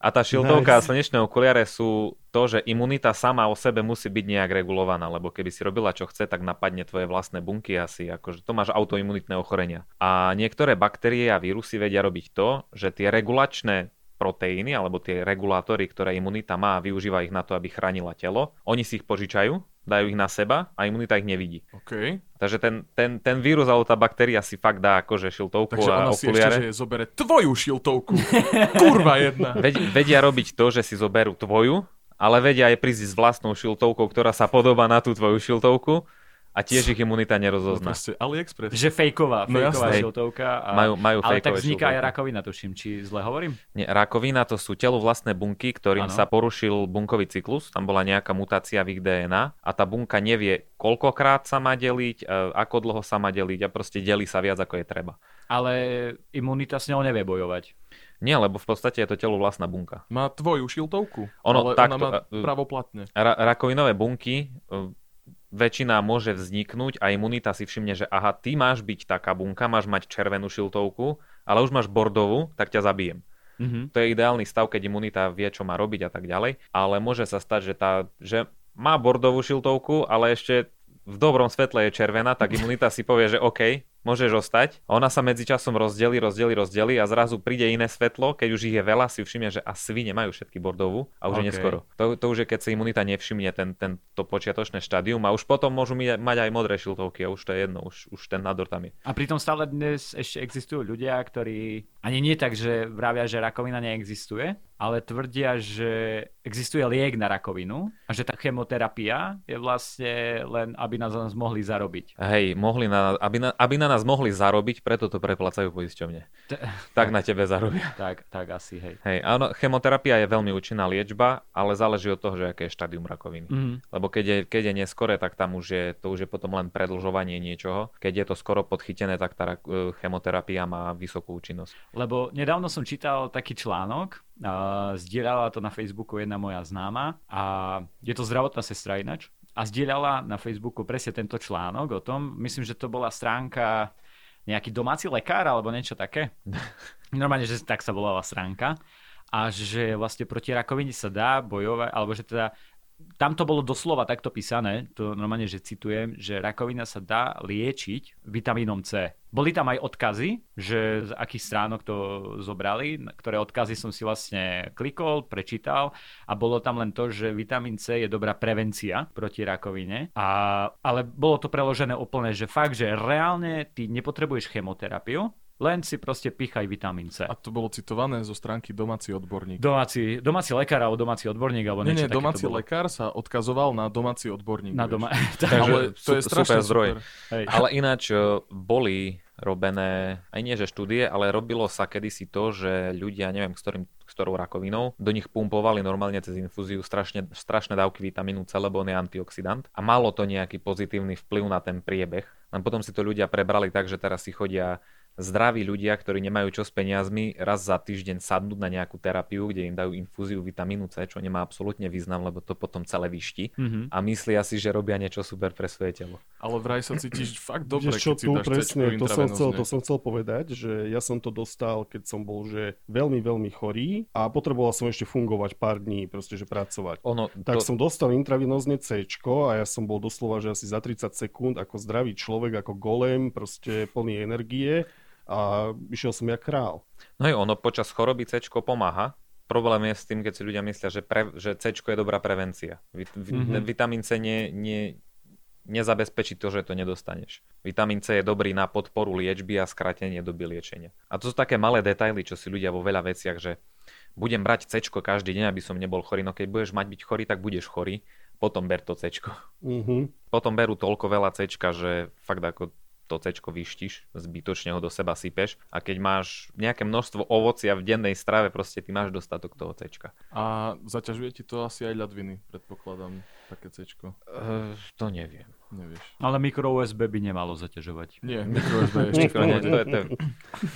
a tá šiltovka Nice. a slnečné okuliare sú to, že imunita sama o sebe musí byť nejak regulovaná, lebo keby si robila čo chce, tak napadne tvoje vlastné bunky asi, akože to máš autoimunitné ochorenia. A niektoré baktérie a vírusy vedia robiť to, že tie regulačné proteíny alebo tie regulátory, ktoré imunita má a využíva ich na to, aby chránila telo, oni si ich požičajú, dajú ich na seba a imunita ich nevidí. OK. Takže ten, ten, ten vírus alebo tá baktéria si fakt dá akože šiltovku Takže a ona si ešte, okuliare. že zobere tvoju šiltovku. <laughs> Kurva jedna. Ved, vedia robiť to, že si zoberú tvoju, ale vedia aj prísť s vlastnou šiltovkou, ktorá sa podobá na tú tvoju šiltovku a tiež ich imunita No, nerozozná. proste AliExpress. Že fejková, No fejková jasné. šiltovka. A... Majú, majú ale tak vzniká aj šiltovky. rakovina, tuším, či zle hovorím? Nie, rakovina to sú telu vlastné bunky, ktorým Áno. sa porušil bunkový cyklus, tam bola nejaká mutácia v ich DNA a tá bunka nevie, koľkokrát sa má deliť, e, ako dlho sa má deliť a proste delí sa viac ako je treba. Ale imunita s ňou nevie bojovať. Nie, lebo v podstate je to telu vlastná bunka. Má tvoju šiltovku, Ono ale takto, ona má e, pravoplatne. Ra- rakovinové bunky e, väčšina môže vzniknúť a imunita si všimne, že aha, ty máš byť taká bunka, máš mať červenú šiltovku, ale už máš bordovú, tak ťa zabijem. Mhm. To je ideálny stav, keď imunita vie, čo má robiť a tak ďalej, ale môže sa stať, že, tá, že má bordovú šiltovku, ale ešte v dobrom svetle je červená, tak imunita si povie, že OK, môžeš ostať. Ona sa medzičasom rozdelí, rozdelí, rozdelí a zrazu príde iné svetlo, keď už ich je veľa, si všimne, že a svine majú všetky bordovú a už je OK. neskoro. To, to už je, keď si imunita nevšimne ten, ten, to počiatočné štádium a už potom môžu mať aj modré šiltovky a už to je jedno, už, už ten nádor tam je. A pritom stále dnes ešte existujú ľudia, ktorí ani nie tak, že vravia, že rakovina neexistuje, ale tvrdia, že existuje liek na rakovinu a že tá chemoterapia je vlastne len, aby nás mohli zarobiť. Hej, mohli na, aby, na, aby na nás mohli zarobiť, preto to preplacajú poisťovne. T- Tak na tebe zarobia. tak, tak asi, hej. Hej, áno, chemoterapia je veľmi účinná liečba, ale záleží od toho, že aké je štádium rakoviny. Mhm. Lebo keď je, keď je neskore, tak tam už je, to už je potom len predlžovanie niečoho. Keď je to skoro podchytené, tak tá e, chemoterapia má vysokú účinnosť. Lebo nedávno som čítal taký článok, a zdieľala to na Facebooku jedna moja známa a je to zdravotná sestra ináč a zdieľala na Facebooku presne tento článok o tom, myslím, že to bola stránka nejaký domáci lekár alebo niečo také. <laughs> Normálne, že tak sa volala stránka. A že vlastne proti rakovine sa dá bojovať, alebo že teda tam to bolo doslova takto písané, to normálne, že citujem, že rakovina sa dá liečiť vitamínom C. Boli tam aj odkazy, že z akých stránok to zobrali, ktoré odkazy som si vlastne klikol, prečítal a bolo tam len to, že vitamín C je dobrá prevencia proti rakovine. A, ale bolo to preložené úplne, že fakt, že reálne ty nepotrebuješ chemoterapiu, len si proste pichaj vitamín C. A to bolo citované zo stránky domáci odborník. Domáci, domáci lekár alebo domáci odborník alebo Nie, niečo nie, také domáci lekár sa odkazoval na domáci odborník. Na doma... <laughs> Ale to je strašne super zdroj. super. Hej. Ale ináč e, boli robené, aj nie že štúdie, ale robilo sa kedysi to, že ľudia, neviem s, ktorým, s ktorou rakovinou, do nich pumpovali normálne cez infúziu strašne, strašné dávky vitamínu C, lebo on je antioxidant a malo to nejaký pozitívny vplyv na ten priebeh. Len potom si to ľudia prebrali tak, že teraz si chodia zdraví ľudia, ktorí nemajú čo s peniazmi, raz za týždeň sadnúť na nejakú terapiu, kde im dajú infúziu vitamínu C, čo nemá absolútne význam, lebo to potom celé vyšti Mhm. a myslia si, že robia niečo super pre svoje telo. Ale vraj sa cítiš fakt dobre, čo, keď si tu dáš presne, to som, chcel, to som chcel povedať, že ja som to dostal, keď som bol že veľmi, veľmi chorý a potreboval som ešte fungovať pár dní, proste, že pracovať. Ono, Tak to, som dostal intravenózne C a ja som bol doslova, že asi za 30 sekúnd ako zdravý človek, ako golem, proste plný energie a išiel som jak král. No je ono počas choroby C pomáha. Problém je s tým, keď si ľudia myslia, že, pre, že C je dobrá prevencia. Vit, mm-hmm. Mhm. Vitamín C nie, nie, nezabezpečí to, že to nedostaneš. Vitamín C je dobrý na podporu liečby a skrátenie doby liečenia. A to sú také malé detaily, čo si ľudia vo veľa veciach, že budem brať C každý deň, aby som nebol chorý. No keď budeš mať byť chorý, tak budeš chorý. Potom ber to C. Uh-huh. Potom berú toľko veľa C, že fakt ako to C vyštiš, zbytočne ho do seba sypeš a keď máš nejaké množstvo ovocia v dennej strave, proste ty máš dostatok toho C. A zaťažuje ti to asi aj ľadviny, predpokladám, také cečko. Uh, to neviem. Nevieš. Ale mikro USB by nemalo zaťažovať. Nie, micro USB je <laughs> ešte To, nie, to je, to je,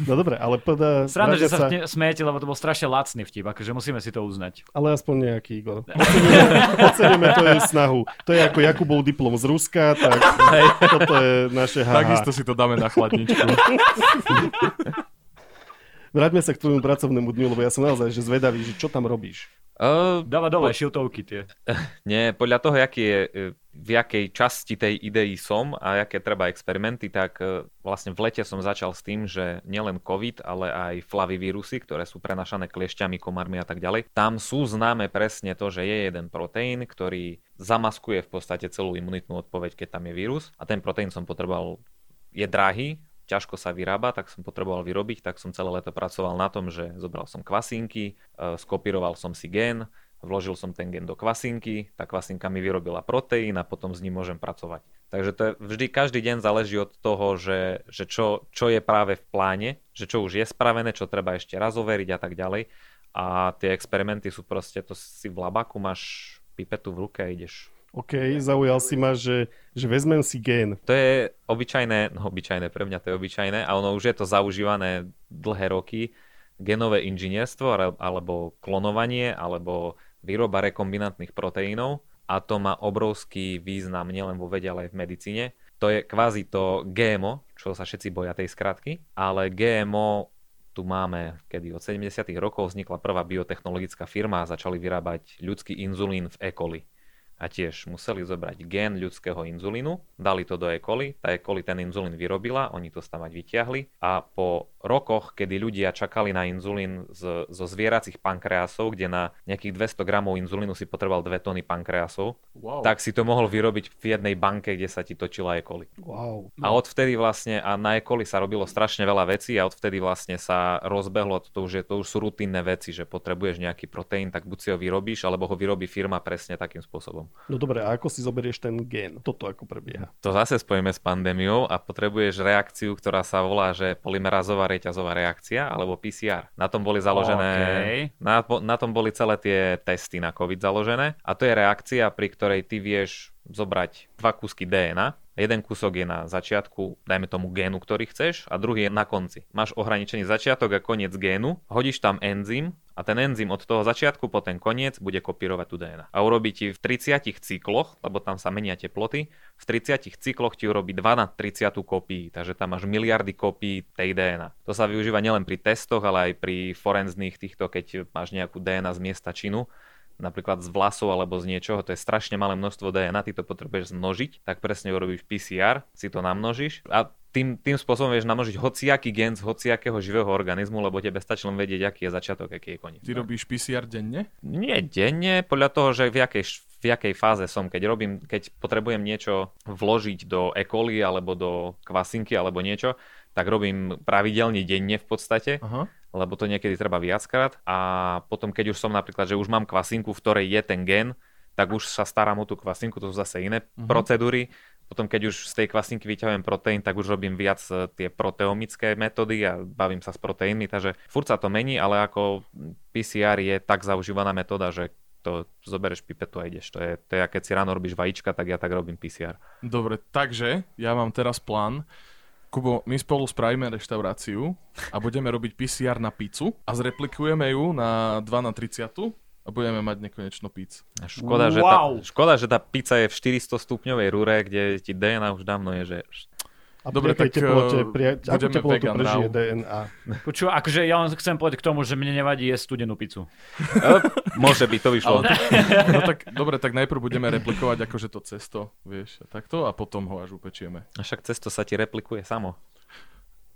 No dobre, ale povedá... Sranda, že sa, sa... smejete, lebo to bol strašne lacný vtip, akože musíme si to uznať. Ale aspoň nejaký, Igor. Oceníme, <laughs> oceníme tvoju snahu. To je ako Jakubov diplom z Ruska, tak toto je naše haha. Takisto si to dáme na chladničku. <laughs> Vráťme sa k tvojmu pracovnému dňu, lebo ja som naozaj že zvedavý, že čo tam robíš. uh, Dáva dole šiltovky tie. <laughs> nie, podľa toho, aký je, e, v jakej časti tej idei som a aké treba experimenty, tak e, vlastne v lete som začal s tým, že nielen COVID, ale aj flavivírusy, ktoré sú prenašané kliešťami, komármi a tak ďalej, tam sú známe presne to, že je jeden proteín, ktorý zamaskuje v podstate celú imunitnú odpoveď, keď tam je vírus a ten proteín som potreboval, je drahý, ťažko sa vyrába, tak som potreboval vyrobiť, tak som celé leto pracoval na tom, že zobral som kvasinky, e, skopíroval som si gén, vložil som ten gen do kvasinky, tá kvasinka mi vyrobila proteín a potom s ním môžem pracovať. Takže to je vždy, každý deň záleží od toho, že, že čo, čo je práve v pláne, že čo už je spravené, čo treba ešte raz overiť a tak ďalej. A tie experimenty sú proste, to si v labaku máš pipetu v ruke a ideš OK, zaujal si ma, že, že vezmem si gén. To je obyčajné, no obyčajné, pre mňa to je obyčajné a ono už je to zaužívané dlhé roky, genové inžinierstvo ale- alebo klonovanie alebo výroba rekombinantných proteínov a to má obrovský význam nielen vo vede, ale aj v medicíne. To je kvázi to GMO, čo sa všetci boja tej skratky, ale GMO tu máme, kedy od 70. rokov vznikla prvá biotechnologická firma a začali vyrábať ľudský inzulín v E. coli a tiež museli zobrať gen ľudského inzulínu, dali to do E. coli, tá E. coli ten inzulín vyrobila, oni to stamať vyťahli a po rokoch, kedy ľudia čakali na inzulín z, zo zvieracích pankreasov, kde na nejakých 200 gramov inzulínu si potreboval 2 tony pankreasov, Wow. tak si to mohol vyrobiť v jednej banke, kde sa ti točila E. coli. Wow. A odvtedy vlastne, a na E. coli sa robilo strašne veľa vecí a odvtedy vlastne sa rozbehlo, to už, je, to už sú rutinné veci, že potrebuješ nejaký proteín, tak buď si ho vyrobíš, alebo ho vyrobí firma presne takým spôsobom. No dobre, a ako si zoberieš ten gén? Toto ako prebieha? To zase spojíme s pandémiou a potrebuješ reakciu, ktorá sa volá, že polymerazová reťazová reakcia alebo PCR. Na tom boli založené, Okej. na, na tom boli celé tie testy na COVID založené a to je reakcia, pri ktorej ty vieš zobrať dva kúsky DNA, Jeden kúsok je na začiatku, dajme tomu génu, ktorý chceš, a druhý je na konci. Máš ohraničený začiatok a koniec génu, hodíš tam enzym a ten enzym od toho začiatku po ten koniec bude kopírovať tú DNA. A urobí ti v 30 cykloch, lebo tam sa menia teploty, v 30 cykloch ti urobí 2 na 30 kopií, takže tam máš miliardy kopií tej DNA. To sa využíva nielen pri testoch, ale aj pri forenzných týchto, keď máš nejakú DNA z miesta činu, napríklad z vlasov alebo z niečoho, to je strašne malé množstvo DNA, ty to potrebuješ zmnožiť, tak presne urobíš PCR, si to namnožíš a tým, tým spôsobom vieš namnožiť hociaký gen z hociakého živého organizmu, lebo tebe stačí len vedieť, aký je začiatok, aký je koniec. Ty robíš PCR denne? Nie denne, podľa toho, že v jakej, v jakej fáze som. Keď robím, keď potrebujem niečo vložiť do E. coli alebo do kvasinky alebo niečo, tak robím pravidelne denne v podstate. Aha. Lebo to niekedy treba viackrát a potom keď už som napríklad, že už mám kvasinku, v ktorej je ten gen, tak už sa starám o tú kvasinku, to sú zase iné Mhm. procedúry. Potom keď už z tej kvasinky vyťahujem proteín, tak už robím viac e, tie proteomické metódy a bavím sa s proteínmi, takže furt sa to mení, ale ako PCR je tak zaužívaná metóda, že to zobereš pipetu a ideš. To je, to je, keď si ráno robíš vajíčka, tak ja tak robím PCR. Dobre, takže ja mám teraz plán. Kubo, my spolu spravíme reštauráciu a budeme robiť PCR na pizzu a zreplikujeme ju na 2 na 30 a budeme mať nekonečno pizz. A Škoda, že Wow. tá, škoda, že tá pizza je v 400 stupňovej rúre, kde ti DNA už dávno je, že A Dobre, tak, teplote, eh, pri, akú budeme teplotu prežije now. DNA? Počuj, akože ja len chcem povedať k tomu, že mne nevadí jesť studenú pizzu. E, môže byť, to vyšlo. Ale, no tak, dobre, tak najprv budeme replikovať akože to cesto, vieš, a takto a potom ho až upečieme. A však cesto sa ti replikuje samo.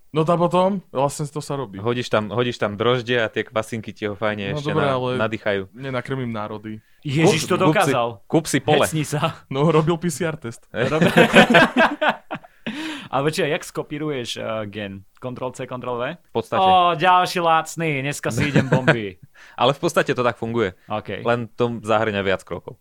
No a potom, vlastne to sa robí. Hodíš tam, hodíš tam droždie a tie kvasinky ti ho fajne No ešte dobre, na, ale- nadýchajú. Nenakrmím národy. Ježiš to Kúp- kúp si- dokázal. Kúp si pole. Hecni sa. No, robil PCR test. <laughs> Ale počkaj, jak skopíruješ uh, gen? Ctrl-C, Ctrl-V? V podstate. Ó, ďalší lácný, dneska si idem bomby. <laughs> Ale v podstate to tak funguje. OK. Len to zahrňa viac krokov.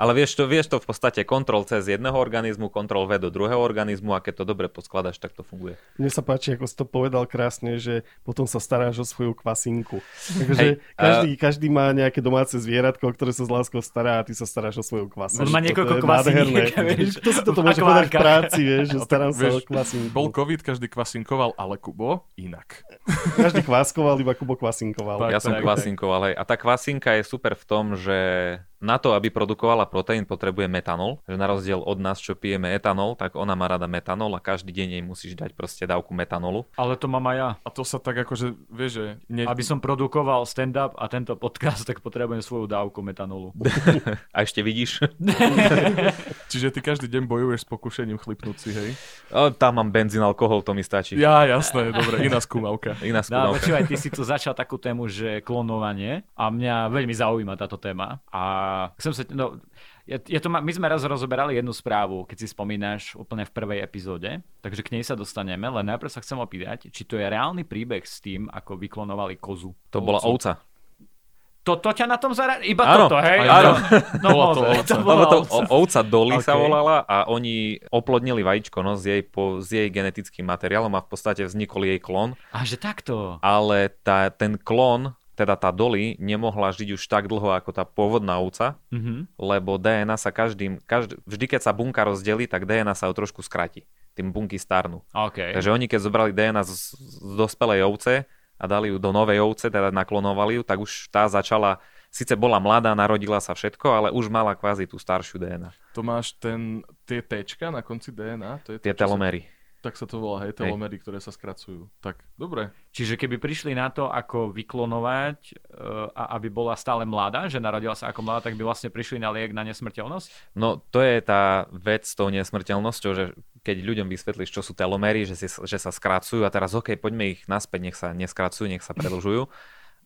Ale vieš to, vieš to v podstate kontrol z jedného organizmu, kontrol V do druhého organizmu a keď to dobre poskladaš, tak to funguje. Mne sa páči, ako si to povedal krásne, že potom sa staráš o svoju kvasinku. Takže a- každý, každý má nejaké domáce zvieratko, ktoré sa s láskou stará a ty sa staráš o svoju kvasinku. On má niekoľko kvasiniek, <laughs> Kto si toto môže povedať v práci, vieš, že <laughs> starám sa o kvasinku. Bol COVID, každý kvasinkoval, ale Kubo inak. <laughs> Každý kváskoval, iba Kubo kvasinkoval. Tak, ja som tak, kvasinkoval, hej. A tá kvasinka je super v tom, že na to, aby produkovala proteín, potrebuje metanol. Že na rozdiel od nás, čo pijeme etanol, tak ona má rada metanol a každý deň jej musíš dať proste dávku metanolu. Ale to mám aj ja. A to sa tak akože, vieš, že... Ne... Aby som produkoval stand-up a tento podcast, tak potrebujem svoju dávku metanolu. <laughs> A ešte vidíš, <laughs> Čiže ty každý deň bojuješ s pokušením chlipnúť si, hej? o, tam mám benzín, alkohol, to mi stačí. Ja, jasné, dobre, iná skúmavka. <laughs> Iná No, skúmavka. počúvaj, ty si tu začal takú tému, že klonovanie a mňa veľmi zaujíma táto téma a chcem sa, no, ja, ja to ma, my sme raz rozoberali jednu správu, keď si spomínaš úplne v prvej epizóde, takže k nej sa dostaneme, len najprv sa chcem opýtať, či to je reálny príbeh s tým, ako vyklonovali kozu. To bola ovca. To, to ťa na tom zara... Iba Áno, toto, hej? áno. No, Bola to ovca. bola Lebo to ovca. ovca Dolly sa Ok. volala a oni oplodnili vajíčko no, s, jej, po, s jej genetickým materiálom a v podstate vznikol jej klon, A že takto. ale tá, ten klon, teda tá Dolly, nemohla žiť už tak dlho ako tá pôvodná ovca, Mhm. lebo DNA sa každým, každý, vždy keď sa bunka rozdelí, tak DNA sa o trošku skráti. Tým bunky starnú. OK. Takže oni keď zobrali DNA z, z dospelej ovce a dali ju do novej ovce, teda naklonovali ju, tak už tá začala, síce bola mladá, narodila sa všetko, ale už mala kvázi tú staršiu DNA. To máš ten, tie Tčka na konci DNA? To je to, Tie čo sa- telomery. Tak sa to volá, hej, telomery, ktoré sa skracujú. Tak, dobre. Čiže keby prišli na to, ako vyklonovať uh, a aby bola stále mladá, že narodila sa ako mladá, tak by vlastne prišli na liek na nesmrteľnosť? No to je tá vec s tou nesmrteľnosťou, že keď ľuďom vysvetlíš, čo sú telomery, že, si, že sa skracujú a teraz OK, poďme ich naspäť, nech sa neskracujú, nech sa predlžujú.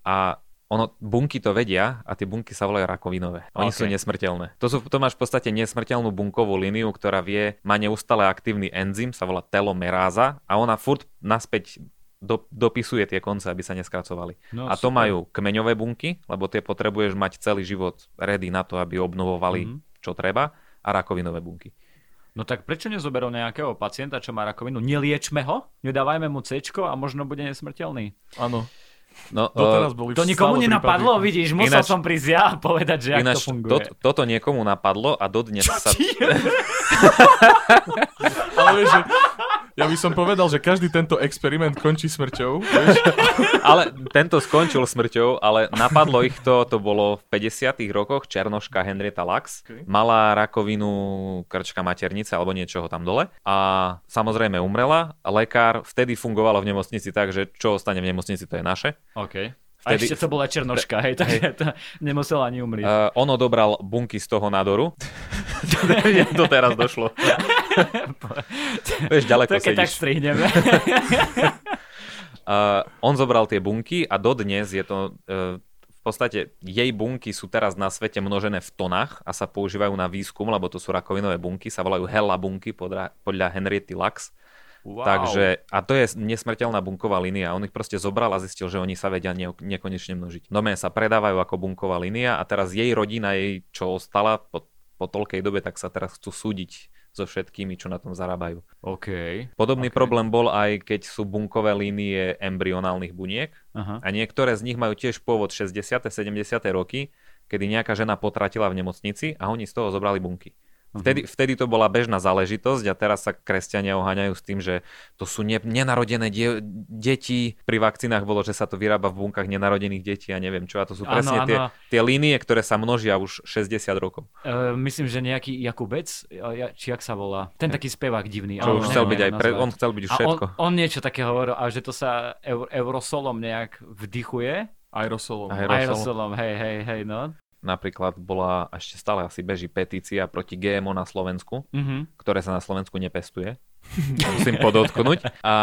A ono, bunky to vedia a tie bunky sa volajú rakovinové. Oni OK. sú nesmrteľné. To, sú, to máš v podstate nesmrteľnú bunkovú líniu, ktorá vie, má neustále aktívny enzym, sa volá telomeráza a ona furt naspäť do, dopisuje tie konce, aby sa neskracovali. No, a to super. majú kmeňové bunky, lebo tie potrebuješ mať celý život ready na to, aby obnovovali, Mhm. čo treba, a rakovinové bunky. No tak prečo nezoberú nejakého pacienta, čo má rakovinu? Neliečme ho? Nedávajme mu C a možno bude nesmrteľný. Áno. No, Doteraz eh, boli To nikomu nenapadlo, prípady. vidíš, musel Ináč- som prísť ja a povedať, že jak Ináč, to funguje. to, toto niekomu napadlo a dodnes sa... Ti- <laughs> Ale vieš, že ja by som povedal, že každý tento experiment končí smrťou. Vieš? <laughs> Ale tento skončil smrťou, ale napadlo ich to, to bolo v 50 rokoch, Černoška Henrietta Lux. Okay. Mala rakovinu krčka maternice alebo niečoho tam dole a samozrejme umrela. Lekár vtedy fungovalo v nemocnici tak, že čo ostane v nemocnici, to je naše. OK. A Vtedy- ešte to bola černoška, hej, takže to nemusela ani umrieť. Uh, on odobral bunky z toho nádoru. <laughs> to teraz došlo. <laughs> Vieš, ďaleko to keď tak sedíš. strihneme. <laughs> Uh, on zobral tie bunky a dodnes je to... Uh, v podstate jej bunky sú teraz na svete množené v tonách a sa používajú na výskum, lebo to sú rakovinové bunky, sa volajú Hella bunky podľa, podľa Henriety Lux. Wow. Takže, a to je nesmrteľná bunková línia. On ich proste zobral a zistil, že oni sa vedia ne, nekonečne množiť. Domé sa predávajú ako bunková línia a teraz jej rodina, jej čo ostala po, po toľkej dobe, tak sa teraz chcú súdiť so všetkými, čo na tom zarábajú. OK. Podobný Ok. problém bol aj keď sú bunkové línie embryonálnych buniek Aha. a niektoré z nich majú tiež pôvod 60. 70. roky, kedy nejaká žena potratila v nemocnici a oni z toho zobrali bunky. Vtedy, vtedy to bola bežná záležitosť a teraz sa kresťania oháňajú s tým, že to sú ne, nenarodené die, deti. Pri vakcínach bolo, že sa to vyrába v bunkách nenarodených detí a neviem čo. A to sú presne tie, áno. tie línie, ktoré sa množia už 60 rokov. Uh, myslím, že nejaký Jakubec, ja- či jak sa volá, ten taký spevák divný. Čo už chcel byť aj pre, on chcel byť už A on, všetko. on niečo také hovoril, a že to sa eur, eurosolom nejak vdychuje. Aerosolom. Aerosol. Aerosolom, hej, hej, hej, no. Napríklad bola, ešte stále asi beží petícia proti GMO na Slovensku, Mhm. ktoré sa na Slovensku nepestuje. Musím podotknúť. A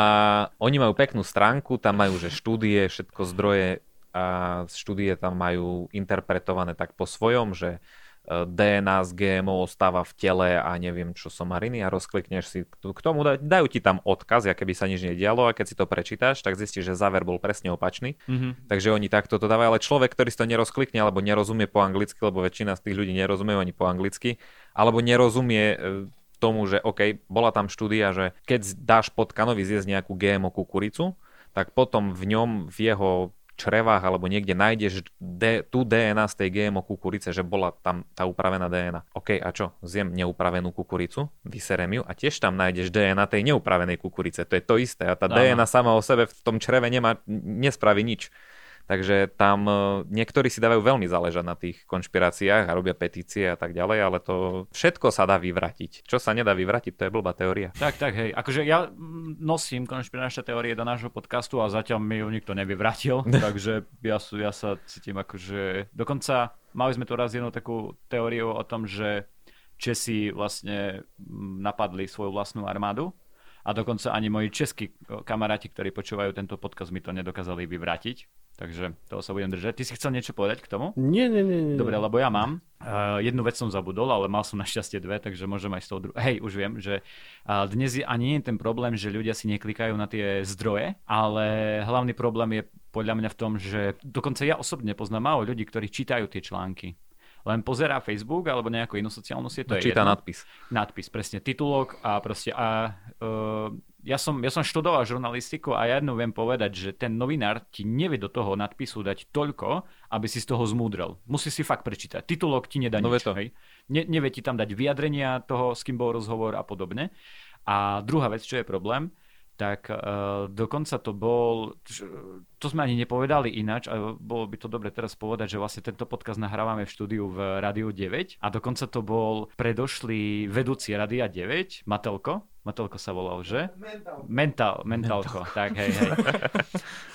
oni majú peknú stránku, tam majú že štúdie, všetko zdroje a štúdie tam majú interpretované tak po svojom, že DNA z GMO ostáva v tele a neviem čo somariny a rozklikneš si k tomu, daj- dajú ti tam odkaz, aké by sa nič nedialo a keď si to prečítaš, tak zistíš, že záver bol presne opačný. Mhm. Takže oni takto to dávajú, ale človek, ktorý si to nerozklikne alebo nerozumie po anglicky, lebo väčšina z tých ľudí nerozumie ani po anglicky, alebo nerozumie e, tomu, že OK, bola tam štúdia, že keď dáš potkanovi zjesť nejakú GMO kukuricu, tak potom v ňom, v jeho črevách alebo niekde nájdeš D, tú DNA z tej GMO kukurice, že bola tam tá upravená DNA. OK, a čo? Zjem neupravenú kukuricu, vyserem ju a tiež tam nájdeš DNA tej neupravenej kukurice. To je to isté. A tá Áno. DNA sama o sebe v tom čreve nemá, nespraví nič. Takže tam e, niektorí si dávajú veľmi záležať na tých konšpiráciách a robia petície a tak ďalej, ale to všetko sa dá vyvratiť. Čo sa nedá vyvratiť, to je blbá teória. Tak, tak, hej. Akože ja nosím konšpiračné teórie do nášho podcastu a zatiaľ mi ju nikto nevyvratil, <laughs> takže ja, ja sa cítim akože... Dokonca mali sme tu raz jednu takú teóriu o tom, že Česi vlastne mm, napadli svoju vlastnú armádu a dokonca ani moji českí o, kamaráti, ktorí počúvajú tento podcast, mi to nedokázali vyvrátiť. Takže toho sa budem držať. Ty si chcel niečo povedať k tomu? Nie, nie, nie. nie. Dobre, lebo ja mám. Uh, jednu vec som zabudol, ale mal som našťastie dve, takže môžem aj z toho dru- Hej, už viem, že uh, dnes je, ani nie je ten problém, že ľudia si neklikajú na tie zdroje, ale hlavný problém je podľa mňa v tom, že dokonca ja osobne poznám málo ľudí, ktorí čítajú tie články. Len pozerá Facebook alebo nejakú inú sociálnu sieť, to je Číta jedno nadpis. nadpis, presne titulok a proste a ja som, ja som študoval žurnalistiku a ja jednu viem povedať, že ten novinár ti nevie do toho nadpisu dať toľko, aby si z toho zmúdrel. Musí si fakt prečítať. Titulok ti nedá No nič. to. Hej? Ne, nevie ti tam dať vyjadrenia toho, s kým bol rozhovor a podobne. A druhá vec, čo je problém, tak uh, dokonca to bol, to sme ani nepovedali ináč, a bolo by to dobre teraz povedať, že vlastne tento podcast nahrávame v štúdiu v Rádiu 9 a dokonca to bol predošlý vedúci Rádia 9, Matelko, Matelko sa volal, že? Mental. Mental, Mentalko, tak hej, hej.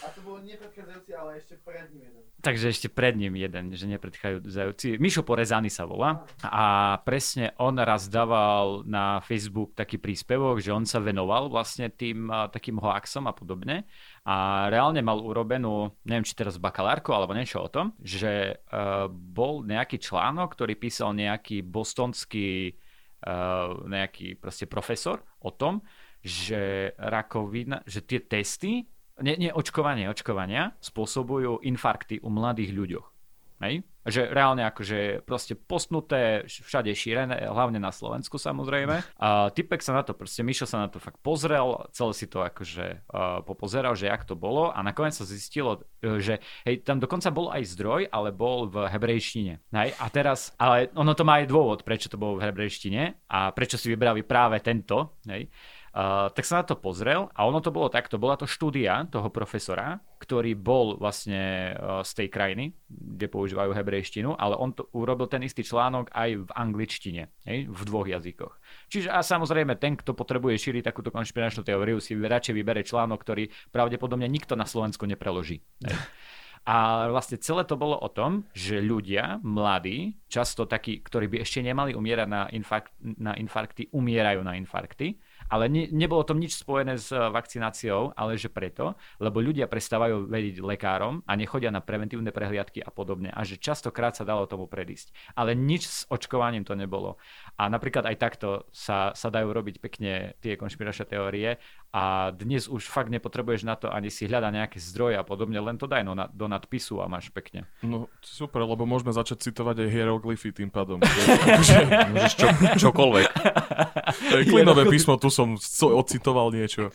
A to bol nepredchádzajúci, ale ešte pred ním jeden. Takže ešte pred ním jeden, že nepredchádzajúci. Mišo Porezaný sa volá. A presne on raz dával na Facebook taký príspevok, že on sa venoval vlastne tým takým hoaxom a podobne. A reálne mal urobenú, neviem či teraz bakalárku alebo niečo o tom, že uh, bol nejaký článok, ktorý písal nejaký bostonský nejaký proste profesor o tom, že rakovina, že tie testy nie, nie, očkovanie, očkovania spôsobujú infarkty u mladých ľuďoch. Hej? Že reálne akože proste postnuté, všade šírené, hlavne na Slovensku samozrejme. A typek sa na to, proste Mišo sa na to fakt pozrel, celé si to akože uh, popozeral, že jak to bolo a nakoniec sa zistilo, e, že hej, tam dokonca bol aj zdroj, ale bol v hebrejštine. Hej? A teraz, ale ono to má aj dôvod, prečo to bolo v hebrejštine a prečo si vybrali práve tento. Hej? Tak sa na to pozrel a ono to bolo takto, bola to štúdia toho profesora, ktorý bol vlastne uh, z tej krajiny, kde používajú hebrejštinu, ale on to urobil ten istý článok aj v angličtine, hej, v dvoch jazykoch. Čiže a samozrejme ten, kto potrebuje šíriť takúto konšpiračnú teóriu, si radšej vybere článok, ktorý pravdepodobne nikto na Slovensku nepreloží. Hej. A vlastne celé to bolo o tom, že ľudia, mladí, často takí, ktorí by ešte nemali umierať na, infarkt, na infarkty, umierajú na infarkty ale ne, nebolo to nič spojené s eh, vakcináciou, ale že preto, lebo ľudia prestávajú veriť lekárom a nechodia na preventívne prehliadky a podobne a že častokrát sa dalo tomu predísť. Ale nič s očkovaním to nebolo. A napríklad aj takto sa, sa dajú robiť pekne tie konšpiračné teórie a dnes už fakt nepotrebuješ na to ani si hľadať nejaké zdroje a podobne, len to daj no, na, do nadpisu a máš pekne. No super, lebo môžeme začať citovať aj hieroglyfy tým pádom. <laughs> Môžeš čo, čokoľvek. To je klinové písmo, tu som ocitoval niečo.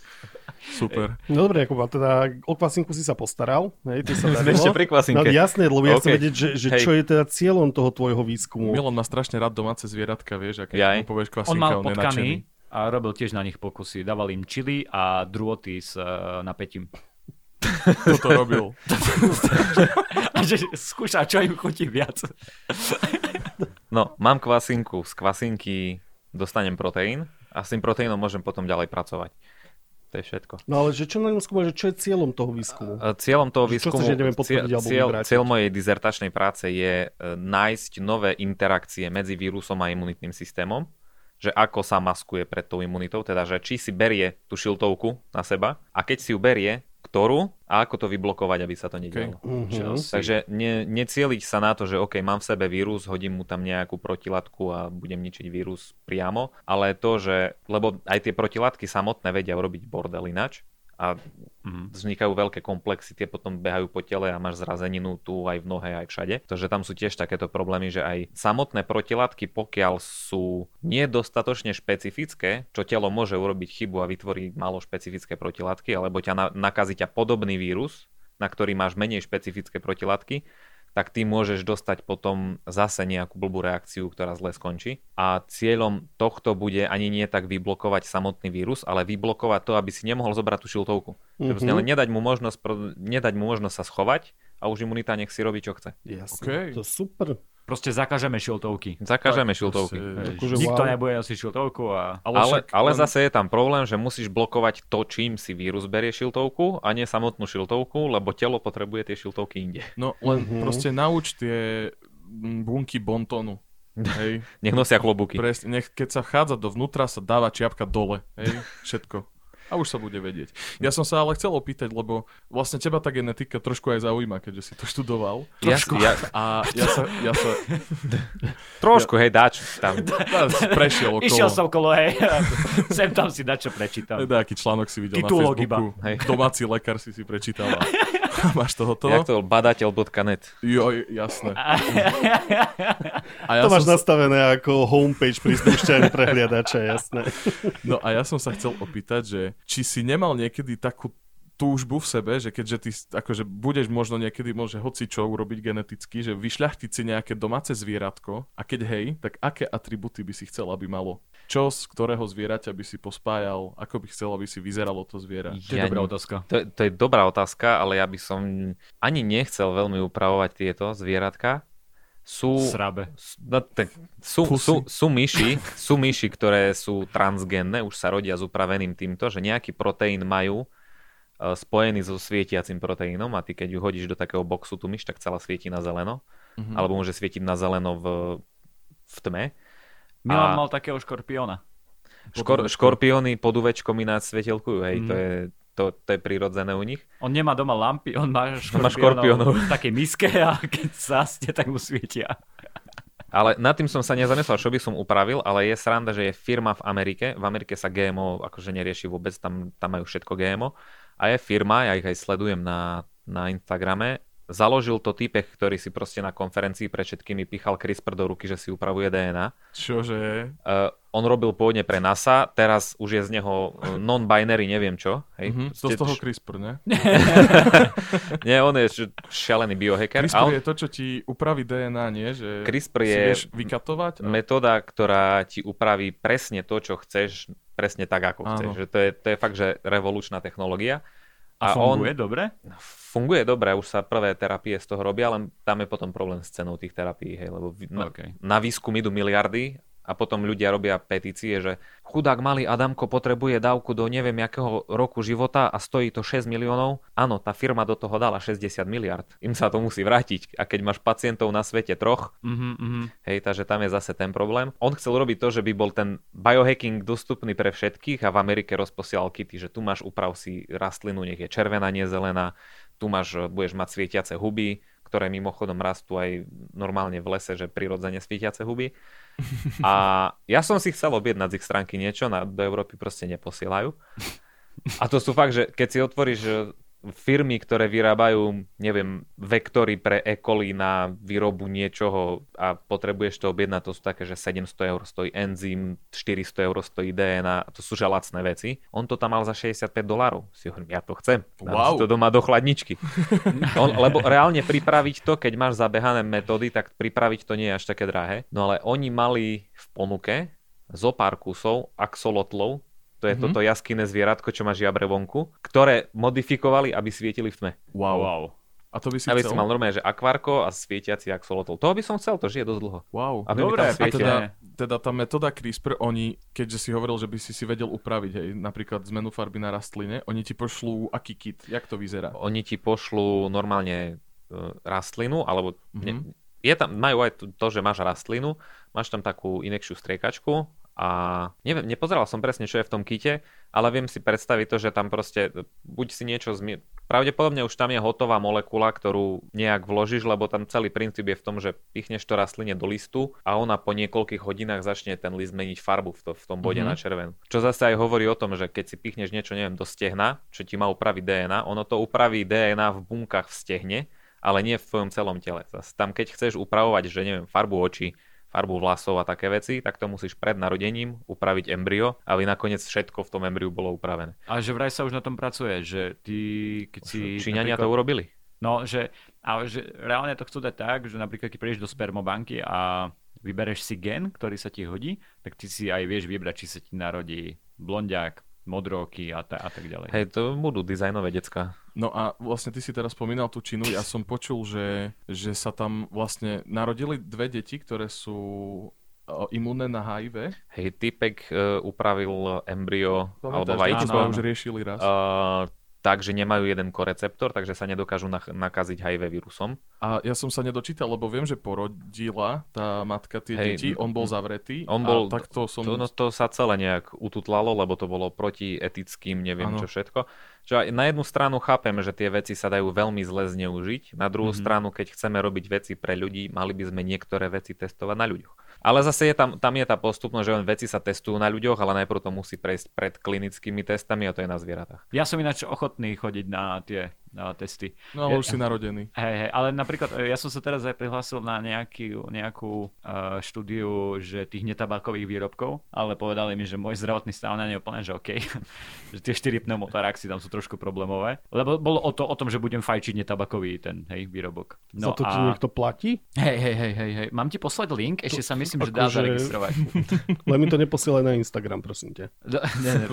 Super. No dobre, Jakub, a teda o kvasinku si sa postaral. Hej, ty sa <laughs> Sme ešte pri No kvasinke. jasné, lebo ja chcem OK. vedieť, že, že Hej. čo je teda cieľom toho tvojho výskumu. Milan má strašne rád domáce zvieratka, vieš, a keď mu povieš On kvasinka, mal on, je nadšený. potkany a robil tiež na nich pokusy. Dával im čili a druhoty s uh, napätím. <laughs> Toto robil. <laughs> A že skúša, čo im chutí viac. No, mám kvasinku, z kvasinky dostanem proteín a s tým proteínom môžem potom ďalej pracovať. To je všetko. No ale že čo na ňom skúma, že čo je cieľom toho výskumu? E, Cieľom toho Čo chceš, výskumu, neviem alebo cieľ, vyvrátiť? cieľ mojej dizertačnej práce je e, nájsť nové interakcie medzi vírusom a imunitným systémom, že ako sa maskuje pred tou imunitou, teda že či si berie tú šiltovku na seba a keď si ju berie, ktorú a ako to vyblokovať, aby sa to nedialo. Mhm. Takže ne, necieliť sa na to, že OK, mám v sebe vírus, hodím mu tam nejakú protilátku a budem ničiť vírus priamo, ale to, že, lebo aj tie protilátky samotné vedia urobiť bordel inač a Mhm. vznikajú veľké komplexy, tie potom behajú po tele a máš zrazeninu tu aj v nohe, aj všade. Takže tam sú tiež takéto problémy, že aj samotné protilátky, pokiaľ sú nedostatočne špecifické, čo telo môže urobiť chybu a vytvorí málo špecifické protilátky, alebo ťa na, nakazí ťa podobný vírus, na ktorý máš menej špecifické protilátky, tak ty môžeš dostať potom zase nejakú blbú reakciu, ktorá zle skončí. A cieľom tohto bude ani nie tak vyblokovať samotný vírus, ale vyblokovať to, aby si nemohol zobrať tú šiltovku. Mm-hmm. Len nedať mu, možnosť, nedať mu možnosť sa schovať a už imunita nech si robí, čo chce. Jasné, Okej. to super. Proste zakažeme šiltovky. Zakážeme Tak, šiltovky. proste- Akože Nikto wow. nebude nosiť šiltovku a... Ale, však ale len- zase je tam problém, že musíš blokovať to, čím si vírus berie šiltovku a nie samotnú šiltovku, lebo telo potrebuje tie šiltovky inde. No len Mhm. proste nauč tie bunky bontonu. Hej, <laughs> Nech nosia klobúky. presne, nech keď sa vchádza dovnútra, sa dáva čiapka dole. Hej, všetko. A už sa bude vedieť. Ja som sa ale chcel opýtať, lebo vlastne teba tá genetika trošku aj zaujíma, keďže si to študoval. Ja, ja, A ja sa, ja sa trošku, hej, dáč tam. <laughs> ja prešiel okolo. Išiel som okolo, hej. <laughs> Sem tam si dačo prečítam. Nejaký článok si videl Titulok na Facebooku. Hej. Domáci lekár si si prečítal. A <laughs> <laughs> máš to hotovo? Jak to bol badateľ.net. Jo, jasné. <laughs> A ja to máš som, nastavené ako homepage pri spúšťaní prehliadača, jasné. No a ja som sa chcel opýtať, že či si nemal niekedy takú túžbu v sebe, že keďže ty akože budeš možno niekedy môže hoci čo urobiť geneticky, že vyšľachtiť si nejaké domáce zvieratko a keď hej, tak aké atributy by si chcel, aby malo? Čo z ktorého zvieraťa by si pospájal? Ako by chcel, aby si vyzeralo to zviera? To je Ja dobrá otázka. To, je- to je dobrá otázka, ale ja by som ani nechcel veľmi upravovať tieto zvieratka. Sú, Srabe. s- no, te, sú, Pusy. sú, sú, myši, sú myši, ktoré sú transgénne, už sa rodia s upraveným týmto, že nejaký proteín majú spojený so svietiacim proteínom a ty keď ju hodíš do takého boxu tú myš, tak celá svieti na zeleno. Mhm. Alebo môže svietiť na zeleno v, v tme. Milan A- mal takého škorpióna. Škor, škorpióny pod uvečkom ináč svietelkujú, hej, Mhm. to, je, to, to je prirodzené u nich. On nemá doma lampy, on má <laughs> On má škorpiónov, škorpiónov. v takej miske a keď zasne, tak mu svietia. <laughs> Ale nad tým som sa nezamyslel, čo by som upravil, ale je sranda, že je firma v Amerike. V Amerike sa GMO akože nerieši vôbec, tam, tam majú všetko GMO. A je firma, ja ich aj sledujem na, na Instagrame, založil to typek, ktorý si proste na konferencii pre všetkými pichal CRISPR do ruky, že si upravuje DNA. Čože? Uh, on robil pôvodne pre NASA, teraz už je z neho uh, non-binary, neviem čo. Hej? Mhm, to z toho CRISPR, ne? <laughs> Nie, on je š- šialený biohacker. CRISPR on, je to, čo ti upraví DNA, nie? Že CRISPR je vieš vykatovať? Metóda, ktorá ti upraví presne to, čo chceš, presne tak, ako Áno. chceš. Že to, je, to je fakt, že revolučná technológia. A funguje dobre? Funguje dobre, už sa prvé terapie z toho robia, ale tam je potom problém s cenou tých terapií, hej, lebo na, OK. na výskum idú miliardy a potom ľudia robia petície, že chudák malý Adamko potrebuje dávku do neviem jakého roku života a stojí to 6 miliónov. Áno, tá firma do toho dala 60 miliard. Im sa to musí vrátiť. A keď máš pacientov na svete troch, Mhm, mhm. Hej, takže tam je zase ten problém. On chcel robiť to, že by bol ten biohacking dostupný pre všetkých a v Amerike rozposielal kity, že tu máš uprav si rastlinu, nech je červená, nie zelená, tu máš, budeš mať svietiace huby, ktoré mimochodom rastú aj normálne v lese, že prirodzene svietiace huby. <laughs> A ja som si chcel objednať z ich stránky niečo, na, do Európy proste neposielajú. A to sú fakt, že keď si otvoríš firmy, ktoré vyrábajú, neviem, vektory pre E. coli na výrobu niečoho a potrebuješ to objednať, to sú také, že 700 eur stojí enzym, 400 eur stojí DNA, to sú že lacné veci. On to tam mal za 65 dolárov. Si hovorím, ja to chcem. Dám Wow. si to doma do chladničky. <laughs> On, lebo reálne pripraviť to, keď máš zabehané metódy, tak pripraviť to nie je až také drahé. No ale oni mali v ponuke zo pár kusov axolotlov, to je Mhm. toto jaskinné zvieratko, čo má žiabre vonku, ktoré modifikovali, aby svietili v tme. Wow. Wow. A to by si Aby chcel? si mal normálne, že akvárko a svietiaci axolotl. Toho by som chcel, to žije dosť dlho. Wow. Aby mi Dobre, tam a A teda, teda tá metóda CRISPR, oni, keďže si hovoril, že by si si vedel upraviť, hej, napríklad zmenu farby na rastline, oni ti pošlú aký kit? Jak to vyzerá? Oni ti pošlú normálne e, rastlinu, alebo Mhm. ne, je tam, majú aj to, to, že máš rastlinu, máš tam takú inekšiu striekačku a neviem, nepozeral som presne, čo je v tom kite, ale viem si predstaviť to, že tam proste e, buď si niečo zmie... Pravdepodobne už tam je hotová molekula, ktorú nejak vložíš, lebo tam celý princíp je v tom, že pichneš to rastline do listu a ona po niekoľkých hodinách začne ten list meniť farbu v, to, v tom bode Mhm. na červenú. Čo zase aj hovorí o tom, že keď si pichneš niečo, neviem, do stehna, čo ti má upraviť DNA, ono to upraví DNA v bunkách v stehne, ale nie v tvojom celom tele. Zas tam keď chceš upravovať, že neviem, farbu očí, farbu vlasov a také veci, tak to musíš pred narodením upraviť embryo, aby nakoniec všetko v tom embryu bolo upravené. Ale že vraj sa už na tom pracuje, že ty, keď si... Číňania to napríklad- urobili. No, že, ale že reálne to chcú dať tak, že napríklad keď prídeš do spermobanky a vybereš si gen, ktorý sa ti hodí, tak ty si aj vieš vybrať, či sa ti narodí blondiak, modroky a, ta, a tak ďalej. Hej, to budú dizajnové decka. No a vlastne ty si teraz spomínal tú Čínu, ja som počul, že, že sa tam vlastne narodili dve deti, ktoré sú o, imúnne na HIV. Hej, typek uh, upravil embryo alebo Pamätáš, to vajíčko. už riešili raz. Uh, takže nemajú jeden koreceptor, takže sa nedokážu nach- nakaziť HIV vírusom. A ja som sa nedočítal, lebo viem, že porodila tá matka tie Hej, deti, on bol zavretý. on bol- a takto som... To, no, to sa celé nejak ututlalo, lebo to bolo proti etickým, neviem Áno. čo všetko. Aj na jednu stranu chápem, že tie veci sa dajú veľmi zle zneužiť, na druhú Mhm. stranu, keď chceme robiť veci pre ľudí, mali by sme niektoré veci testovať na ľuďoch. Ale zase je tam, tam je tá postupnosť, že len veci sa testujú na ľuďoch, ale najprv to musí prejsť pred klinickými testami a to je na zvieratách. Ja som ináč ochotný chodiť na tie na testy. No ale Ja- už si narodený. Hej, hej, ale napríklad e, ja som sa teraz aj prihlásil na nejaký, nejakú uh, štúdiu, že tých netabakových výrobkov, ale povedali mi, že môj zdravotný stav na ne je úplne, že OK, <laughs> že tie štyri pneumotaraxy tam sú trošku problémové, lebo bolo o, to, o tom, že budem fajčiť netabakový ten hej, výrobok. No Za to ti a... niekto platí? Hej, hej, hej, hej, hej, mám ti poslať link? Ešte sa myslím, že dá akože- zaregistrovať. <laughs> Len mi to neposielaj na Instagram, prosím ťa. Do, <laughs> ne, ne,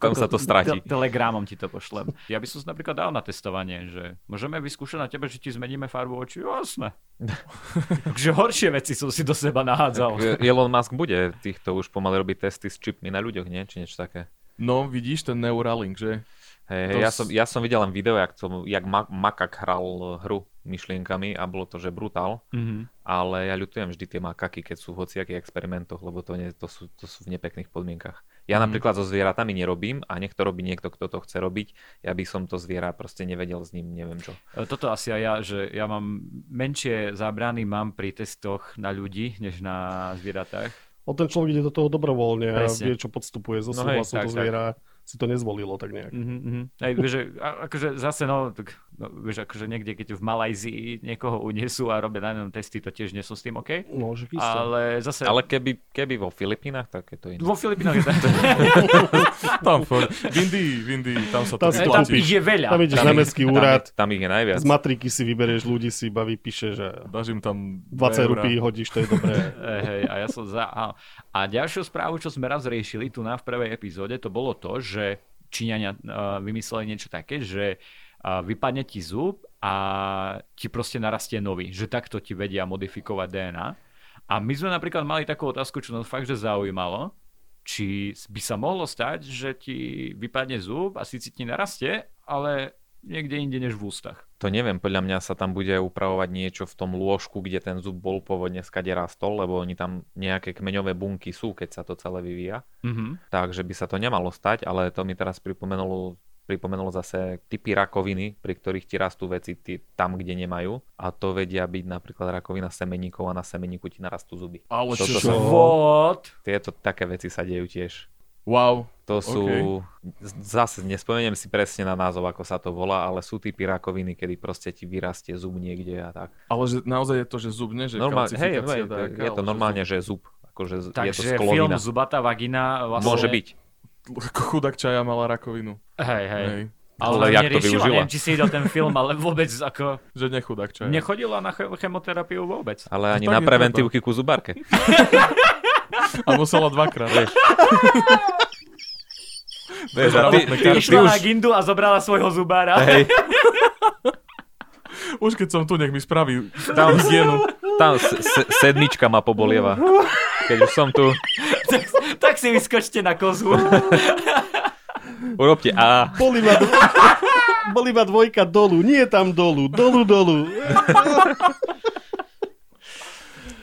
Tam sa to stratí. Te- Telegramom ti to pošlem. Ja by som si napríklad dal na testovanie, že môžeme vyskúšať na tebe, že ti zmeníme farbu očí? Jasné. <laughs> Takže horšie veci som si do seba nahádzal. Elon Musk bude týchto už pomaly robiť testy s čipmi na ľuďoch, nie? Či niečo také. No vidíš ten Neuralink, že? Hej, To ja, som, ja som videl len video, jak, to, jak ma, Makak hral hru myšlienkami a bolo to, že brutál, Mhm. ale ja ľutujem vždy tie makaky, keď sú v hociakých experimentoch, lebo to, nie, to, sú, to sú v nepekných podmienkach. Ja Mhm. napríklad so zvieratami nerobím a nech to robí niekto, kto to chce robiť, ja by som to zviera proste nevedel s ním, neviem čo. E, Toto asi aj ja, že ja mám menšie zábrany mám pri testoch na ľudí, než na zvieratách. O ten človek ide do toho dobrovoľne a Presne. vie, čo podstupuje zo No hej, súhlasu tak, to zviera. Si to nezvolilo tak nejak. Mhm, mhm. Vieš, že, a- akože zase no, tak no, vieš, akože niekde, keď v Malajzii niekoho unesú a robia na ňom testy, to tiež nie som s tým OK. No, že isto. Ale zase... Ale keby, keby vo Filipínach, tak je to iné. Vo Filipínach je to... <laughs> Tam, fakt. v Indii, v Indii, tam sa to Tam to tam vyplatí. ich je veľa. Tam ideš Tam na mestský tam úrad, ich- Tam ich je najviac. z matriky si vyberieš ľudí, si iba vypíše, že Dáš im tam 20 eurá. rupí hodíš, to je dobré. <laughs> Hej, a ja som za... A, a ďalšiu správu, čo sme raz riešili tu na v prvej epizóde, to bolo to, že Číňania uh, vymysleli niečo také, že uh, vypadne ti zub a ti proste narastie nový, že takto ti vedia modifikovať DNA. A my sme napríklad mali takú otázku, čo nás fakt, že zaujímalo, či by sa mohlo stať, že ti vypadne zub a síci ti narastie, ale niekde inde než v ústach. To neviem, podľa mňa sa tam bude upravovať niečo v tom lôžku, kde ten zub bol pôvodne skade rastol, lebo oni tam nejaké kmeňové bunky sú, keď sa to celé vyvíja. Mhm. Takže by sa to nemalo stať, ale to mi teraz pripomenulo, pripomenulo zase typy rakoviny, pri ktorých ti rastú veci ty, tam, kde nemajú. A to vedia byť napríklad rakovina semeníkov a na semeníku ti narastú zuby. Ale čo? sa- What? Tieto také veci sa dejú tiež. Wow. To sú, z- zase nespomeniem si presne na názov, ako sa to volá, ale sú typy rakoviny, kedy proste ti vyrastie zub niekde a tak. Ale že naozaj je to, že zub, nie? Že Normálne, hej, hej, nejaká, je to že normálne, že zub. Akože z- je to Takže film sklovina. Zubatá vagina vlastne... Môže byť. Chudák čaja mala rakovinu. Hej, hej. Hej. Ale Ale jak to využila? neviem, či si videl ten film, ale vôbec ako... Že nechudák čaja. Nechodila na che- chemoterapiu vôbec. Ale ani na preventívky ku zubárke. <laughs> A musela dvakrát. Vieš. <laughs> Vieš, a ty, Zdravotné ty, ty Išla už... na Gindu a zobrala svojho zubára. Hej, <laughs> Už keď som tu, nech mi spraví tam, hygienu. tam s- s- sedmička ma pobolieva. Keď už som tu, tak, si vyskočte na kozu. urobte A. Bol iba, dv- bol iba dvojka dolu, nie tam dolu, dolu, dolu.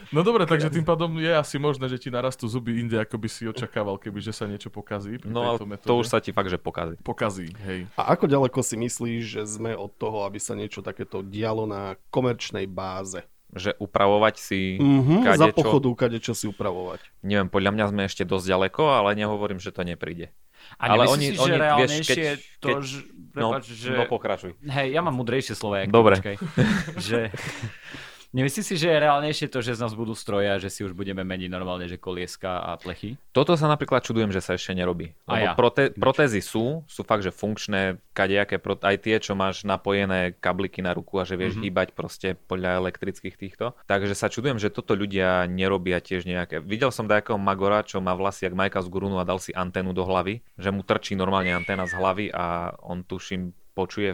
No dobre, takže tým pádom je asi možné, že ti narastú zuby inde, ako by si očakával, keby že sa niečo pokazí. Pri No ale tejto metóde. to už sa ti fakt, že pokazí. Pokazí, hej. A ako ďaleko si myslíš, že sme od toho, aby sa niečo takéto dialo na komerčnej báze? Že upravovať si Mhm, za kadečo, pochodu, kade čo si upravovať. neviem, podľa mňa sme ešte dosť ďaleko, ale nehovorím, že to nepríde. A Ale oni- oni, si, že oni, vieš, reálnejšie keď- je to, keď- že... No, Prepáč, že... no pokračuj. Hej, ja mám mudrejšie slova. Dobre. počkaj. <laughs> že... Nemyslíš si, že je reálnejšie to, že z nás budú stroje a že si už budeme meniť normálne, že kolieska a plechy? Toto sa napríklad čudujem, že sa ešte nerobí. A ja. prote- protézy sú, sú fakt, že funkčné, kadejaké, pro- aj tie, čo máš napojené kabliky na ruku a že vieš Mhm. mm-hmm. hýbať proste podľa elektrických týchto. Takže sa čudujem, že toto ľudia nerobia tiež nejaké. Videl som nejakého magora, čo má vlasy jak Majka z Gurunu a dal si anténu do hlavy, že mu trčí normálne anténa z hlavy a on tuším počuje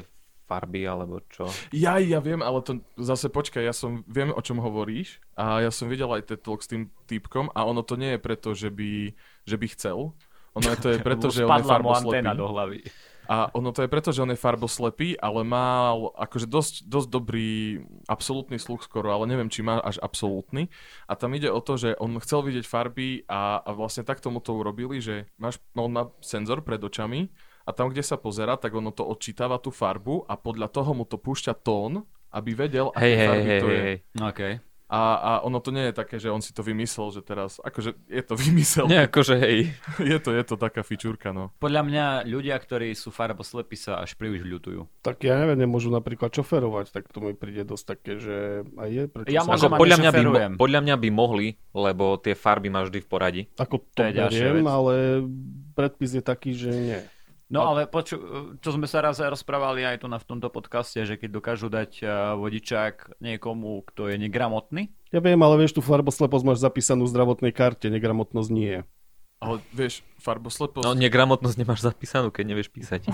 farby alebo čo. Ja, ja viem, ale to zase počkaj, ja som, viem o čom hovoríš a ja som videl aj TED Talk s tým typkom a ono to nie je preto, že by, že by chcel. Ono je to je <laughs> preto, že on je farboslepý. do hlavy. A ono to je preto, že on je farboslepý, ale mal akože dosť, dosť dobrý absolútny sluch skoro, ale neviem, či má až absolútny. A tam ide o to, že on chcel vidieť farby a, a vlastne tak tomu to urobili, že máš, on má senzor pred očami a tam, kde sa pozera, tak ono to odčítava tú farbu a podľa toho mu to púšťa tón, aby vedel, aké hej, farby hej, to hej, je. hej. Okay. A, a ono to nie je také, že on si to vymyslel, že teraz, akože je to <laughs> vymysel. Nie, akože hej. <laughs> Je to, je to taká fičúrka, no. Podľa mňa ľudia, ktorí sú farboslepí, sa až príliš ľutujú. Tak ja neviem, nemôžu napríklad šoferovať, tak to mi príde dosť také, že aj je, prečo Ja sa... Ako podľa, mňa by, mo- podľa mňa by mohli, lebo tie farby máš vždy v poradí. Ako To to, je ďalšia beriem, vec. ale predpis je taký, že nie. No ale poču, čo sme sa raz rozprávali aj tu na v tomto podcaste, že keď dokážu dať uh, vodičák niekomu, kto je negramotný, Ja viem, ale vieš, tú farbosleposť máš zapísanú v zdravotnej karte, negramotnosť nie. Ale vieš, farbosleposť... No negramotnosť nemáš zapísanú, keď nevieš písať.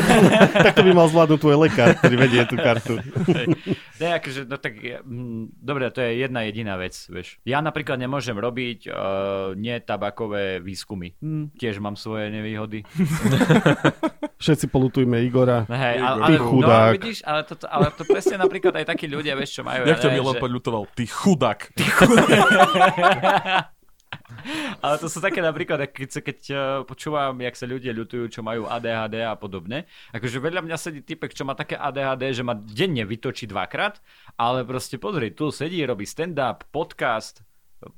<laughs> tak to by mal zvládnuť tvoj lekár, ktorý vedie tú kartu. je akože, no tak, je, mm, dobre, to je jedna jediná vec, vieš. Ja napríklad nemôžem robiť uh, netabakové výskumy. Hm, tiež mám svoje nevýhody. <laughs> Všetci polutujme Igora. Hej, Igor. ale, Ty chudák. No, vidíš, ale to, ale to presne napríklad aj takí ľudia, vieš, čo majú. Jak ja ťa Milan že- poľutoval? Ty chudák. <laughs> <laughs> Ale to sú také napríklad, keď, keď uh, počúvam, jak sa ľudia ľutujú, čo majú ADHD a podobne. Akože vedľa mňa sedí typek, čo má také ADHD, že ma denne vytočí dvakrát, ale proste pozri, tu sedí, robí stand-up, podcast,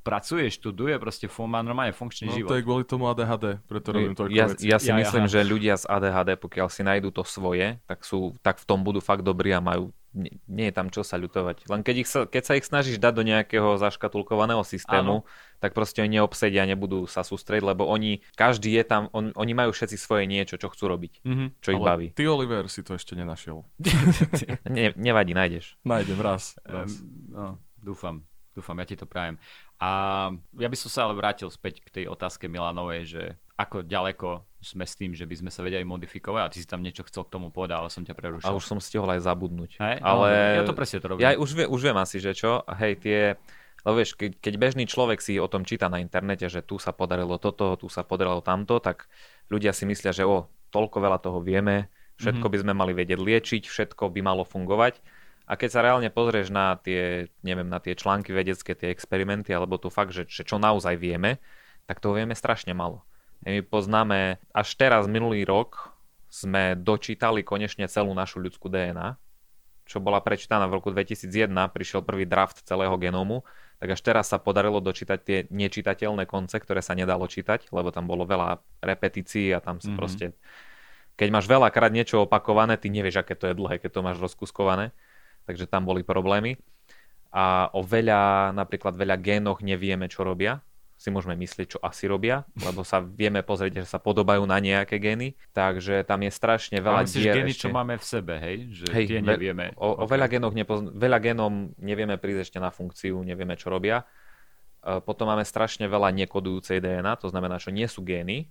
pracuje, študuje, proste má normálne funkčný No, život. to je kvôli tomu ADHD, preto robím toľko ja, vecí. ja si Ja, myslím, aha. že ľudia z ADHD, pokiaľ si nájdú to svoje, tak, sú, tak v tom budú fakt dobrí a majú nie, nie je tam čo sa ľutovať. Len keď, ich sa, keď sa ich snažíš dať do nejakého zaškatulkovaného systému, tak proste oni neobsedia, nebudú sa sústrediť, lebo oni, každý je tam, on, oni majú všetci svoje niečo, čo chcú robiť, Mhm. čo ich Ale baví. Ty, Oliver, si to ešte nenašiel. <laughs> Ne, nevadí, nájdeš. Nájdem raz. raz. Ehm, No, dúfam, dúfam, ja ti to prajem. A ja by som sa ale vrátil späť k tej otázke Milanovej, že ako ďaleko sme s tým, že by sme sa vedeli modifikovať a ty si tam niečo chcel k tomu povedať, ale som ťa prerušil. A už som stihol aj zabudnúť. Hej? Ale No, ja to presne to robím. Ja už, vie, už viem asi, že čo. Hej, tie... Lebo vieš, keď, keď bežný človek si o tom číta na internete, že tu sa podarilo toto, tu sa podarilo tamto, tak ľudia si myslia, že o, toľko veľa toho vieme, všetko by sme mali vedieť liečiť, všetko by malo fungovať. A keď sa reálne pozrieš na tie, neviem, na tie články vedecké, tie experimenty, alebo tu fakt, že, že čo naozaj vieme, tak toho vieme strašne malo. My poznáme, až teraz minulý rok sme dočítali konečne celú našu ľudskú DNA, čo bola prečítaná v roku 2001, prišiel prvý draft celého genómu, tak až teraz sa podarilo dočítať tie nečitateľné konce, ktoré sa nedalo čítať, lebo tam bolo veľa repetícií a tam sa Mhm. mm-hmm. proste... Keď máš veľakrát niečo opakované, ty nevieš, aké to je dlhé, keď to máš rozkuskované, takže tam boli problémy. A o veľa, napríklad veľa génoch nevieme, čo robia, si môžeme myslieť, čo asi robia, lebo sa vieme pozrieť, že sa podobajú na nejaké gény, takže tam je strašne veľa Ale myslíš dier geny, ešte. čo máme v sebe, hej? Že Hej, tie nevieme. O, o Ok. veľa, génoch nepozn- veľa génom nevieme prísť ešte na funkciu, nevieme, čo robia. E, Potom máme strašne veľa nekodujúcej DNA, to znamená, čo nie sú gény.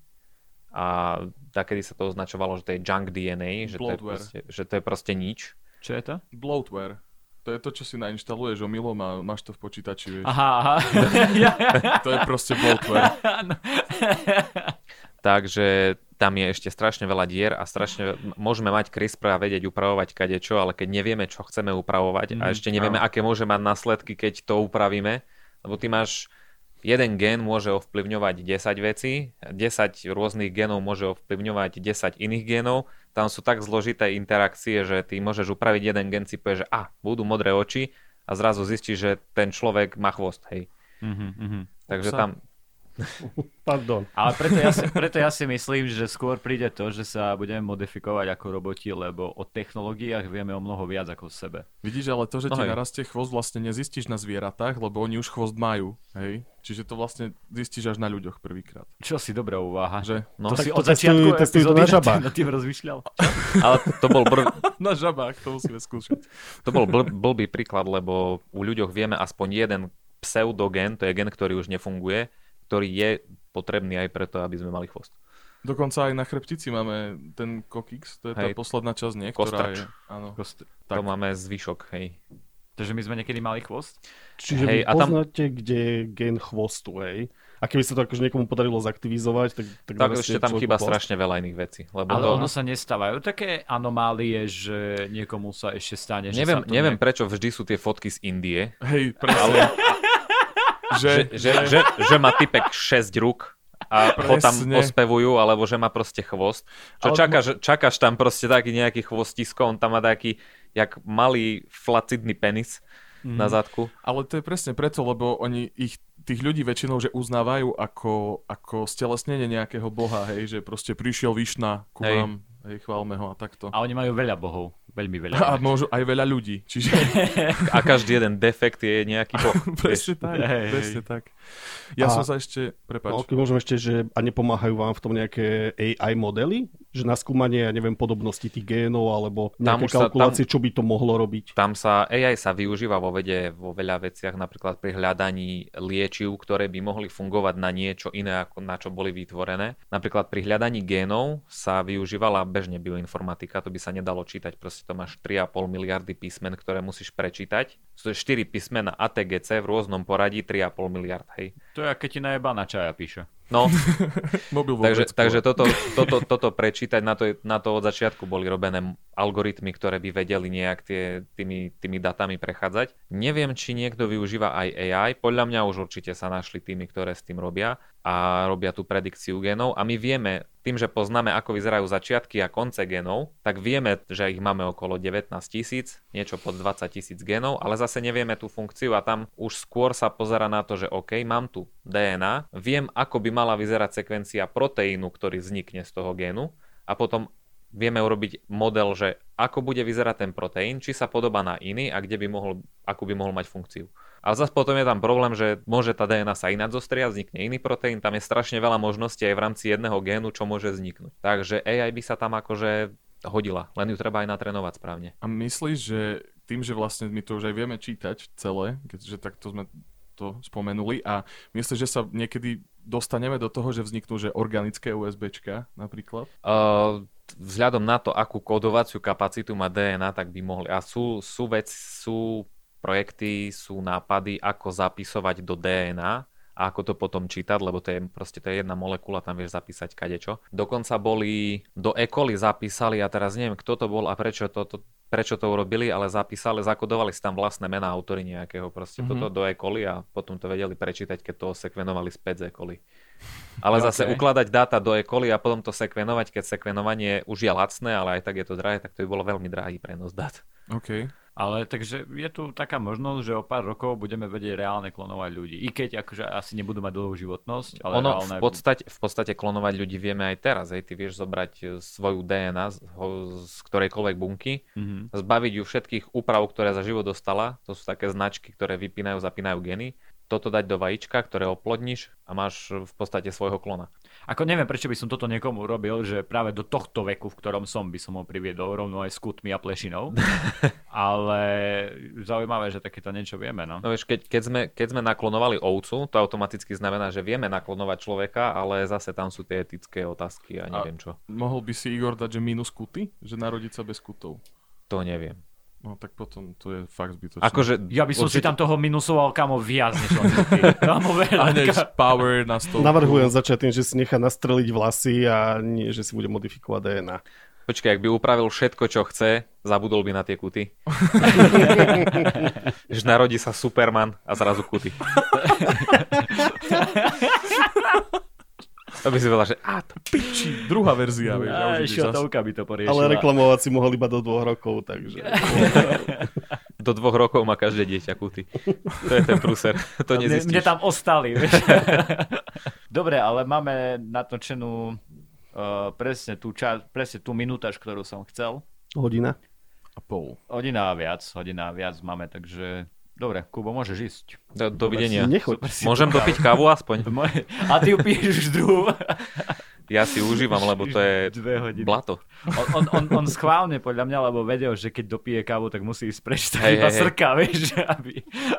A takedy sa to označovalo, že to je junk DNA, že to, je proste, že to je proste nič. Čo je to? Bloatware. To je to, čo si nainštaluješ omylom a máš to v počítači, vieš. Aha, aha. <laughs> To je proste bloatware. <laughs> Takže tam je ešte strašne veľa dier a strašne môžeme mať CRISPR a vedieť upravovať kadečo, ale keď nevieme, čo chceme upravovať a Mhm, ešte nevieme, áno. aké môže mať následky, keď to upravíme, lebo ty máš jeden gén môže ovplyvňovať 10 vecí, 10 rôznych génov môže ovplyvňovať 10 iných génov, tam sú tak zložité interakcie, že ty môžeš upraviť jeden gen, si povieš, že a, budú modré oči a zrazu zistíš, že ten človek má chvost, hej. Mhm, mhm. Takže tam, <laughs> Pardon. Ale preto ja, si, preto ja si myslím, že skôr príde to, že sa budeme modifikovať ako roboti, lebo o technológiách vieme o mnoho viac ako o sebe. Vidíš, ale to, že No ti hej. narastie chvost, vlastne nezistíš na zvieratách, lebo oni už chvost majú, hej? Čiže to vlastne zistíš až na ľuďoch prvýkrát. Čo si dobrá úvaha. Že? no, to tak si to od začiatku testujú- testujú na žabách. nad tým rozmýšľal. ale to bol brv, <laughs> Na žabách, to musíme skúšať. To bol bl- blbý príklad, lebo u ľuďoch vieme aspoň jeden pseudogen, to je gen, ktorý už nefunguje, ktorý je potrebný aj preto, aby sme mali chvost. Dokonca aj na chrbtici máme ten kokix, to je tá Hej. posledná časť, nie? Ktorá Kostrč. je, áno. Kost- Tak. To máme zvyšok, hej. Takže my sme niekedy mali chvost? Čiže Hej, vy a tam- poznáte, kde je gen chvostu, hej? A keby sa to akože niekomu podarilo zaktivizovať, tak... Tak, Tak ešte tam chýba chvost? strašne veľa iných vecí. Lebo Ale to, ono sa nestávajú také anomálie, že niekomu sa ešte stane, že neviem, sa to neviem nejak- prečo vždy sú tie fotky z Indie, Hej, presne. <laughs> že, že, že, že, že má typek 6 rúk a ho tam Presne. ospevujú, alebo že má proste chvost. Čo Ale- čakáš, čakáš tam proste taký nejaký chvostisko, on tam má taký, jak malý flacidný penis Mhm. na zadku. Ale to je presne preto, lebo oni ich, tých ľudí väčšinou, že uznávajú ako, ako stelesnenie nejakého boha, hej, že proste prišiel Višna ku Hej. nám, hej, chválme ho a takto. A oni majú veľa bohov. Veľmi veľa. A môžu aj veľa ľudí, čiže <laughs> A každý jeden defekt je nejaký boh. <laughs> presne tak, Hej, hej. presne tak. Ja A- som sa ešte, No, prepáč, keď môžem ešte, že a nepomáhajú vám v tom nejaké AI modely? Že na skúmanie, ja neviem, podobnosti tých génov alebo Tam nejaké už sa- kalkulácie, čo by to mohlo robiť? Tam sa AI sa využíva vo vede vo veľa veciach, napríklad pri hľadaní liečiv, ktoré by mohli fungovať na niečo iné, ako na čo boli vytvorené. Napríklad pri hľadaní génov sa využívala bežne bioinformatika, to by sa nedalo čítať, proste to máš 3,5 miliardy písmen, ktoré musíš prečítať. Sú to 4 písmena ATGC v rôznom poradí, 3,5 miliard, hej. To je, keď ti najeba na čaja píše. No, <laughs> mobil takže, takže toto, toto, toto prečítať, na to, na to od začiatku boli robené algoritmy, ktoré by vedeli nejak tie, tými, tými datami prechádzať. Neviem, či niekto využíva aj AI, podľa mňa už určite sa našli tými, ktoré s tým robia a robia tú predikciu genov a my vieme tým, že poznáme, ako vyzerajú začiatky a konce genov, tak vieme, že ich máme okolo 19 tisíc, niečo pod 20 tisíc genov, ale zase nevieme tú funkciu a tam už skôr sa pozera na to, že OK, mám tu DNA, viem, ako by mala vyzerať sekvencia proteínu, ktorý vznikne z toho génu a potom vieme urobiť model, že ako bude vyzerať ten proteín, či sa podobá na iný a kde by mohol, akú by mohol mať funkciu. Ale zase potom je tam problém, že môže tá DNA sa ináč zostriať, vznikne iný proteín, tam je strašne veľa možností aj v rámci jedného génu, čo môže vzniknúť. Takže AI by sa tam akože hodila, len ju treba aj natrénovať správne. A myslíš, že tým, že vlastne my to už aj vieme čítať celé, keďže takto sme to spomenuli a myslíš, že sa niekedy dostaneme do toho, že vzniknú že organické USBčka napríklad? Uh, vzhľadom na to, akú kodovaciu kapacitu má DNA, tak by mohli. A sú, sú vec, sú projekty, sú nápady, ako zapisovať do DNA a ako to potom čítať, lebo to je proste to je jedna molekula, tam vieš zapísať kadečo. Dokonca boli do E. coli zapísali, a teraz neviem, kto to bol a prečo to, to, prečo to urobili, ale zapísali, zakodovali si tam vlastné mená autory nejakého proste mm-hmm. toto do E. coli a potom to vedeli prečítať, keď to sekvenovali späť z E. Ale okay. zase ukladať dáta do E. coli a potom to sekvenovať, keď sekvenovanie už je lacné, ale aj tak je to drahé, tak to by bolo veľmi drahý prenos dát. OK. Ale takže je tu taká možnosť, že o pár rokov budeme vedieť reálne klonovať ľudí. I keď akože asi nebudú mať dlhú životnosť, ale ono reálne... v, podstate, v podstate klonovať ľudí vieme aj teraz. Hej. Ty vieš zobrať e, svoju DNA z, ho, z ktorejkoľvek bunky, Mhm. zbaviť ju všetkých úprav, ktoré za život dostala. To sú také značky, ktoré vypínajú, zapínajú geny. Toto dať do vajíčka, ktoré oplodníš a máš v podstate svojho klona. Ako neviem, prečo by som toto niekomu urobil, že práve do tohto veku, v ktorom som, by som ho priviedol rovno aj s kutmi a plešinou. <laughs> Ale zaujímavé, že takéto niečo vieme, no. No vieš, keď, keď, sme, keď sme naklonovali ovcu, to automaticky znamená, že vieme naklonovať človeka, ale zase tam sú tie etické otázky a neviem čo. Mohol by si Igor dať, že minus kuty? Že narodiť sa bez kutov? To neviem. No tak potom to je fakt zbytočné. Akože, Ja by som si určite- tam toho minusoval kamo viac, než on. Kamo <laughs> A power na stôl. Navrhujem začať tým, že si nechá nastreliť vlasy a nie, že si bude modifikovať DNA. Počkaj, ak by upravil všetko, čo chce, zabudol by na tie kuty. <laughs> že narodí sa Superman a zrazu kuty. <laughs> to by si povedal, že a to Piči, druhá verzia, vieš. a už Šotovka by to poriešila. Ale reklamovať si mohol iba do dvoch rokov, takže... <laughs> do dvoch rokov má každé dieťa kuty. To je ten pruser. <laughs> To mne, nezistíš. mne tam ostali. vieš. <laughs> Dobre, ale máme natočenú uh, presne tú, čas, presne tú minútaž, ktorú som chcel. Hodina. A pol. Hodina a viac, hodina a viac máme, takže dobre, Kubo, môžeš ísť. Do, dovidenia. Nechoď. Môžem dopiť kávu aspoň? <laughs> A ty ju piješ už druhú. Ja si užívam, lebo to je Dve hodiny. blato. On, on, on, on schválne podľa mňa, lebo vedel, že keď dopije kávu, tak musí ísť preč, tak Hej, iba hej. srka, <laughs> vieš, že aby,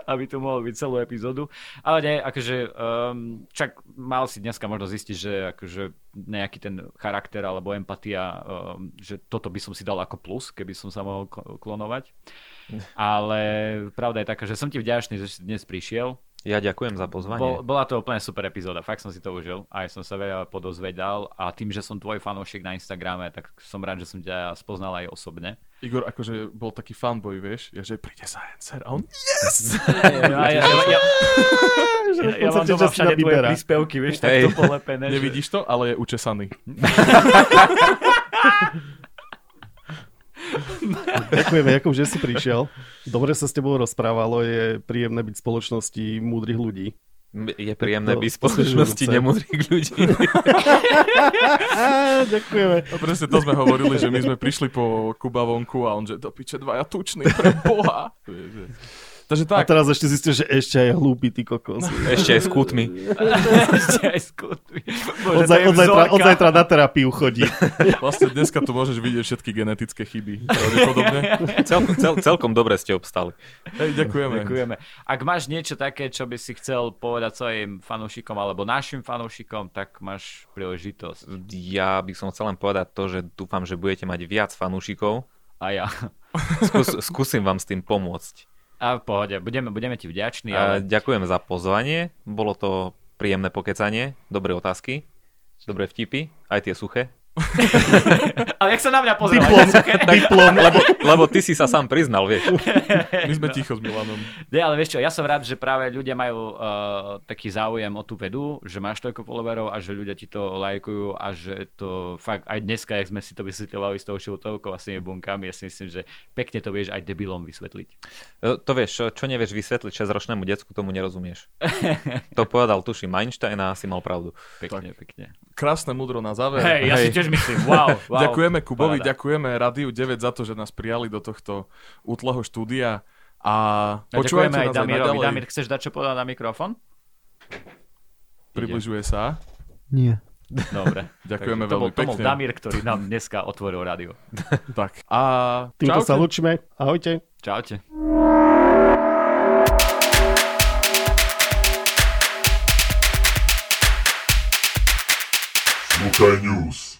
aby tu mohol byť celú epizódu. Ale nie, akože, um, čak mal si dneska možno zistiť, že akože nejaký ten charakter alebo empatia, um, že toto by som si dal ako plus, keby som sa mohol kl- klonovať. Ale pravda je taká, že som ti vďačný, že si dnes prišiel. Ja ďakujem za pozvanie. Bol, bola to úplne super epizóda, fakt som si to užil. Aj som sa veľa podozvedal a tým, že som tvoj fanúšik na Instagrame, tak som rád, že som ťa spoznal aj osobne. Igor akože bol taký fanboy, vieš, ja, že príde Sciencer a on <laughs> Ja, ja, ja, ja, <laughs> v ja mám doma všade tvoje príspevky, vieš, takto polepené. nevidíš to, ale je učesaný. <laughs> Ďakujeme, Jakub, že si prišiel. Dobre sa s tebou rozprávalo, je príjemné byť v spoločnosti múdrych ľudí. Je príjemné To byť v spoločnosti nemudrých ľudí. Ďakujeme. No presne to sme hovorili, že my sme prišli po Kuba vonku a on, že do piče dvaja tuční pre Boha. Takže A tak, teraz ešte zistíš, že ešte aj hlúpy, ty kokos. <laughs> Ešte aj s kútmi. <laughs> Ešte aj skutví. Bože, Od, zaj, je od, zajtra, od zajtra na terapiu chodí. <laughs> vlastne dneska tu môžeš vidieť všetky genetické chyby. Celkom, cel, celkom dobre ste obstali. Hej, ďakujeme. Ďakujeme. Ak máš niečo také, čo by si chcel povedať svojim fanúšikom alebo našim fanúšikom, tak máš príležitosť. Ja by som chcel len povedať to, že dúfam, že budete mať viac fanúšikov. A ja. Skús, skúsim vám s tým pomôcť. A v pohode, budeme, budeme ti vďační, ale ďakujem za pozvanie. Bolo to príjemné pokecanie, dobré otázky, dobré vtipy, aj tie suché. <laughs> Ale jak sa na mňa pozrel? Diplom, <laughs> diplom. Lebo, lebo ty si sa sám priznal, vieš. <laughs> My sme ticho s Milanom. Nie, ale vieš čo, ja som rád, že práve ľudia majú uh, taký záujem o tú vedu, že máš toľko followerov a že ľudia ti to lajkujú a že to fakt aj dneska, jak sme si to vysvetľovali s tou šiltovkou a s tými bunkami, ja si myslím, že pekne to vieš aj debilom vysvetliť. E, To vieš, čo, nevieš vysvetliť 6-ročnému decku, tomu nerozumieš. To povedal, tuším, Einstein a asi mal pravdu. Pekne, pekne. Krásne mudro na záver. Hej, ja si Hej. Tiež myslím, wow, <laughs> wow. Ďakujeme Kubovi, Paráda. ďakujeme Radiu 9 za to, že nás prijali do tohto útleho štúdia a počúvajte aj nás aj Damirovi. Damir, chceš dať čo povedať na mikrofón? Približuje sa. Nie. Dobre. <laughs> Ďakujeme veľmi to bol pekne. Damir, ktorý nám dneska otvoril rádio. <laughs> Tak. A Týmto čaute. sa lúčime. Ahojte. Čaute. Smokai News.